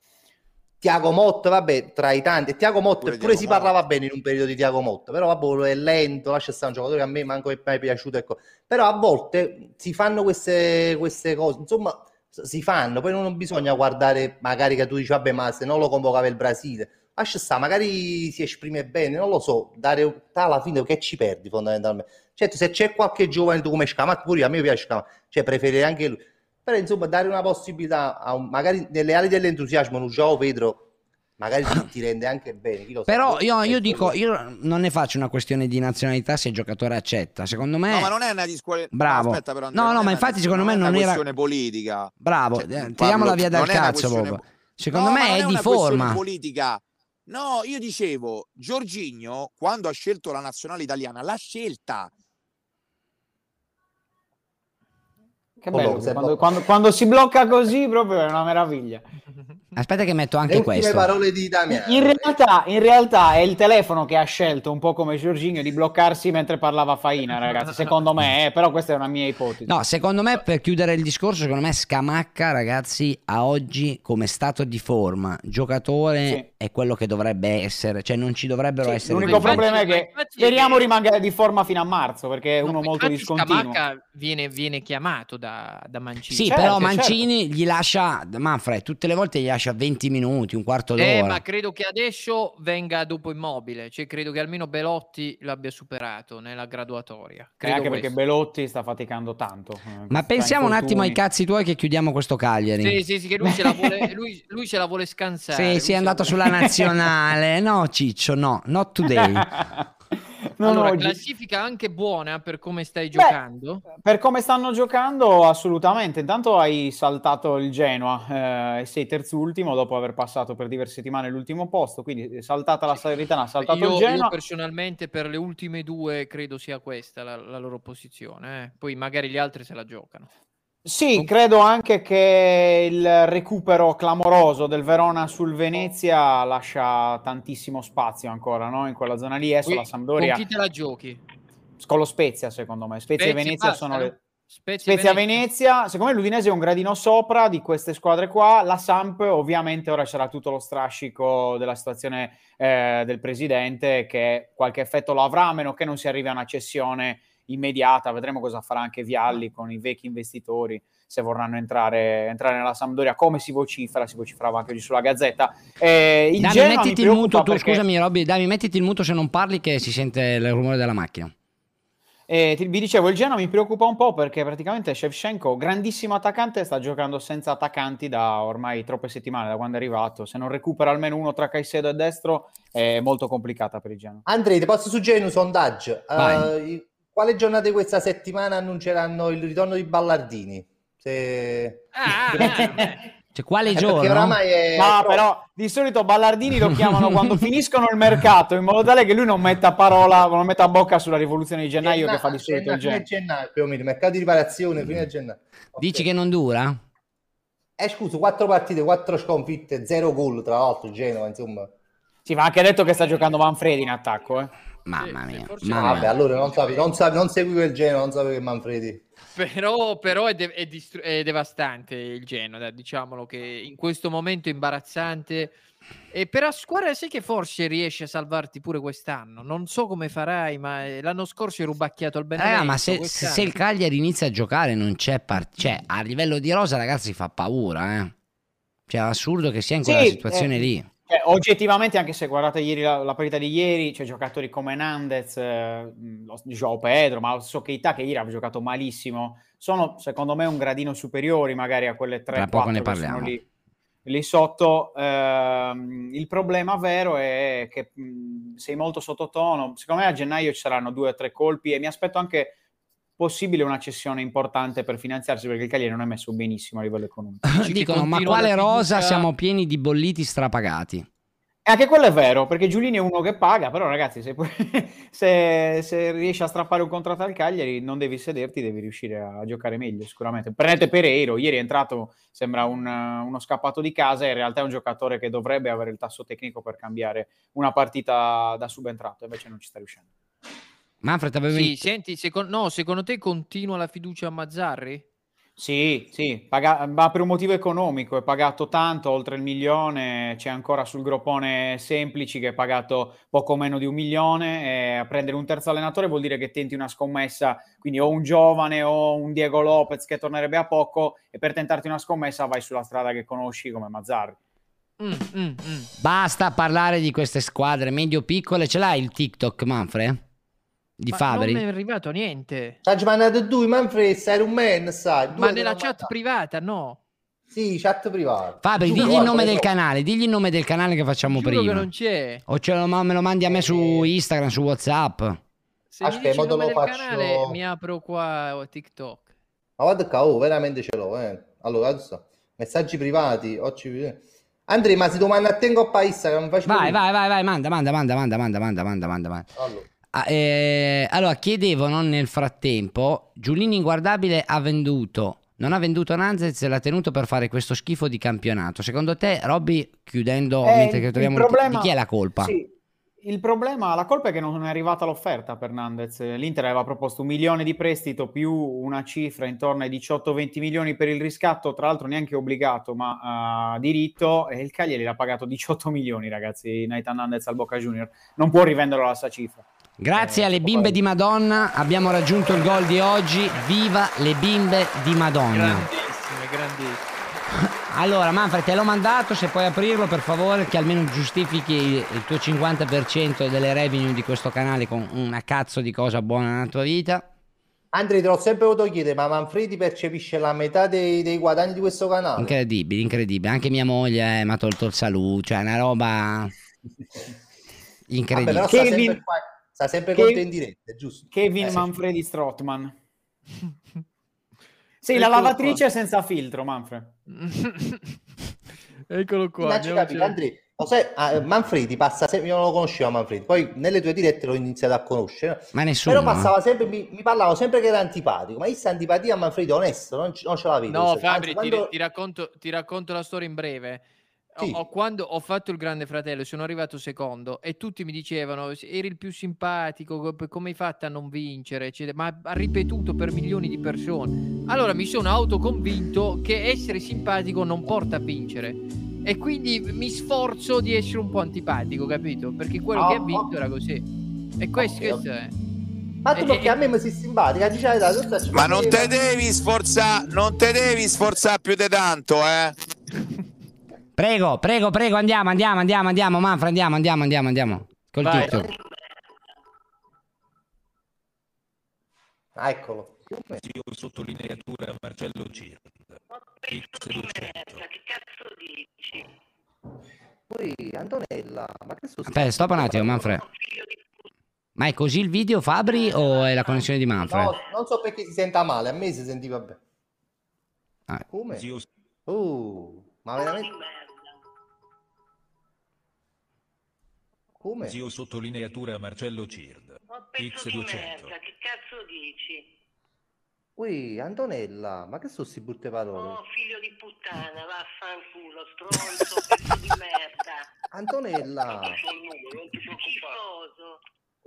Tiago Motta, vabbè, tra i tanti. Tiago Motta, Pure pure, si Motta. parlava bene in un periodo di Tiago Motta, però vabbè, è lento, lascia stare un giocatore che a me manco è mai piaciuto. Ecco. Però a volte si fanno queste, queste cose, insomma, si fanno. Poi non bisogna guardare, magari che tu dici, vabbè, ma se non lo convocava il Brasile, lascia stare, magari si esprime bene, non lo so, dare alla fine che ci perdi fondamentalmente. Certo, se c'è qualche giovane tu come Scamacca, pure io, a me piace Scamacca, cioè preferirei anche lui. Però insomma, dare una possibilità, a un- magari nelle ali dell'entusiasmo, un Joao Pedro, magari ti, rende anche bene. chi lo sa. Però io, io dico, io non ne faccio una questione di nazionalità se il giocatore accetta. Secondo me... No, ma non è una discussione. Bravo. aspetta, però, Andrea, No, no, non ma infatti secondo me non non una era- questione politica. Bravo, Cioè, eh, tiriamola via dal non cazzo questione-. Secondo No, me non è di forma. politica. No, io dicevo, Giorginio, quando ha scelto la nazionale italiana, l'ha scelta. Che bello, quando, quando- quando si blocca così proprio è una meraviglia. *laughs* Aspetta che metto Le anche ultime questo. parole di Damiano. In realtà, in realtà è il telefono che ha scelto, un po' come Giorginio, di bloccarsi mentre parlava Faina, ragazzi. Secondo me, eh, però questa è una mia ipotesi. No, secondo me per chiudere il discorso, secondo me Scamacca, ragazzi, a oggi come stato di forma, giocatore Sì. è quello che dovrebbe essere, cioè non ci dovrebbero Sì, essere l'unico problema è che speriamo rimanga di forma fino a marzo, perché è No, uno molto discontinuo. Scamacca viene, viene chiamato da, da Mancini. Sì, Certo, però certo. Mancini gli lascia Manfred, tutte le volte gli lascia 20 minuti, un quarto d'ora. Eh, ma credo che adesso venga dopo immobile, cioè credo che almeno Belotti l'abbia superato nella graduatoria. Eh, Credo anche perché questo. Belotti sta faticando tanto. eh, Ma pensiamo un attimo ai cazzi tuoi che chiudiamo questo Cagliari. Sì, sì, sì, che lui ce la vuole, *laughs* lui, lui ce la vuole scansare. Sì, sì, è andato vuole- sulla *laughs* nazionale. No, Ciccio, no, not today. *laughs* Non allora, oggi. classifica anche buona per come stai giocando. Per come stanno giocando, assolutamente. Intanto hai saltato il Genoa eh, e sei terzultimo dopo aver passato per diverse settimane l'ultimo posto. Quindi, saltata la Salernitana, saltato Io, il io Genoa. personalmente per le ultime due credo sia questa la, la loro posizione. eh. Poi magari gli altri se la giocano. Sì, credo anche che il recupero clamoroso del Verona sul Venezia lascia tantissimo spazio ancora no? in quella zona lì. Adesso Qui- la Sampdoria Con chi te la giochi? con lo Spezia, secondo me. Spezia, e Spezia Venezia basta, sono no? le. Spezia, Spezia Venezia. Venezia, secondo me l'Udinese è un gradino sopra di queste squadre qua. La Samp, ovviamente, ora c'era tutto lo strascico della situazione eh, del presidente, che qualche effetto lo avrà, a meno che non si arrivi a una cessione immediata. Vedremo cosa farà anche Vialli con i vecchi investitori, se vorranno entrare, entrare nella Sampdoria, come si vocifera, si vociferava anche oggi sulla Gazzetta. Eh, il Dami, mi mettiti il muto, tu perché- scusami Robby, Dami, mettiti il muto se non parli che si sente il rumore della macchina. Eh, ti- vi dicevo, il Genoa mi preoccupa un po' perché praticamente Shevchenko, grandissimo attaccante, sta giocando senza attaccanti da ormai troppe settimane, da quando è arrivato. Se non recupera almeno uno tra Caicedo e destro, è molto complicata per il Genoa. Andrea, ti posso suggerire un sondaggio? Vai. Quale giornata di questa settimana annunceranno il ritorno di Ballardini? Se... Ah, Cioè, quale Eh, perché giorno? oramai è... No, però di solito Ballardini lo chiamano *laughs* quando finiscono il mercato, in modo tale che lui non metta parola, non metta bocca sulla rivoluzione di gennaio che fa di solito il Gennaio, fine gennaio, più o meno, mercato di riparazione, fine gennaio. Dici che non dura? Eh, scusa, quattro partite, quattro sconfitte, zero gol, tra l'altro, Genova, insomma. Sì, ma ha anche detto che sta giocando Manfredi in attacco, eh. Mamma mia. forse- mamma Vabbè, allora non, sapevo, non, sapevo, non seguivo il Genova, non sapevo che Manfredi... Però, però è, de- è distru- è devastante il Genoa, diciamolo che in questo momento è imbarazzante. E per la squadra sai che forse riesce a salvarti pure quest'anno. Non so come farai, ma eh, l'anno scorso hai rubacchiato al Benevento. Raga, ma se, se il Cagliari inizia a giocare non c'è part- cioè a livello di rosa ragazzi fa paura, eh. Cioè è assurdo che sia in quella Sì, situazione eh, lì. Cioè, oggettivamente, anche se guardate ieri la, la partita di ieri, c'è giocatori come Nandez, eh, Joao Pedro, ma lo so Keita che ieri ha giocato malissimo, sono secondo me un gradino superiori magari a quelle 3 Tra poco ne 4 che sono parliamo. lì, lì sotto. Ehm, il problema vero è che mh, sei molto sottotono. Secondo me a gennaio ci saranno due o tre colpi e mi aspetto anche possibile una cessione importante per finanziarsi perché il Cagliari non è messo benissimo a livello economico. *laughs* Dicono, ma quale rosa siamo pieni di bolliti strapagati? E anche quello è vero, perché Giulini è uno che paga, però ragazzi, se, poi- *laughs* se, se riesci a strappare un contratto al Cagliari non devi sederti, devi riuscire a giocare meglio sicuramente. Prendete Pereiro, ieri è entrato, sembra un, uno scappato di casa, in realtà è un giocatore che dovrebbe avere il tasso tecnico per cambiare una partita da subentrato, invece non ci sta riuscendo. Manfred, avevi... Sì, senti, secon- no, secondo te continua la fiducia a Mazzarri? Sì, sì, paga- ma per un motivo economico, è pagato tanto, oltre il milione, c'è ancora sul groppone Semplici che è pagato poco meno di un milione, e a prendere un terzo allenatore vuol dire che tenti una scommessa, quindi o un giovane o un Diego Lopez che tornerebbe a poco, e per tentarti una scommessa vai sulla strada che conosci come Mazzarri. Mm, Basta parlare di queste squadre medio-piccole. Ce l'hai il TikTok, Manfred? Di Ma Fabri? non mi è arrivato niente. Ci mandato due, Manfred, sei un man, sai. Ma nella chat mandato. privata, no. Sì, chat privata. Fabri, Giuro, digli il nome del io- canale, digli il nome del canale che facciamo Giuro prima. che non c'è. O ce lo, ma me lo mandi a me su Instagram, su WhatsApp. Se mi Aspetta, dici te nome lo del faccio- canale, mi apro qua oh, TikTok. Ma guarda qua, oh, veramente ce l'ho, eh. Allora, adesso, messaggi privati, oggi... Andrea, ma se domani a te coppa Instagram, faccio Vai, vai, vai, vai, manda, manda, manda, manda, manda, manda, manda, manda, manda. Allora. Ah, eh, allora, chiedevano nel frattempo, Giulini Inguardabile ha venduto, non ha venduto Nanzez e l'ha tenuto per fare questo schifo di campionato. Secondo te, Robby, chiudendo, Eh, mentre che il troviamo il- problema- di chi è la colpa? Sì, il problema, la colpa è che non è arrivata l'offerta per Nandez. L'Inter aveva proposto un milione di prestito più una cifra intorno ai 18-20 milioni per il riscatto, tra l'altro neanche obbligato, ma a diritto, e il Cagliari l'ha pagato 18 *laughs* milioni, ragazzi, Nathan Nandez al Boca Junior. Non può rivenderlo alla stessa cifra. Grazie alle bimbe di Madonna abbiamo raggiunto il gol di oggi. Viva le bimbe di Madonna. Grandissime, grandissime. Allora, Manfred, te l'ho mandato, se puoi aprirlo per favore, che almeno giustifichi il, tuo 50% delle revenue di questo canale con una cazzo di cosa buona nella tua vita. Andrea, te l'ho sempre voluto chiedere, ma Manfredi percepisce la metà dei, dei guadagni di questo canale? Incredibile, incredibile. Anche mia moglie eh, mi ha tolto il saluto, cioè una roba *laughs* Vabbè, incredibile. però sta Kevin- sempre, qua, sta sempre Ke- con te in diretta, giusto? Kevin Eh. Manfredi Strottman. *laughs* Sì, la lavatrice qua. senza filtro, Manfred. *laughs* Eccolo qua. Ma ci andiamo capi, a- Andrea, lo sai, ah, Manfredi passa sempre, io non lo conoscevo Manfredi, poi nelle tue dirette l'ho iniziato a conoscere, Ma nessuno. però passava sempre, mi, mi parlava sempre che era antipatico, ma io sta antipatia a Manfredi onesto, non, non ce la vedo. No, Anzi, Fabri, ti, quando- ti racconto, ti racconto la storia in breve. Sì. ho- quando ho fatto il Grande Fratello, sono arrivato secondo e tutti mi dicevano: eri il più simpatico, co- come hai fatto a non vincere? eccetera." Ma ha ripetuto per milioni di persone. Allora mi sono autoconvinto che essere simpatico non porta a vincere. E quindi mi sforzo di essere un po' antipatico, capito? Perché quello che ha Oh, vinto era così. E questo, Ok, questo è. Ma tu perché a me mi sei simpatica, dici la verità, tu stai- Ma non te devi sforzare, non te devi sforzare più di tanto, eh. Prego, prego, prego, andiamo, andiamo, andiamo, andiamo, Manfred, andiamo, andiamo, andiamo, andiamo. Col Vai. TikTok. Ah, eccolo. Io sottolineatura Marcello Circa. X200. Poi Antonella, ma che sto Aspetta, stop un attimo, Manfred. Ma è così il video, Fabri, o è la connessione di Manfred? No, non so perché si senta male, a me si sentiva bene. Ah. Come? Oh, ma veramente... Come? Zio sottolineatura Marcello Cird. X200. che cazzo dici? Ui, Antonella, ma che sono queste brutte parole? Oh, figlio di puttana, vaffanculo, stronzo, pezzo di merda. *laughs* Antonella, Schifoso,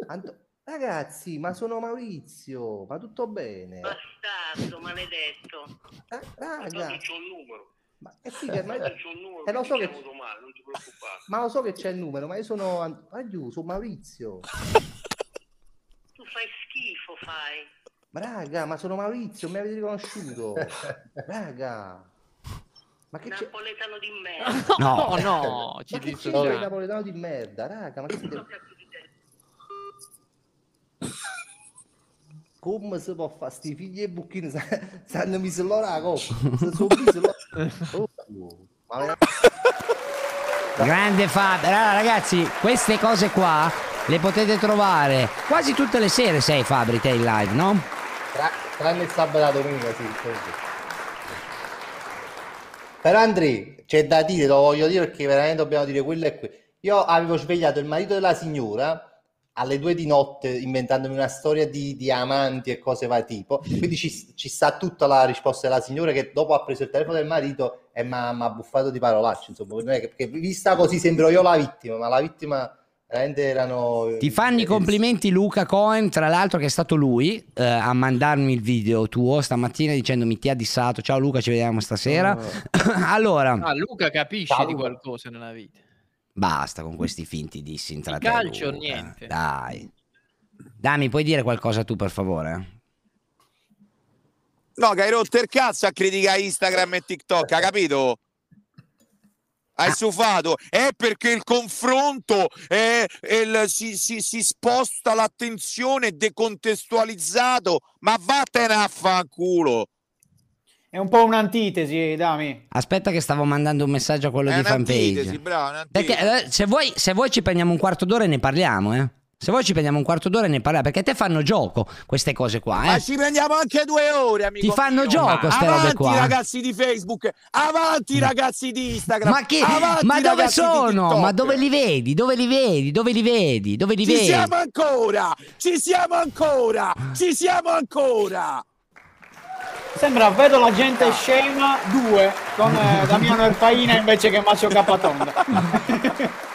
Anto- ragazzi, ma sono Maurizio, ma tutto bene? bastardo, maledetto. Eh, raga, c'ho il numero. Ma, eh sì, che- ma, numero, eh, lo so che, male, non ti preoccupare. ma lo so che c'è il numero, ma io sono, giù, sono Maurizio. Tu fai schifo, fai. Ma raga, ma sono Maurizio, mi avete riconosciuto? Raga, Ma che c'è? Napoletano di merda. No. *laughs* No, no, ci Ma che c'è il napoletano di merda, raga? Ma che siete... Come si può fare? Sti figli e bucchini sa- sanno mi se l'ora la coppa. Grande Fabio. Allora, ragazzi, queste cose qua le potete trovare quasi tutte le sere, sei Fabri, te in live, no? Tra- tranne il sabato e domenica, sì. sì. Però Andrea, c'è da dire, lo voglio dire perché veramente dobbiamo dire quello e quello. Io avevo svegliato il marito della signora alle due di notte inventandomi una storia di, di amanti e cose va tipo. *laughs* Quindi ci, ci sta tutta la risposta della signora che dopo ha preso il telefono del marito e mi ha buffato di parolacce. Insomma, non è che- perché vista così sembro io la vittima, ma la vittima veramente erano... Ti fanno i complimenti Luca Cohen, tra l'altro che è stato lui eh, a mandarmi il video tuo stamattina dicendomi ti ha dissato, ciao Luca ci vediamo stasera. *coughs* allora, Ah, Luca capisce di qualcosa nella vita. Basta con questi finti dissi in tra te, calcio, Luca. niente. Dai. Dami, puoi dire qualcosa tu per favore? No, che hai rotto il cazzo a criticare Instagram e TikTok, ha capito? Hai sufato, è perché il confronto è, è il- si, si- si sposta l'attenzione, è decontestualizzato, ma vattene a fanculo. È un po' un'antitesi, Dami. Aspetta che stavo mandando un messaggio a quello È di fanpage. bravo, un'antitesi. Perché eh, se vuoi, se vuoi ci prendiamo un quarto d'ora e ne parliamo, eh. Se vuoi ci prendiamo un quarto d'ora e ne parliamo, perché te fanno gioco queste cose qua, Ma eh. ci prendiamo anche due ore, amico Ti fanno mio. gioco ste robe avanti, qua. ragazzi di Facebook, avanti ragazzi di Instagram. Ma, che, avanti, ma dove sono? Ma dove li vedi? Dove li vedi? Dove li vedi? Dove li Ci vedi? siamo ancora! Ci siamo ancora! Ci siamo ancora! Sembra vedo la gente scema 2 con eh, Damiano Erfaina invece che Macio Capatonda. *laughs*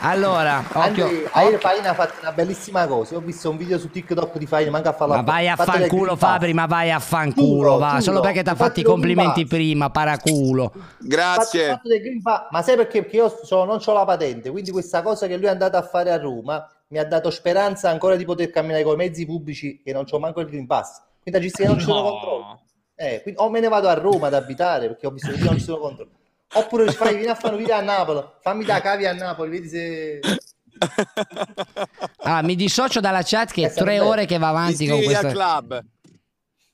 Allora, occhio. Anche ieri Faina ha fatto una bellissima cosa. Io ho visto un video su TikTok di Faina, manca a farla. Ma vai a fatto fanculo. Fabri, ma vai a fanculo, va, giuro. solo perché ti ha fatti i complimenti prima, paraculo. Grazie. Fatto- fatto. Ma sai perché? Perché io so- non ho la patente, quindi questa cosa che lui è andato a fare a Roma mi ha dato speranza ancora di poter camminare con i mezzi pubblici che non c'ho manco il Green Pass. Quindi che non ci sono No. controlli. Eh, quindi o me ne vado a Roma ad abitare perché ho visto che non ci sono controlli. Oppure fai, vieni a fare un video a Napoli, fammi da cavi a Napoli, vedi se... *laughs* Ah, mi dissocio dalla chat che è Eh, tre sarebbe- ore che va avanti con Iscriviti al questa. club.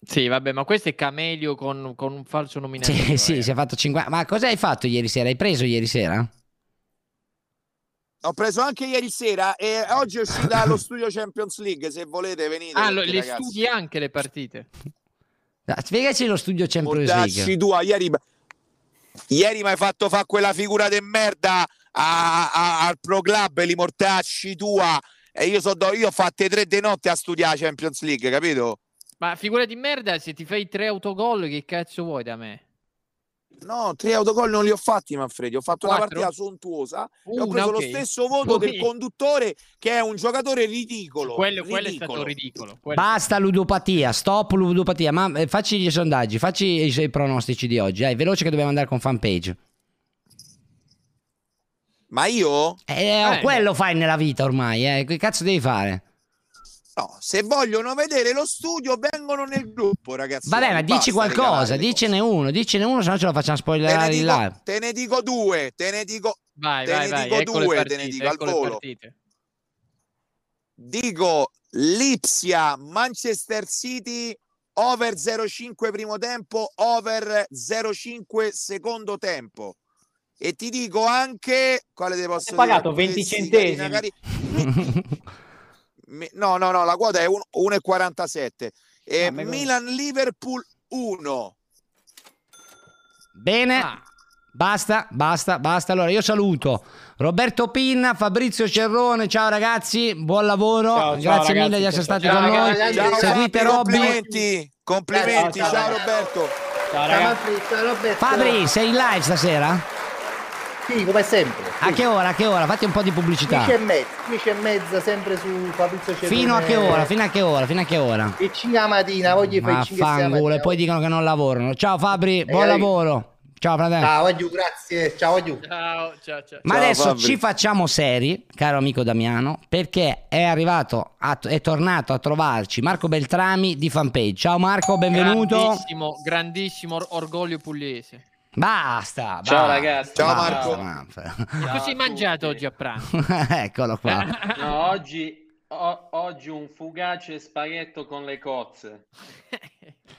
Sì, vabbè, ma questo è Camelio con, con un falso nominativo. Sì, sì, eh. si è fatto 50. Ma cosa hai fatto ieri sera? Hai preso ieri sera? Ho preso anche ieri sera e oggi è uscita *laughs* lo studio Champions League. Se volete, venite. Ah, lo- le ragazzi. studi anche le partite. Ah, Spiegaci lo studio Champions Mortacci League. tua, ieri, ieri mi hai fatto fare quella figura de merda a- a- al Pro Club, li mortacci tua. E io, so, io ho fatte tre di notte a studiare Champions League, capito? Ma figura di merda, se ti fai tre autogol, che cazzo vuoi da me? No, tre autogol non li ho fatti, Manfredi. Ho fatto una Quattro? partita sontuosa e ho Una, preso ok. lo stesso voto del Poi- conduttore, che è un giocatore ridicolo. Quello, quello è stato ridicolo. ridicolo. quello- Basta ludopatia, stop ludopatia. Ma eh, facci i sondaggi, facci i, i pronostici di oggi. Dai, veloce che dobbiamo andare con fanpage. Ma io? Eh, oh, quello fai nella vita ormai, eh. Che cazzo devi fare? No, se vogliono vedere lo studio, vengono nel gruppo, ragazzi. Vabbè, ma dici qualcosa, dicene uno, dicene uno, se no ce lo facciamo Te ne, spoilerare in dico, live. te ne dico due, te ne dico, Vai, te vai, ne vai, dico ecco due, partite, te ne dico al ecco le volo. Dico Lipsia, Manchester City, over 0,5 primo tempo, over 0,5 secondo tempo. E ti dico anche quale te posso Hai pagato dire? 20 Messi, centesimi. *laughs* *laughs* No, no, no, la quota è un- 1,47. E Milan-Liverpool 1. Bene. Ah. Basta, basta, basta. Allora io saluto Roberto Pinna, Fabrizio Cerrone. Ciao ragazzi, buon lavoro. Ciao, ciao, Grazie ragazzi, mille di essere ciao, stati ciao, con noi. Ciao, Seguite Robby. complimenti, complimenti, Ciao, ciao, ciao. Roberto. Ciao Ciao, ciao. Fabri, sei in live stasera? Sì, come sempre. A che ora? A che ora? Fatti un po' di pubblicità. 10 e mezza, 10 e mezza sempre su Fabrizio Cerrone. Fino a che ora? Fino a che ora? Fino a che ora? E 5 la mattina, voglio fare Ma 5 e 6 la fanculo, mattina. e poi dicono che non lavorano. Ciao Fabri, buon ragazzi. lavoro. Ciao fratello. Ciao, voglio, grazie. Ciao, voglio. Ciao, ciao, ciao. Ma Ciao, adesso Fabri. ci facciamo seri, caro amico Damiano, perché è arrivato, a- è tornato a trovarci Marco Beltrami di Fanpage. Ciao Marco, benvenuto. Grandissimo, grandissimo or- orgoglio pugliese. Basta. Ciao, basta, ragazzi. Ciao, basta, Marco. Manfred. Cosa hai mangiato oggi a pranzo? *laughs* Eccolo qua. *laughs* No, oggi, o- oggi un fugace spaghetto con le cozze.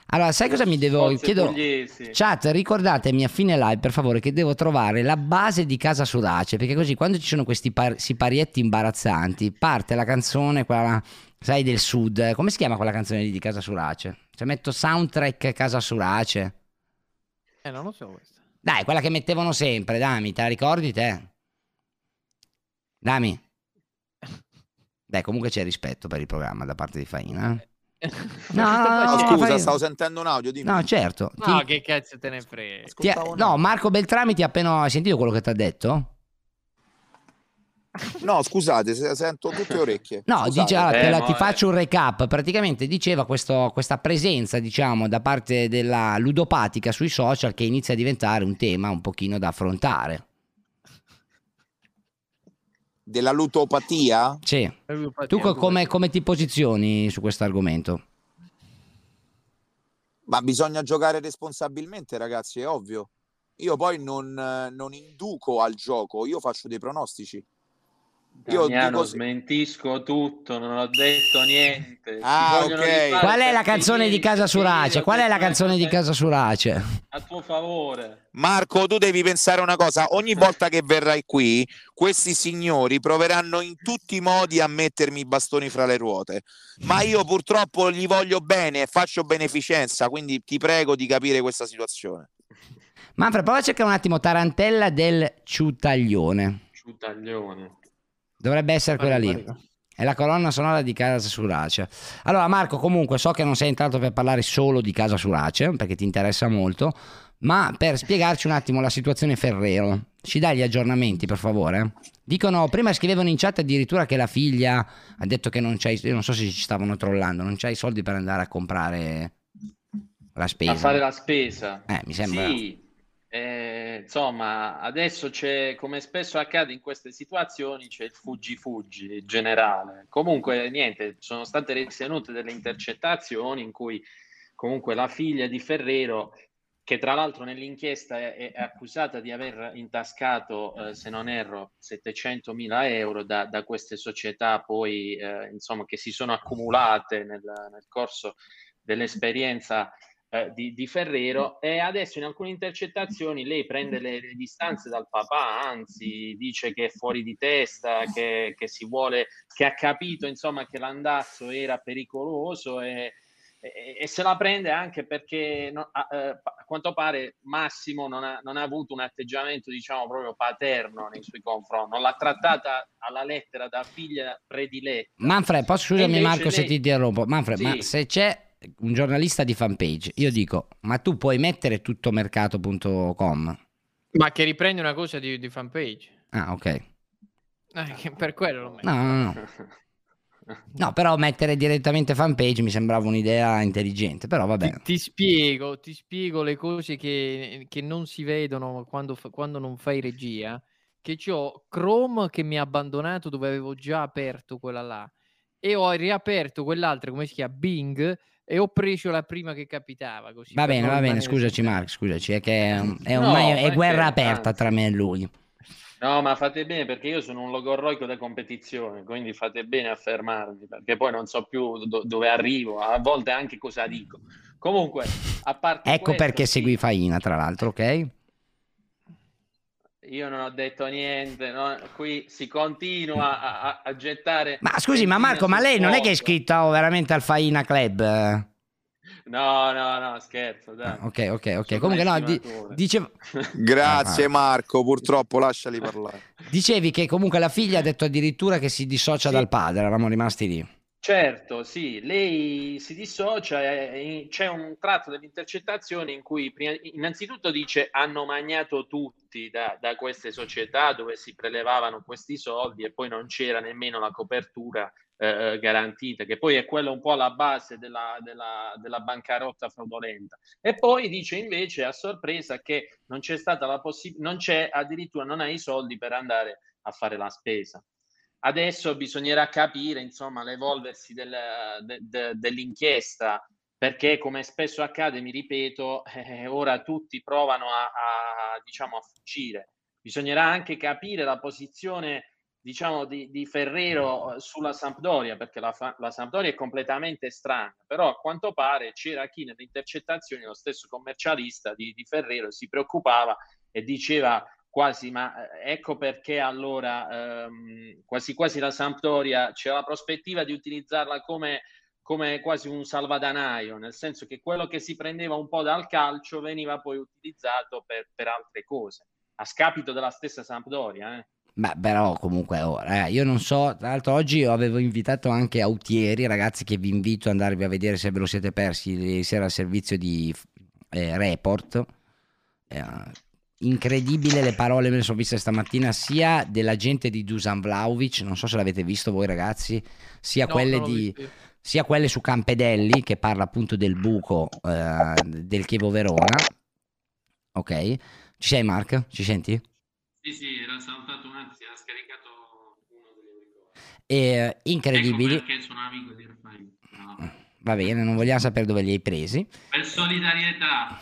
Allora, sai cosa mi devo... Cozze Chiedo... pugliesi. Chat, ricordatemi a fine live per favore che devo trovare la base di Casa Surace, perché così quando ci sono questi par- siparietti imbarazzanti, parte la canzone, quella, sai, del sud, come si chiama quella canzone lì di Casa Surace? Cioè metto soundtrack Casa Surace. Eh, non lo so questo. Dai, quella che mettevano sempre, Dami, te la ricordi te? Dami? *laughs* Dai, comunque c'è rispetto per il programma da parte di Faina. eh? *laughs* No, no, no, No, scusa, fai- stavo sentendo un audio. Dimmi. No, certo. No, Ti- che cazzo te ne frega. ti no, Marco Beltrami ti ha appena hai sentito quello che ti ha detto? *laughs* No, scusate, se- sento tutte orecchie. No, dice, allora, Eh, te la- ti faccio un recap. Praticamente diceva questo- questa presenza, diciamo, da parte della ludopatica sui social che inizia a diventare un tema un pochino da affrontare. Della lutopatia? Sì. Tu co- come, come ti posizioni su questo argomento? Ma bisogna giocare responsabilmente, ragazzi, è ovvio. Io poi non, eh, non induco al gioco, io faccio dei pronostici. Io Damiano, dico- smentisco tutto, non ho detto niente. Ah, ok. Qual è la canzone di Casa Surace? Qual è la canzone di Casa Surace? A tuo favore. Marco, tu devi pensare una cosa, ogni volta che verrai qui, questi signori proveranno in tutti i modi a mettermi i bastoni fra le ruote, ma io purtroppo gli voglio bene e faccio beneficenza, quindi ti prego di capire questa situazione. Manfred, prova a cercare un attimo Tarantella del Ciutaglione. Ciutaglione. Dovrebbe essere quella lì. È la colonna sonora di Casa Surace. Allora, Marco, comunque so che non sei entrato per parlare solo di Casa Surace, perché ti interessa molto, ma per spiegarci un attimo la situazione Ferrero, ci dai gli aggiornamenti, per favore? Dicono, prima scrivevano in chat addirittura che la figlia ha detto che non c'hai, io non so se ci stavano trollando, non c'hai soldi per andare a comprare la spesa. A fare la spesa. Eh, mi sembra... Sì, eh, insomma, adesso c'è, come spesso accade in queste situazioni, c'è il fuggi-fuggi generale. Comunque, niente, sono state ritenute delle intercettazioni in cui comunque la figlia di Ferrero, che tra l'altro nell'inchiesta è, è accusata di aver intascato, eh, se non erro, 700 mila euro da, da queste società poi, eh, insomma, che si sono accumulate nel, nel corso dell'esperienza eh, di, di Ferrero e adesso in alcune intercettazioni lei prende le, le distanze dal papà, anzi dice che è fuori di testa, che, che si vuole, che ha capito insomma che l'andazzo era pericoloso e, e- e se la prende anche perché no- a, eh, a quanto pare Massimo non ha, non ha avuto un atteggiamento diciamo proprio paterno nei suoi confronti, non l'ha trattata alla lettera da figlia prediletta. Manfred, posso scusami Marco se lei- ti interrompo? Manfred, ma Sì. se c'è un giornalista di fanpage, io dico, ma tu puoi mettere tuttomercato.com? Ma che riprende una cosa di, di fanpage. Ah, ok. Eh, per quello lo metto. No, no, no. No, però mettere direttamente fanpage mi sembrava un'idea intelligente, però vabbè. Ti spiego, ti spiego le cose che, che non si vedono quando, quando non fai regia. Che ho Chrome che mi ha abbandonato dove avevo già aperto quella là e ho riaperto quell'altra, come si chiama? Bing e ho preso la prima che capitava. Così, Va bene, va bene, scusaci Marco, scusaci, è che è, *laughs* è No, ormai è guerra aperta tra me e lui. No, ma fate bene perché io sono un logorroico da competizione, quindi fate bene a fermarmi perché poi non so più do- dove arrivo, a volte anche cosa dico. Comunque, a parte Ecco questo, perché sì, segui Faina, tra l'altro, ok? Io non ho detto niente, no? qui si continua a, a- a gettare... Ma scusi, ma Marco, ma lei non è che è fuoco. iscritta oh, veramente al Faina Club? No, no, no, scherzo, dai. Ok, ok, ok. Sono Comunque no, di- dicevo... *laughs* Grazie Ah. Marco, purtroppo lasciali parlare. Dicevi che comunque la figlia ha detto addirittura che si dissocia dal padre, eravamo rimasti lì. Certo, sì, lei si dissocia, e c'è un tratto delle intercettazioni in cui innanzitutto dice hanno magnato tutti da, da queste società dove si prelevavano questi soldi e poi non c'era nemmeno la copertura eh, garantita, che poi è quella un po' la base della, della, della bancarotta fraudolenta. E poi dice invece a sorpresa che non c'è stata la possibilità, non c'è addirittura, non ha i soldi per andare a fare la spesa. Adesso bisognerà capire, insomma, l'evolversi del- de- de- dell'inchiesta perché come spesso accade, mi ripeto, *laughs* eh, ora tutti provano a, a, diciamo, a fuggire. Bisognerà anche capire la posizione diciamo, di, di Ferrero eh, sulla Sampdoria, perché la, la Sampdoria è completamente strana, però a quanto pare c'era chi nelle intercettazioni, lo stesso commercialista di, di Ferrero, si preoccupava e diceva quasi, ma eh, ecco perché allora ehm, quasi quasi la Sampdoria c'è la prospettiva di utilizzarla come, come quasi un salvadanaio, nel senso che quello che si prendeva un po' dal calcio veniva poi utilizzato per, per altre cose, a scapito della stessa Sampdoria. Eh. Beh, però comunque ora, eh, io non so, tra l'altro oggi avevo invitato anche Autieri, ragazzi che vi invito ad andarvi a vedere se ve lo siete persi ieri sera al servizio di eh, Report. Eh, incredibile le parole me le sono viste stamattina sia della gente di Dusan Vlaovic, non so se l'avete visto voi ragazzi, sia No, quelle di sia quelle su Campedelli che parla appunto del buco eh, del Chievo Verona. Ok, ci sei Mark? Ci senti? Sì, sì, era saltato un attimo, ha scaricato uno dei ricordi. E, incredibili. Ecco perché sono amico di Raffaele. Bravo. Va bene, non vogliamo sapere dove li hai presi. Per solidarietà.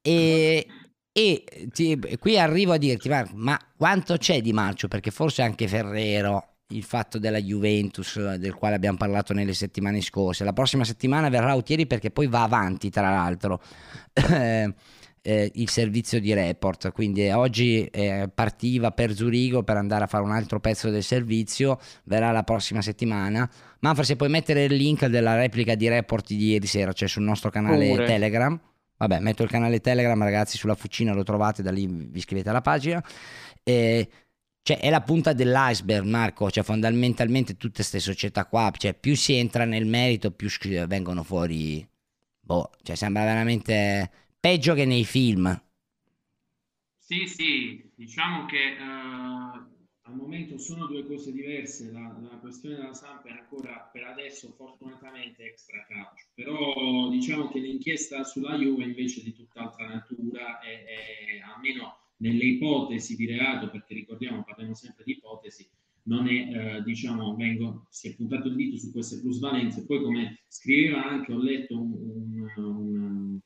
E, *laughs* e ti- qui arrivo a dirti, Marco, ma quanto c'è di marcio? Perché forse anche Ferrero, il fatto della Juventus, del quale abbiamo parlato nelle settimane scorse, la prossima settimana verrà Autieri perché poi va avanti, tra l'altro, eh, *laughs* eh, il servizio di report. Quindi oggi eh, partiva per Zurigo per andare a fare un altro pezzo del servizio, verrà la prossima settimana. Manfred, se puoi mettere il link della replica di report di ieri sera, cioè sul nostro canale Pure. Telegram. Vabbè, metto il canale Telegram, ragazzi, sulla fucina lo trovate, da lì vi iscrivete alla pagina. E, cioè, è la punta dell'iceberg, Marco. Cioè, fondamentalmente tutte queste società qua, cioè, più si entra nel merito, più vengono fuori. Boh, cioè, sembra veramente peggio che nei film. Sì, sì, diciamo che eh, al momento sono due cose diverse. La, la questione della Samp è ancora per adesso fortunatamente extra calcio, però diciamo che l'inchiesta sulla Juve invece di tutt'altra natura e, e almeno nelle ipotesi di reato, perché ricordiamo parliamo sempre di ipotesi, non è, eh, diciamo, vengo, si è puntato il dito su queste plusvalenze. Poi, come scriveva anche, ho letto un, un- un-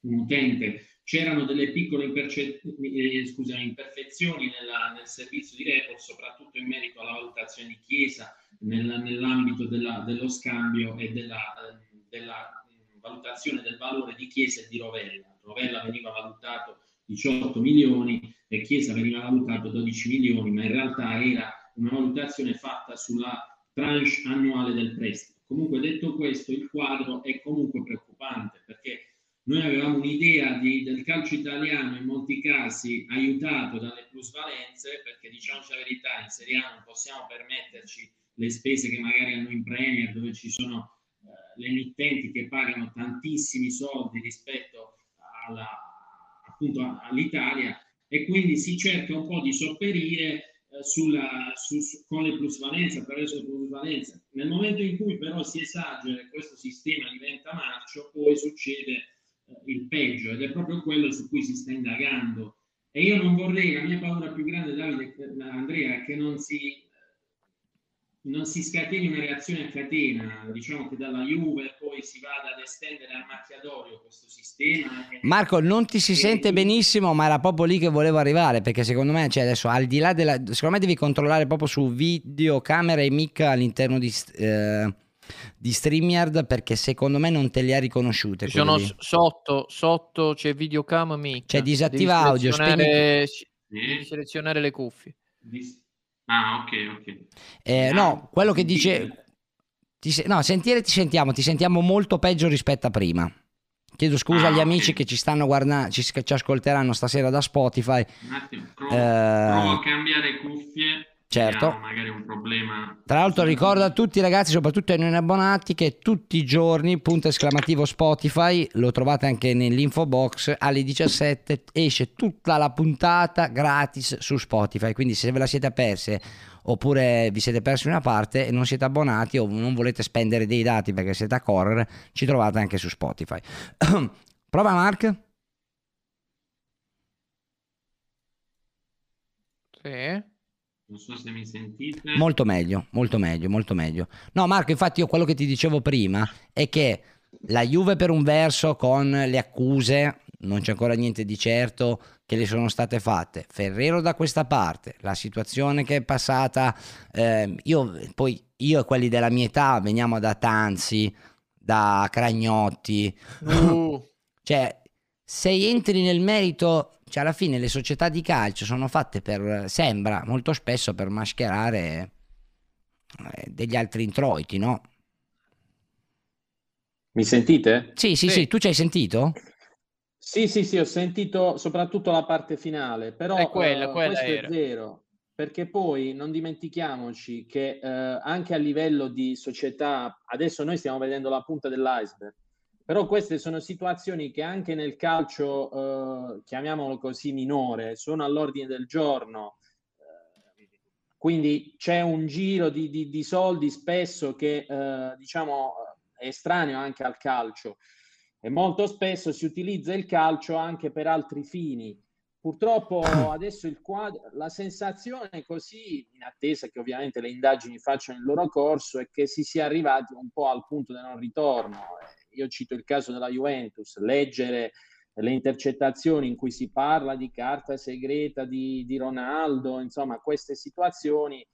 un utente, c'erano delle piccole imperce- eh, scusami, imperfezioni nella- nel servizio di report, soprattutto in merito alla valutazione di Chiesa nel- nell'ambito della- dello scambio e della, della, valutazione del valore di Chiesa e di Rovella. Rovella veniva valutato 18 milioni e Chiesa veniva valutato 12 milioni, ma in realtà era una valutazione fatta sulla tranche annuale del prestito. Comunque detto questo, il quadro è comunque preoccupante perché noi avevamo un'idea del calcio italiano in molti casi aiutato dalle plusvalenze, perché diciamoci la verità, in Serie A non possiamo permetterci le spese che magari hanno in Premier, dove ci sono eh, le emittenti che pagano tantissimi soldi rispetto alla, appunto all'Italia e quindi si cerca un po' di sopperire eh, sulla- su- su- con le plusvalenze, attraverso le plusvalenze. Nel momento in cui però si esagera e questo sistema diventa marcio, poi succede il peggio ed è proprio quello su cui si sta indagando. E io non vorrei, la mia paura più grande, Davide, eh, Andrea, è che non si, non si scateni una reazione a catena, diciamo che dalla Juve poi si vada ad estendere al macchiatorio questo sistema. Marco, non ti si sente benissimo, ma era proprio lì che volevo arrivare. Perché secondo me, cioè adesso al di là della. Secondo me devi controllare proprio su videocamera e mic all'interno di, eh, di StreamYard. Perché secondo me non te le ha riconosciute. Ci sono lì. sotto, sotto c'è videocam mic. Cioè, disattiva Devi audio, selezionare- Sì. devi selezionare le cuffie. Ah, ok, ok. Eh, no, quello che dice. ti se- no, sentire ti sentiamo, ti sentiamo molto peggio rispetto a prima. Chiedo scusa Ah, agli ok. amici che ci stanno guardando, ci, ci ascolteranno stasera da Spotify. Un attimo, provo, Eh, provo a cambiare cuffie. Certo. Magari un problema. Tra l'altro ricordo a tutti ragazzi, soprattutto ai non abbonati, che tutti i giorni, punto esclamativo Spotify, lo trovate anche nell'info box, alle 17 esce tutta la puntata gratis su Spotify, quindi se ve la siete perse oppure vi siete persi una parte e non siete abbonati o non volete spendere dei dati perché siete a correre, ci trovate anche su Spotify. *clears throat* Prova Mark? Sì. Non so se mi sentite. Molto meglio, molto meglio, molto meglio. No, Marco, infatti io quello che ti dicevo prima è che la Juve per un verso con le accuse, non c'è ancora niente di certo che le sono state fatte. Ferrero da questa parte, la situazione che è passata, ehm, io poi io e quelli della mia età veniamo da Tanzi, da Cragnotti, Uh, *laughs* cioè se entri nel merito, cioè alla fine le società di calcio sono fatte per, sembra molto spesso per mascherare eh, degli altri introiti, no? Mi sentite? Sì, sì, sì, tu ci hai sentito? Sì, sì, sì, ho sentito soprattutto la parte finale, però È quella, eh, quella questo era. è vero, perché poi non dimentichiamoci che eh, anche a livello di società, adesso noi stiamo vedendo la punta dell'iceberg, però queste sono situazioni che anche nel calcio, eh, chiamiamolo così, minore, sono all'ordine del giorno. Eh, Quindi c'è un giro di, di- di soldi spesso che eh, diciamo è estraneo anche al calcio e molto spesso si utilizza il calcio anche per altri fini. Purtroppo *clears throat* adesso il quadro, la sensazione così, in attesa che ovviamente le indagini facciano il loro corso, è che si sia arrivati un po' al punto del non ritorno. Io cito il caso della Juventus, leggere le intercettazioni in cui si parla di carta segreta di, di Ronaldo, insomma, queste situazioni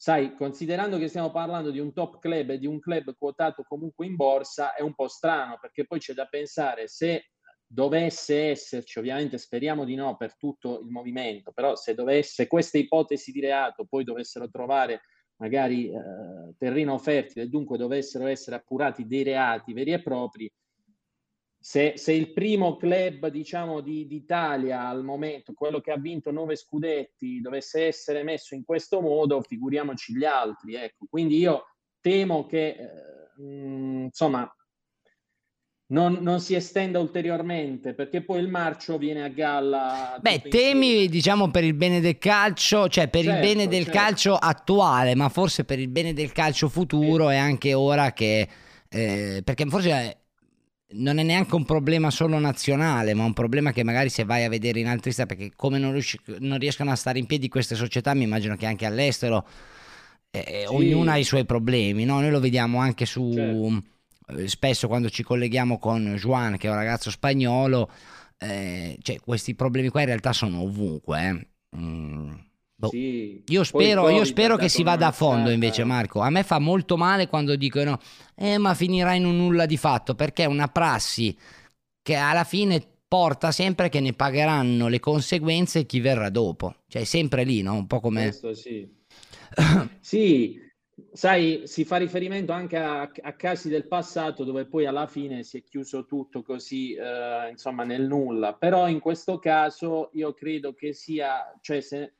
sai, considerando che stiamo parlando di un top club e di un club quotato comunque in borsa, è un po' strano perché poi c'è da pensare se dovesse esserci, ovviamente speriamo di no per tutto il movimento, però se dovesse queste ipotesi di reato poi dovessero trovare magari eh, terreno fertile dunque dovessero essere appurati dei reati veri e propri, se, se il primo club diciamo di- d'Italia al momento, quello che ha vinto nove scudetti, dovesse essere messo in questo modo, figuriamoci gli altri. Ecco. Quindi io temo che eh, mh, insomma non, non si estenda ulteriormente perché poi il marcio viene a galla. Beh, temi diciamo per il bene del calcio, cioè per il Certo, bene del certo. calcio attuale, ma forse per il bene del calcio futuro è anche ora che... eh, perché forse eh, non è neanche un problema solo nazionale, ma un problema che magari se vai a vedere in altri stati, perché come non, riusci- non riescono a stare in piedi queste società, mi immagino che anche all'estero eh, Sì. ognuna ha i suoi problemi, no? Noi lo vediamo anche su... Certo. Eh, Spesso quando ci colleghiamo con Juan, che è un ragazzo spagnolo, eh, cioè, questi problemi qua in realtà sono ovunque. eh. Mm, boh. Sì. Io spero, io spero che si vada a fondo invece, Marco. A me fa molto male quando dicono, eh, ma finirà in un nulla di fatto, perché è una prassi che alla fine porta sempre che ne pagheranno le conseguenze chi verrà dopo. Cioè, sempre lì, no? Un po' come... Questo sì. *laughs* Sì, sai, si fa riferimento anche a, a casi del passato dove poi alla fine si è chiuso tutto così, eh, insomma, nel nulla. Però in questo caso io credo che sia, cioè se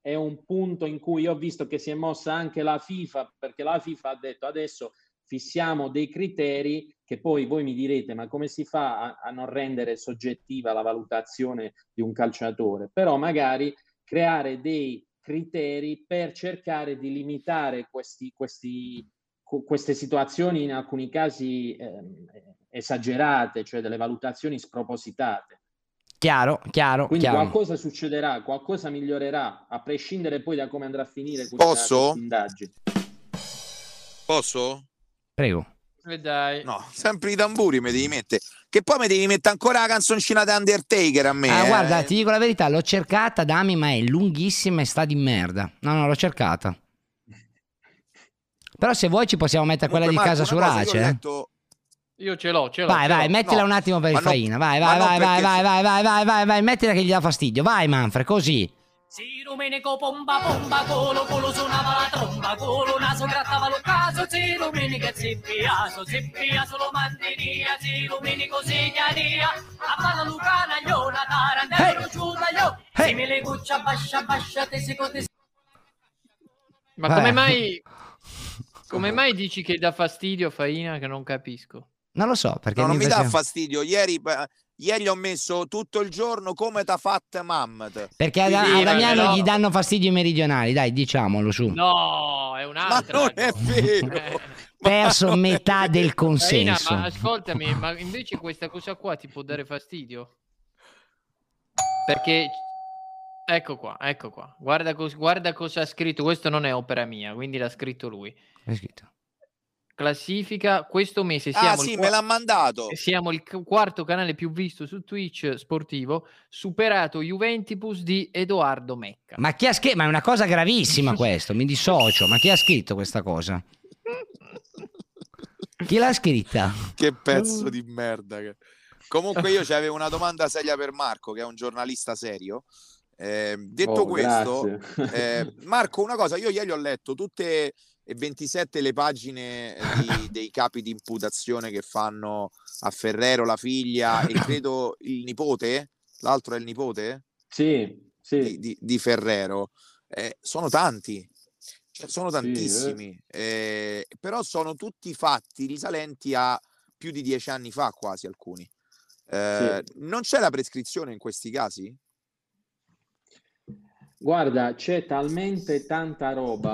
è un punto in cui ho visto che si è mossa anche la FIFA, perché la FIFA ha detto adesso fissiamo dei criteri che poi voi mi direte ma come si fa a, a non rendere soggettiva la valutazione di un calciatore? Però magari creare dei criteri per cercare di limitare questi, questi, queste situazioni in alcuni casi ehm, esagerate, cioè delle valutazioni spropositate. Chiaro, chiaro, Quindi chiaro. qualcosa succederà, qualcosa migliorerà, a prescindere poi da come andrà a finire questa, Posso? indagine. Posso? Prego. E dai. No, sempre i tamburi mi devi mettere. Che poi mi devi mettere ancora la canzoncina da Undertaker a me. Ah, eh. guarda, ti dico la verità, l'ho cercata, Dami, ma è lunghissima e sta di merda. No, no, l'ho cercata. Però se vuoi ci possiamo mettere quella di Comunque, casa Marco, su cosa, io ho Race. eh. letto- Io ce l'ho, ce l'ho. Vai, ce vai, l'ho. mettila No, un attimo per ma il non- Faina. Vai, vai, vai, vai, perché- vai, vai, vai, vai, vai, vai, mettila che gli dà fastidio. Vai, Manfred, così. Si Domenico pomba pomba colo colo suonava la tromba colo naso grattava lo caso. Si Domenico zippiaso zippiaso lo mantinia si Domenico signaria a palla lucana gliona tarandello giuda io si me le cuccia bascia bascia te si cote Ma Vabbè. come mai, *laughs* come mai dici che dà fastidio Faina che non capisco? Non lo so, perché No, non mi dà fastidio. Ieri, ieri ho messo tutto il giorno come t'ha fatta Mammat. Perché a, a Damiano no. gli danno fastidio i meridionali, dai, diciamolo su. No, è Ma un'altra. non è vero. Eh, *laughs* Perso metà del consenso. ma ascoltami, ma invece questa cosa qua ti può dare fastidio? Perché ecco qua, ecco qua. Guarda, guarda cosa ha scritto. Questo non è opera mia, quindi l'ha scritto lui. È scritto. Classifica. Questo mese Ah, siamo, sì, il, me l'ha mandato. siamo il qu- quarto canale più visto su Twitch sportivo, superato Juventus di Edoardo Mecca. Ma chi ha scritto? Ma è una cosa gravissima *laughs* questo, mi dissocio. Ma chi ha scritto questa cosa? Chi l'ha scritta? Che pezzo di merda. che- Comunque io c'avevo una domanda seria per Marco, che è un giornalista serio. Eh, detto Oh, questo, eh, Marco, una cosa, io ieri ho letto tutte e 27 le pagine di- *laughs* dei capi di imputazione che fanno a Ferrero, la figlia e *laughs* credo il nipote, l'altro è il nipote? Sì, Di, di- di Ferrero. Eh, sono tanti, cioè, sono Sì, eh. tantissimi, eh, però sono tutti fatti risalenti a più di dieci anni fa, quasi alcuni. Eh, Non c'è la prescrizione in questi casi? Guarda, c'è talmente tanta roba,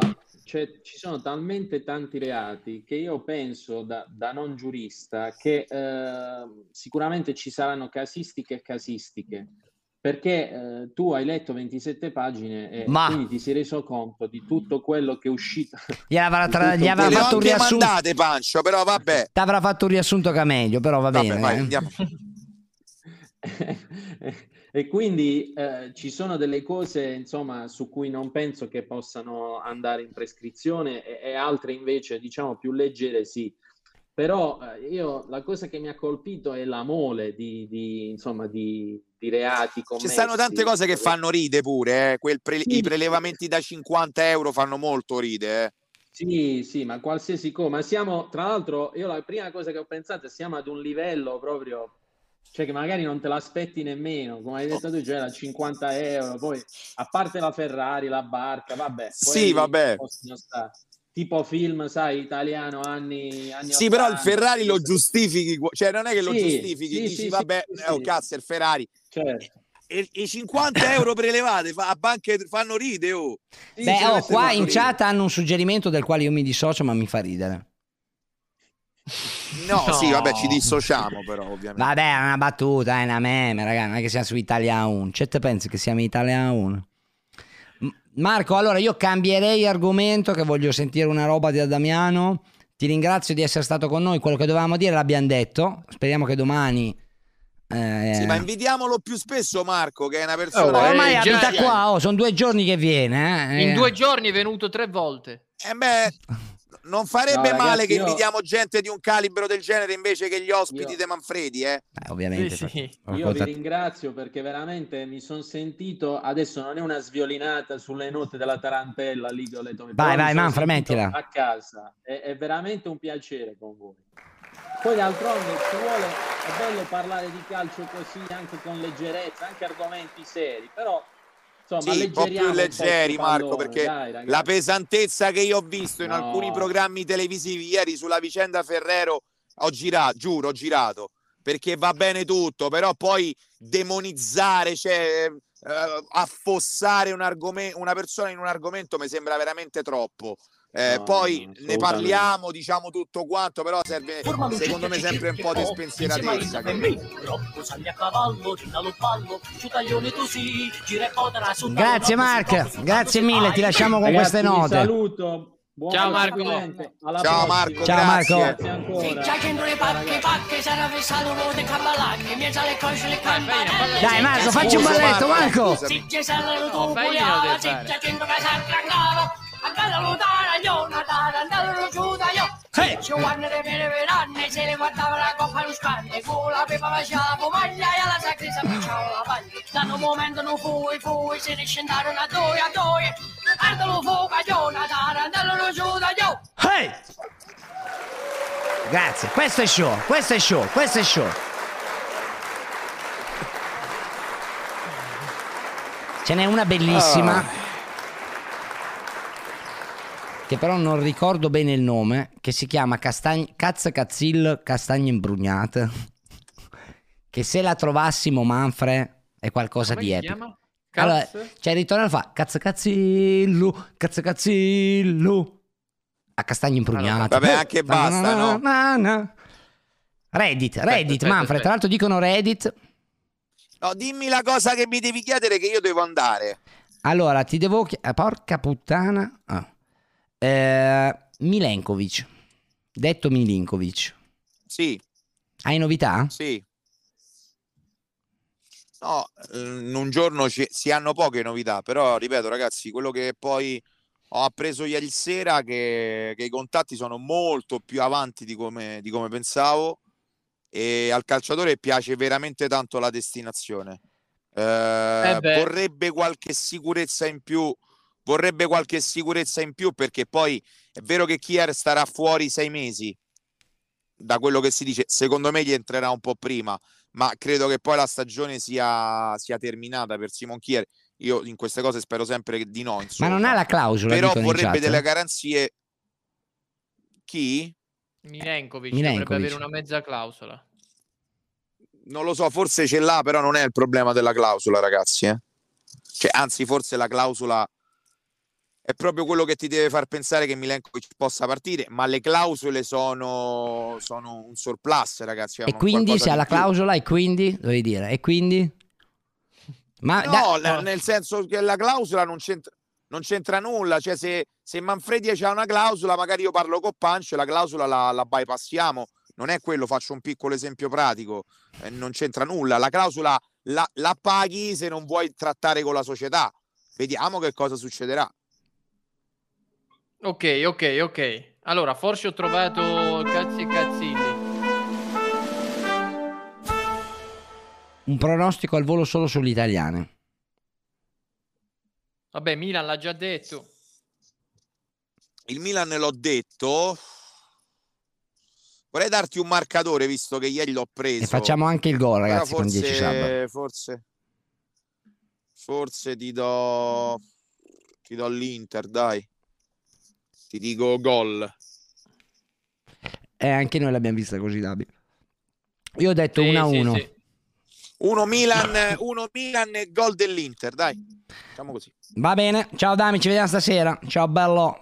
c'è- ci sono talmente tanti reati che io penso da, da non giurista che eh, sicuramente ci saranno casistiche e casistiche. Perché eh, tu hai letto 27 pagine e Ma- quindi ti sei reso conto di tutto quello che è uscito. Gli avrà, tra- gli avrà fatto un riassunto. mandate, Pancio, però vabbè. T'avrà fatto un riassunto Cameglio, però va Vabbè, bene. vai, eh. *laughs* E quindi eh, ci sono delle cose, insomma, su cui non penso che possano andare in prescrizione e, e altre invece, diciamo, più leggere, sì. Però eh, io la cosa che mi ha colpito è la mole di, di, insomma, di, di reati Ci commessi. stanno tante cose che fanno ride pure, eh. Quel pre- i prelevamenti da 50 euro fanno molto ride. eh. Sì, sì, ma qualsiasi cosa. Ma siamo, tra l'altro, io la prima cosa che ho pensato è siamo ad un livello proprio, cioè che magari non te l'aspetti nemmeno, come hai detto tu, cioè da 50 euro, poi a parte la Ferrari, la barca, vabbè. Sì, vabbè. Tipo film, sai, italiano, anni, anni Sì, però il 80, Ferrari lo giustifichi, cioè non è che lo Sì, giustifichi, sì, dici sì, vabbè, sì, oh sì. cazzo, il Ferrari. Certo. E, e i 50 euro prelevate fa- a banche fanno ride, oh. Beh, oh, qua in ride. chat hanno un suggerimento del quale io mi dissocio, ma mi fa ridere. No, No. sì, vabbè, ci dissociamo però, ovviamente. Vabbè, è una battuta, è una meme, ragazzi, non è che siamo su Italia 1. Cioè, te pensi che siamo Italia 1? M- Marco, allora io cambierei argomento che voglio sentire una roba da Damiano. Ti ringrazio di essere stato con noi, quello che dovevamo dire l'abbiamo detto. Speriamo che domani... eh, Sì, ma invitiamolo più spesso Marco, che è una oh, persona... ormai eh, già- abita qua, oh, sono due giorni che viene. eh. In due giorni è venuto tre volte. Eh beh, non farebbe No, male ragazzi, che io- invitiamo gente di un calibro del genere invece che gli ospiti Io- di Manfredi, eh? Eh, ovviamente. Sì, sì. per- Io vi racconta- ringrazio perché veramente mi sono sentito, adesso non è una sviolinata sulle note della tarantella lì che ho letto, Vai, vai, sentito mettila. A casa, è, è veramente un piacere con voi. Poi d'altronde ci vuole, è bello parlare di calcio così anche con leggerezza, anche argomenti seri, però insomma Sì, un po' più leggeri, po' Marco, pallone, perché dai, la pesantezza che io ho visto in No. alcuni programmi televisivi ieri sulla vicenda Ferrero ho girato, giuro, ho girato, perché va bene tutto, però poi demonizzare, cioè eh, affossare un argome- una persona in un argomento mi sembra veramente troppo. Eh, No, poi ne parliamo, diciamo tutto quanto, però serve secondo me sempre un po' di spensieratezza. Grazie Mark, grazie mille, ti lasciamo con queste note. saluto. Buon Ciao, Marco. Ciao. Marco, Ciao, Marco. Grazie ancora. Dai Marco, facci un balletto Marco, Marco. Lo Oh, io, a casa lo taraglione, tarandalo giù da io. Ci quando le vere veranne, se le guardava la coppa lo scande, con la pepa faceva la pomaglia e alla sacrista facciava la paglia. Da un momento non fui, fui, se ne scendarono a due, a due, ardolo fuoco, tarandalo giù da io. Hey! Grazie, questo è show, questo è show, questo è show. Ce n'è una bellissima. Ah. Che però non ricordo bene il nome. Che si chiama Castagn- Cazzo Cazzil Castagne Imbrugnate. *laughs* Che se la trovassimo, Manfred, è qualcosa Come di si epico. chiama? Allora, Cazzo? c'è il ritorno fa Cazzo Cazzillu, Cazzo Cazzillu. A Castagno Imprugnato. Vabbè, anche basta, no? Na, na. Reddit, Reddit, aspetta, Manfred. aspetta. Tra l'altro dicono Reddit. No, dimmi la cosa che mi devi chiedere che io devo andare. Allora, ti devo chiedere. Porca puttana. Ah. Eh, Milenkovic. detto Milinkovic. Sì, Hai novità? sì. No, eh, in un giorno ci- si hanno poche novità, però ripeto ragazzi, quello che poi ho appreso ieri sera che, che i contatti sono molto più avanti di come, di come pensavo e al calciatore piace veramente tanto la destinazione. Eh, Eh vorrebbe qualche sicurezza in più, vorrebbe qualche sicurezza in più perché poi è vero che Kier starà fuori sei mesi, da quello che si dice, secondo me gli entrerà un po' prima, ma credo che poi la stagione sia, sia terminata per Simon Kier. Io in queste cose spero sempre di no, Ma insomma. non ha la clausola, Però vorrebbe delle garanzie. Chi? Milenkovic, Milenkovic. dovrebbe avere una mezza clausola. Non lo so, forse ce l'ha, però non è il problema della clausola, ragazzi. eh. Cioè, anzi, forse la clausola è proprio quello che ti deve far pensare che Milenkovic possa partire, ma le clausole sono, sono un surplus, ragazzi. E quindi se ha la clausola e quindi, dovevi dire, e quindi? Ma No, da- nel senso che la clausola non c'entra, non c'entra nulla. Cioè, se, se Manfredi c'ha una clausola, magari io parlo con Pancio la clausola la, la bypassiamo. Non è quello, faccio un piccolo esempio pratico. eh, non c'entra nulla. La clausola la, la paghi se non vuoi trattare con la società. Vediamo che cosa succederà. Ok, ok, ok. Allora, forse ho trovato cazzi e cazzilli. un pronostico al volo solo sulle italiane. Vabbè, Milan l'ha già detto. Il Milan l'ho detto. Vorrei darti un marcatore, visto che ieri l'ho preso. E facciamo anche il gol, ragazzi, con 10 sub. forse, forse, forse ti do, ti do l'Inter, dai. Ti dico gol. Eh, anche noi l'abbiamo vista così, Dabi. Io ho detto Sì, 1 a sì, 1. sì. Uno Milan, uno Milan e gol dell'Inter, dai. Facciamo così. Va bene, ciao Dami, ci vediamo stasera. Ciao bello.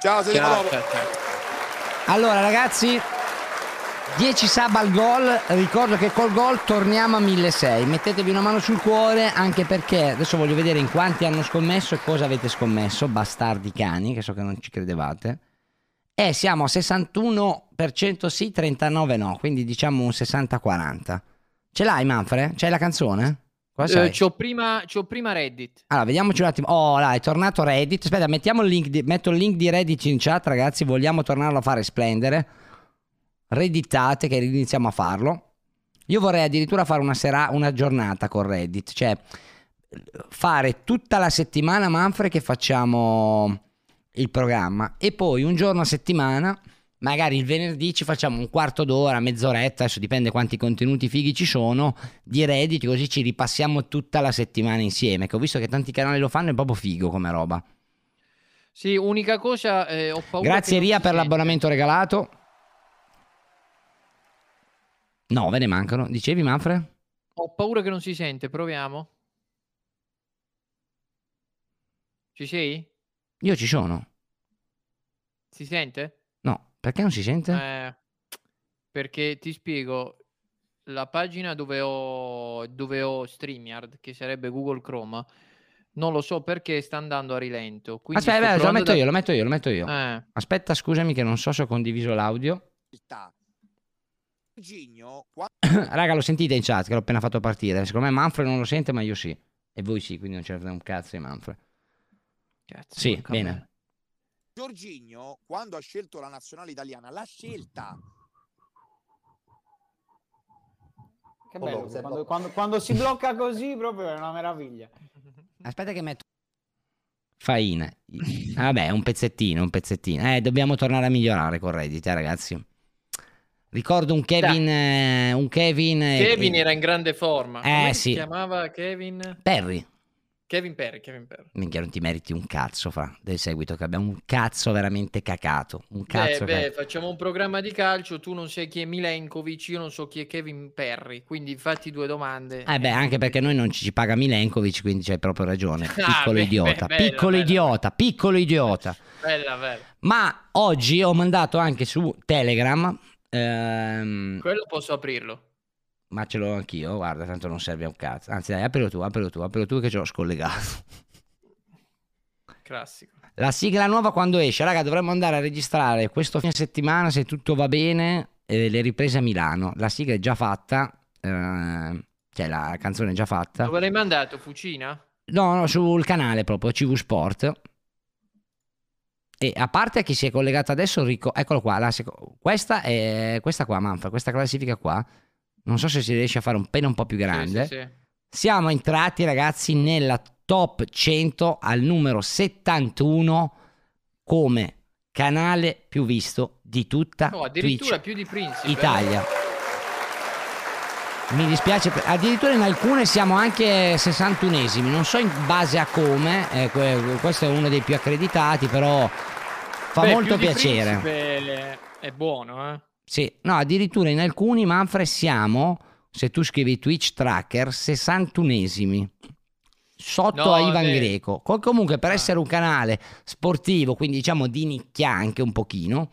Ciao, Ciao, dopo. Allora ragazzi, 10 sub al gol, ricordo che col gol torniamo a 1600. Mettetevi una mano sul cuore anche perché adesso voglio vedere in quanti hanno scommesso e cosa avete scommesso, bastardi cani, che so che non ci credevate. E siamo a 61% sì, 39 no, quindi diciamo un 60-40. Ce l'hai Manfred? C'hai la canzone? Eh, c'ho, prima, c'ho prima Reddit. Allora, vediamoci un attimo. Oh, dai, è tornato Reddit. Aspetta, mettiamo il link di- metto il link di Reddit in chat, ragazzi. Vogliamo tornarlo a fare splendere. Reddittate che iniziamo a farlo. Io vorrei addirittura fare una, sera, una giornata con Reddit, cioè fare tutta la settimana, Manfred, che facciamo il programma e poi un giorno a settimana, magari il venerdì ci facciamo un quarto d'ora, mezz'oretta, adesso dipende quanti contenuti fighi ci sono, di Reddit, così ci ripassiamo tutta la settimana insieme, che ho visto che tanti canali lo fanno, è proprio figo come roba. Sì, unica cosa, eh, ho paura Grazie Ria per l'abbonamento regalato. No, ve ne mancano. Dicevi Manfred? Ho paura che non si sente, proviamo. Ci sei? Io ci sono. Si sente? No, perché non si sente? Eh, perché ti spiego, la pagina dove ho, dove ho StreamYard, che sarebbe Google Chrome, non lo so perché sta andando a rilento. Quindi Aspetta, beh, lo metto da- io, lo metto io, lo metto io. Eh. Aspetta, scusami che non so se ho condiviso l'audio. Gigno, qua- *coughs* Raga, lo sentite in chat che l'ho appena fatto partire. Secondo me Manfred non lo sente, ma io sì. E voi sì, quindi non c'è un cazzo di Manfred. sì, porca bene. Giorginio, quando ha scelto la nazionale italiana, l'ha scelta. Che bello, quando, quando- quando si blocca *laughs* così proprio è una meraviglia. Aspetta che metto... Faina. Ah, Vabbè, un pezzettino, un pezzettino. Eh, dobbiamo tornare a migliorare con Reddit, eh, ragazzi. Ricordo un Kevin... eh, un Kevin... eh, Kevin eh, era in grande forma. Eh, Come sì. si chiamava Kevin? Perry. Kevin Perry, Kevin Perry. Minchia, non ti meriti un cazzo fra del seguito che abbiamo un cazzo veramente cacato. Un cazzo Beh, beh, facciamo un programma di calcio, tu non sai chi è Milenkovic, io non so chi è Kevin Perry, quindi fatti due domande. Eh beh, anche perché noi non ci paga Milenkovic, quindi c'hai proprio ragione. *laughs* Ah, Piccolo beh, idiota, beh, bella, piccolo bella. idiota, piccolo idiota. Bella, bella. Ma oggi ho mandato anche su Telegram, ehm, Quello posso aprirlo. ma ce l'ho anch'io, guarda, tanto non serve a un cazzo. Anzi dai, aprilo tu, aprilo tu, aprilo tu che ce l'ho scollegato. classico. La sigla nuova quando esce? Raga, dovremmo andare a registrare questo fine settimana, se tutto va bene, eh, le riprese a Milano. La sigla è già fatta, eh, cioè la canzone è già fatta. Dove l'hai mandato? Fucina? No, no, sul canale proprio, CV Sport. E a parte chi si è collegato adesso, rico- eccolo qua, la questa è questa qua, Manfra, questa classifica qua. Non so se si riesce a fare un pene un po' più grande. Sì, sì, sì. Siamo entrati, ragazzi, nella top 100 al numero 71 come canale più visto di tutta No, addirittura Twitch più di Principe. Italia. Mi dispiace, addirittura in alcune siamo anche 61esimi, non so in base a come, eh, que- questo è uno dei più accreditati, però fa Beh, molto piacere. È buono, eh? Sì, no, addirittura in alcuni Manfred siamo, se tu scrivi Twitch Tracker, 61esimi. Sotto No, a Ivan beh. Greco. Co- comunque per essere un canale sportivo, quindi diciamo di nicchia anche un pochino,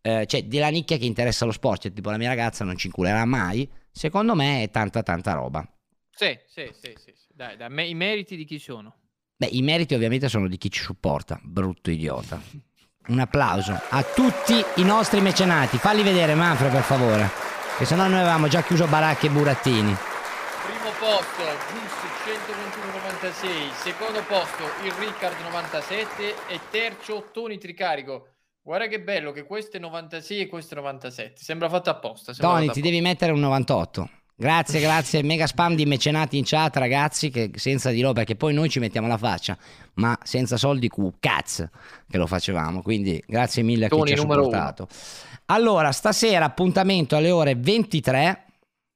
eh, cioè della nicchia che interessa lo sport, cioè, tipo la mia ragazza non ci inculerà mai, secondo me è tanta tanta roba. Sì, sì, sì, sì. Dai, dai, i meriti di chi sono? Beh, i meriti ovviamente sono di chi ci supporta, brutto idiota. *laughs* Un applauso a tutti i nostri mecenati. Falli vedere, Manfred, per favore. Che sennò noi avevamo già chiuso baracche e burattini. Primo posto, Gus 121,96. Secondo posto, il Ricard 97. E terzo, Tony Tricarico. Guarda che bello che questo è 96 e questo è 97. Sembra fatto apposta. Tony, ti devi mettere un 98. Grazie, grazie. Mega spam di mecenati in chat, ragazzi. Che senza di loro, perché poi noi ci mettiamo la faccia, ma senza soldi, cu cazzo che lo facevamo. Quindi grazie mille a chi Tony ci ha supportato. Allora, stasera appuntamento alle ore 23.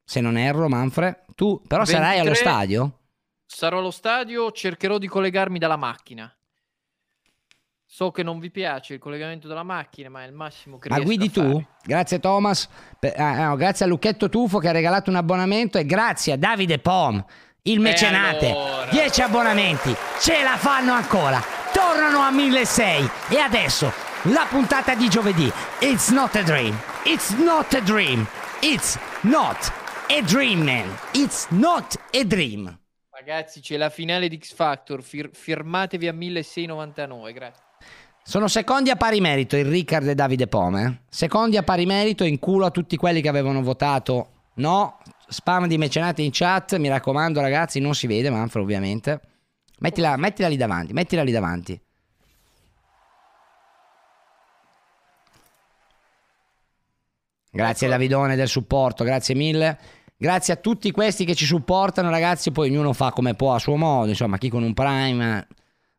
Se non erro, Manfred, tu però sarai allo 23. stadio? Sarò allo stadio, cercherò di collegarmi dalla macchina. So che non vi piace il collegamento dalla macchina, ma è il massimo che Ma guidi fare. tu? Grazie Thomas, Per- ah, no, grazie a Lucchetto Tufo che ha regalato un abbonamento e grazie a Davide Pom, il mecenate, allora? 10 abbonamenti, ce la fanno ancora, tornano a 1600 e adesso la puntata di giovedì, It's not a dream, it's not a dream, it's not a dream man, it's not a dream. Ragazzi, c'è la finale di X Factor. fir- firmatevi a 1699. Grazie. Sono secondi a pari merito il Ricard e Davide Pome. Secondi a pari merito in culo a tutti quelli che avevano votato no. Spam di mecenati in chat. Mi raccomando, ragazzi, non si vede, Manfred, ovviamente. Mettila, mettila lì davanti. Mettila lì davanti. Grazie Davidone del supporto, grazie mille. Grazie a tutti questi che ci supportano, ragazzi. Poi ognuno fa come può a suo modo. Insomma, chi con un Prime,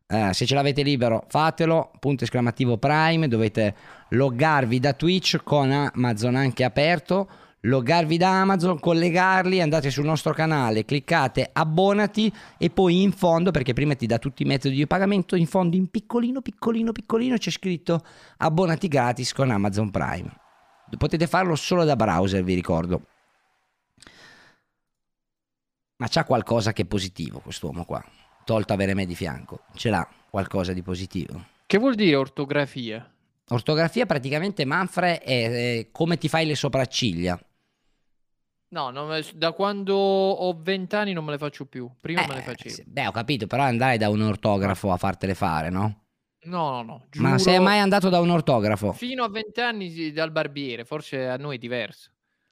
eh, se ce l'avete libero, fatelo. Punto esclamativo Prime. Dovete loggarvi da Twitch con Amazon anche aperto. Loggarvi da Amazon, collegarli, andate sul nostro canale, cliccate abbonati e poi in fondo, perché prima ti dà tutti i metodi di pagamento, in fondo in piccolino, piccolino, piccolino c'è scritto abbonati gratis con Amazon Prime. Potete farlo solo da browser, vi ricordo. Ma c'ha qualcosa che è positivo quest'uomo qua. Tolto avere me di fianco. Ce l'ha qualcosa di positivo. Che vuol dire ortografia? Ortografia praticamente Manfred è, è come ti fai le sopracciglia. No, non da quando ho 20 anni non me le faccio più. Prima Eh, me le facevo. Beh, ho capito, però andare da un ortografo a fartele fare, no? No, no, no. Ma giuro. sei mai andato da un ortografo? Fino a 20 anni sì, dal barbiere. Forse a noi è diverso.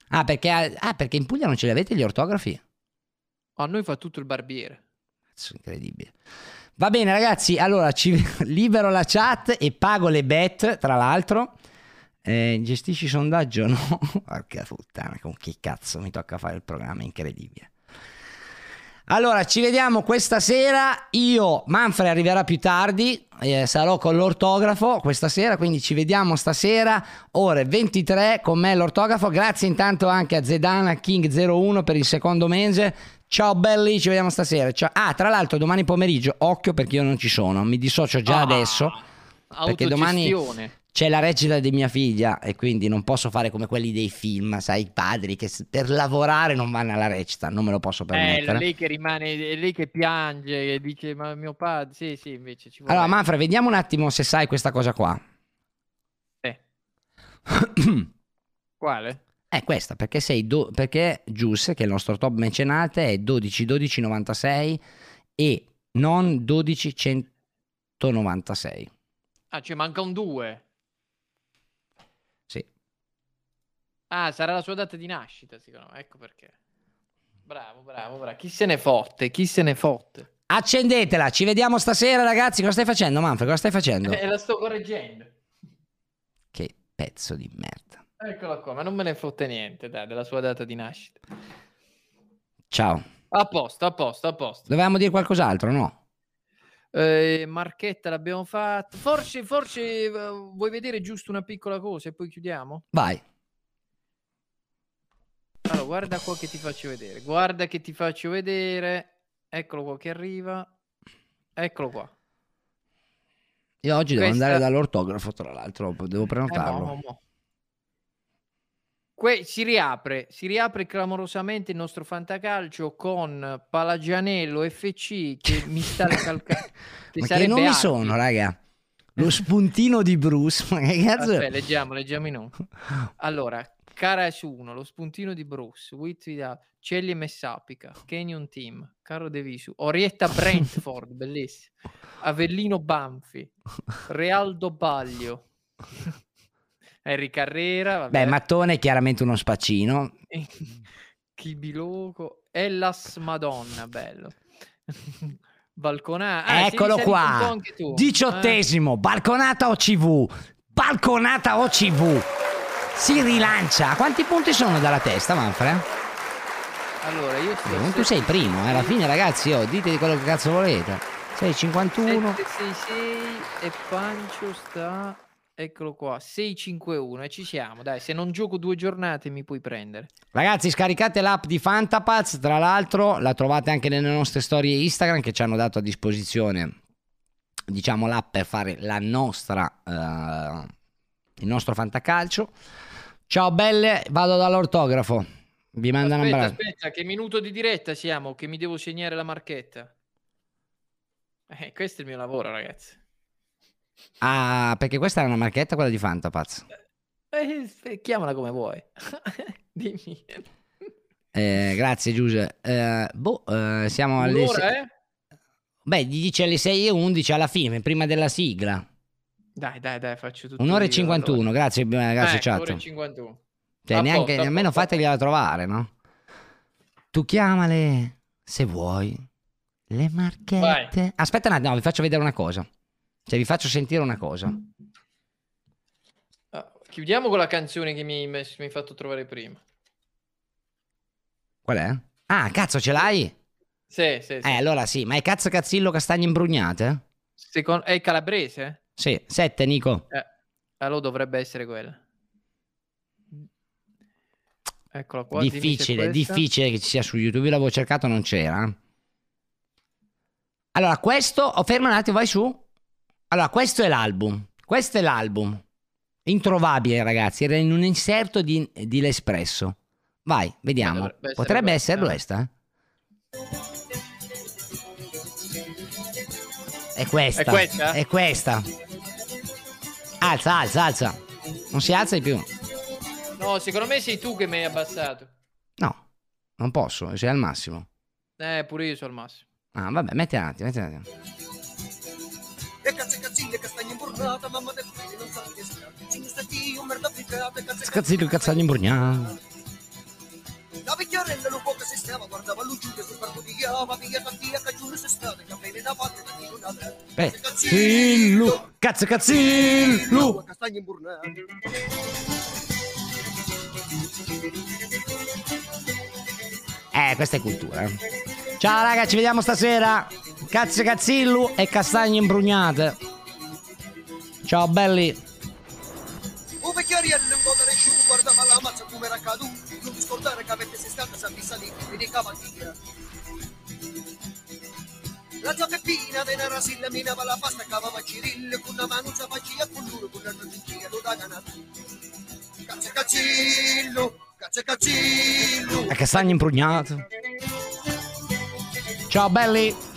Ah perché, ah, perché in Puglia non ce li avete gli ortografi? A noi fa tutto il barbiere. Incredibile. Va bene, ragazzi. Allora, ci *laughs* libero la chat e pago le bet, tra l'altro. Eh, gestisci sondaggio? *laughs* No. Porca puttana, con chi cazzo mi tocca fare il programma? Incredibile. Allora, ci vediamo questa sera. Io, Manfred arriverà più tardi, eh, sarò con l'ortografo questa sera, quindi ci vediamo stasera, ore 23 con me l'ortografo. Grazie intanto anche a Zedana King01 per il secondo mese. Ciao belli, ci vediamo stasera. Ciao. Ah, tra l'altro domani pomeriggio, occhio perché io non ci sono, mi dissocio già Ah, adesso. Perché domani c'è la recita di mia figlia e quindi non posso fare come quelli dei film, sai, i padri che per lavorare non vanno alla recita, non me lo posso Eh, permettere. lei che rimane, è lei che piange, e dice ma mio padre, sì sì invece ci vuole. Allora, Manfred, vediamo un attimo se sai questa cosa qua. Eh. *clears throat* Quale? È questa, perché sei do- perché Gius, che è il nostro top mecenate, è 12 12 96 e non 12 100 196. Ah, ci manca un 2. Sì. Ah, sarà la sua data di nascita, secondo me. Ecco perché. Bravo, bravo, bravo. Chi se ne fotte? Chi se ne fotte? Accendetela, ci vediamo stasera ragazzi. Cosa stai facendo Manfred? Cosa stai facendo? Eh, la sto correggendo. Che pezzo di merda. Eccola qua, ma non me ne fotte niente, dai, della sua data di nascita. Ciao. A posto, a posto, a posto. Dovevamo dire qualcos'altro, no? Eh, Marchetta l'abbiamo fatta. Forse, forse eh, vuoi vedere giusto una piccola cosa e poi chiudiamo? Vai. Allora, guarda qua che ti faccio vedere. Guarda che ti faccio vedere. Eccolo qua che arriva. Eccolo qua. Io oggi devo Questa- andare dall'ortografo, tra l'altro, devo Eh, prenotarlo. mo, mo, mo. Que- si riapre, si riapre clamorosamente il nostro fantacalcio con Palagianello FC che mi sta *laughs* recalcando. Ma che nomi sono, raga? Lo spuntino di Bruce, ma che cazzo? Aspetta, leggiamo, leggiamo i nomi. Allora, Caras 1, lo spuntino di Bruce, Vidal, Celli e Messapica, Canyon Team, Caro De Visu, Orietta Brentford, *laughs* bellissimo, Avellino Banfi, Realdo Baglio, Henry Carrera, vabbè. Beh, Mattone è chiaramente uno spaccino. *laughs* Chibiloco, Ellas Madonna, bello. *laughs* Balconata. ah, Eccolo qua. Diciottesimo, balconata OCV. Balconata OCV. Si rilancia. Quanti punti sono dalla testa, Manfred? Eh, Allora, io sto Tu sei primo, eh, alla fine ragazzi, oh, dite di quello che cazzo volete. Sei 51. 766 e Pancio sta eccolo qua 651 e ci siamo dai se non gioco due giornate mi puoi prendere Ragazzi, scaricate l'app di Fantapaz, tra l'altro la trovate anche nelle nostre storie Instagram che ci hanno dato a disposizione, diciamo, l'app per fare la nostra, eh, il nostro fantacalcio. Ciao belle, vado dall'ortografo. Vi mandano un aspetta abbraccio. aspetta che minuto di diretta siamo che mi devo segnare la marchetta eh, questo è il mio lavoro ragazzi Ah, perché questa è una marchetta, quella di Fantapaz. eh, chiamala come vuoi *laughs* dimmi Eh, grazie Giuse. Eh, boh, eh, siamo alle... un'ora se- eh Beh, gli dice alle 6 e 11 alla fine, prima della sigla. dai dai dai faccio tutto Un'ora e io, 51, allora. grazie, eh, grazie Ecco, chat. un'ora e 51 Cioè, neanche, posto, a nemmeno posto, a fategliela trovare, no? Tu chiamale se vuoi le marchette. Aspetta un attimo, no, vi faccio vedere una cosa. Cioè, vi faccio sentire una cosa. Ah, chiudiamo con la canzone che mi hai messo- mi hai fatto trovare prima Qual è? Ah, cazzo, ce l'hai? sì sì, sì. Eh, allora sì, ma è cazzo cazzillo castagne imbrugnate? Secondo- è calabrese? Sì, sette, Nico. Eh, allora dovrebbe essere quella. Eccola qua. difficile, difficile che ci sia su YouTube. Io l'avevo cercato, non c'era. Allora, questo, oh, ferma un attimo, vai su. Allora, questo è l'album. Questo è l'album. Introvabile, ragazzi. Era in un inserto di, di L'Espresso. Vai, vediamo. Potrebbe questa, essere eh. questa. eh? È questa. È questa? È questa. Alza, alza, alza. Non si alza di più. No, secondo me sei tu che mi hai abbassato. No, non posso, sei al massimo. Eh, pure io sono al massimo. Ah, vabbè, metti attimo, metti attimo. E cazzo e cazzine, castagne imburnata, mamma del bene, non sa che sta. Cini stati, un merda applicata, e cazzo e Scazzillo, cazzagli imbrugnati. La vecchiarella lo poco si stava, guardava l'ucciude sul parco di Chiava, via tantia cagione se state, capelli da parte da dico da te. Beh, Cazzillo, cazzo cazzillo. Castagne imburnate. Eh, questa è cultura. Ciao raga, ci vediamo stasera. Cazzo cazzillo e castagne imbrugnate. Ciao belli. Un vecchiariello un po' da resciuto, guardava la mazza come era caduto. Non scordare che avete se stata sa salì e di cavallia. La tua peppina venne rasilla, minava la pasta, cavava cirille, con una mano zapagia con l'uro, con la gigia, lo da ganata. Cazzo cazzillo, cazzo cazzillo. E castagne imbrugnate. Ciao belli.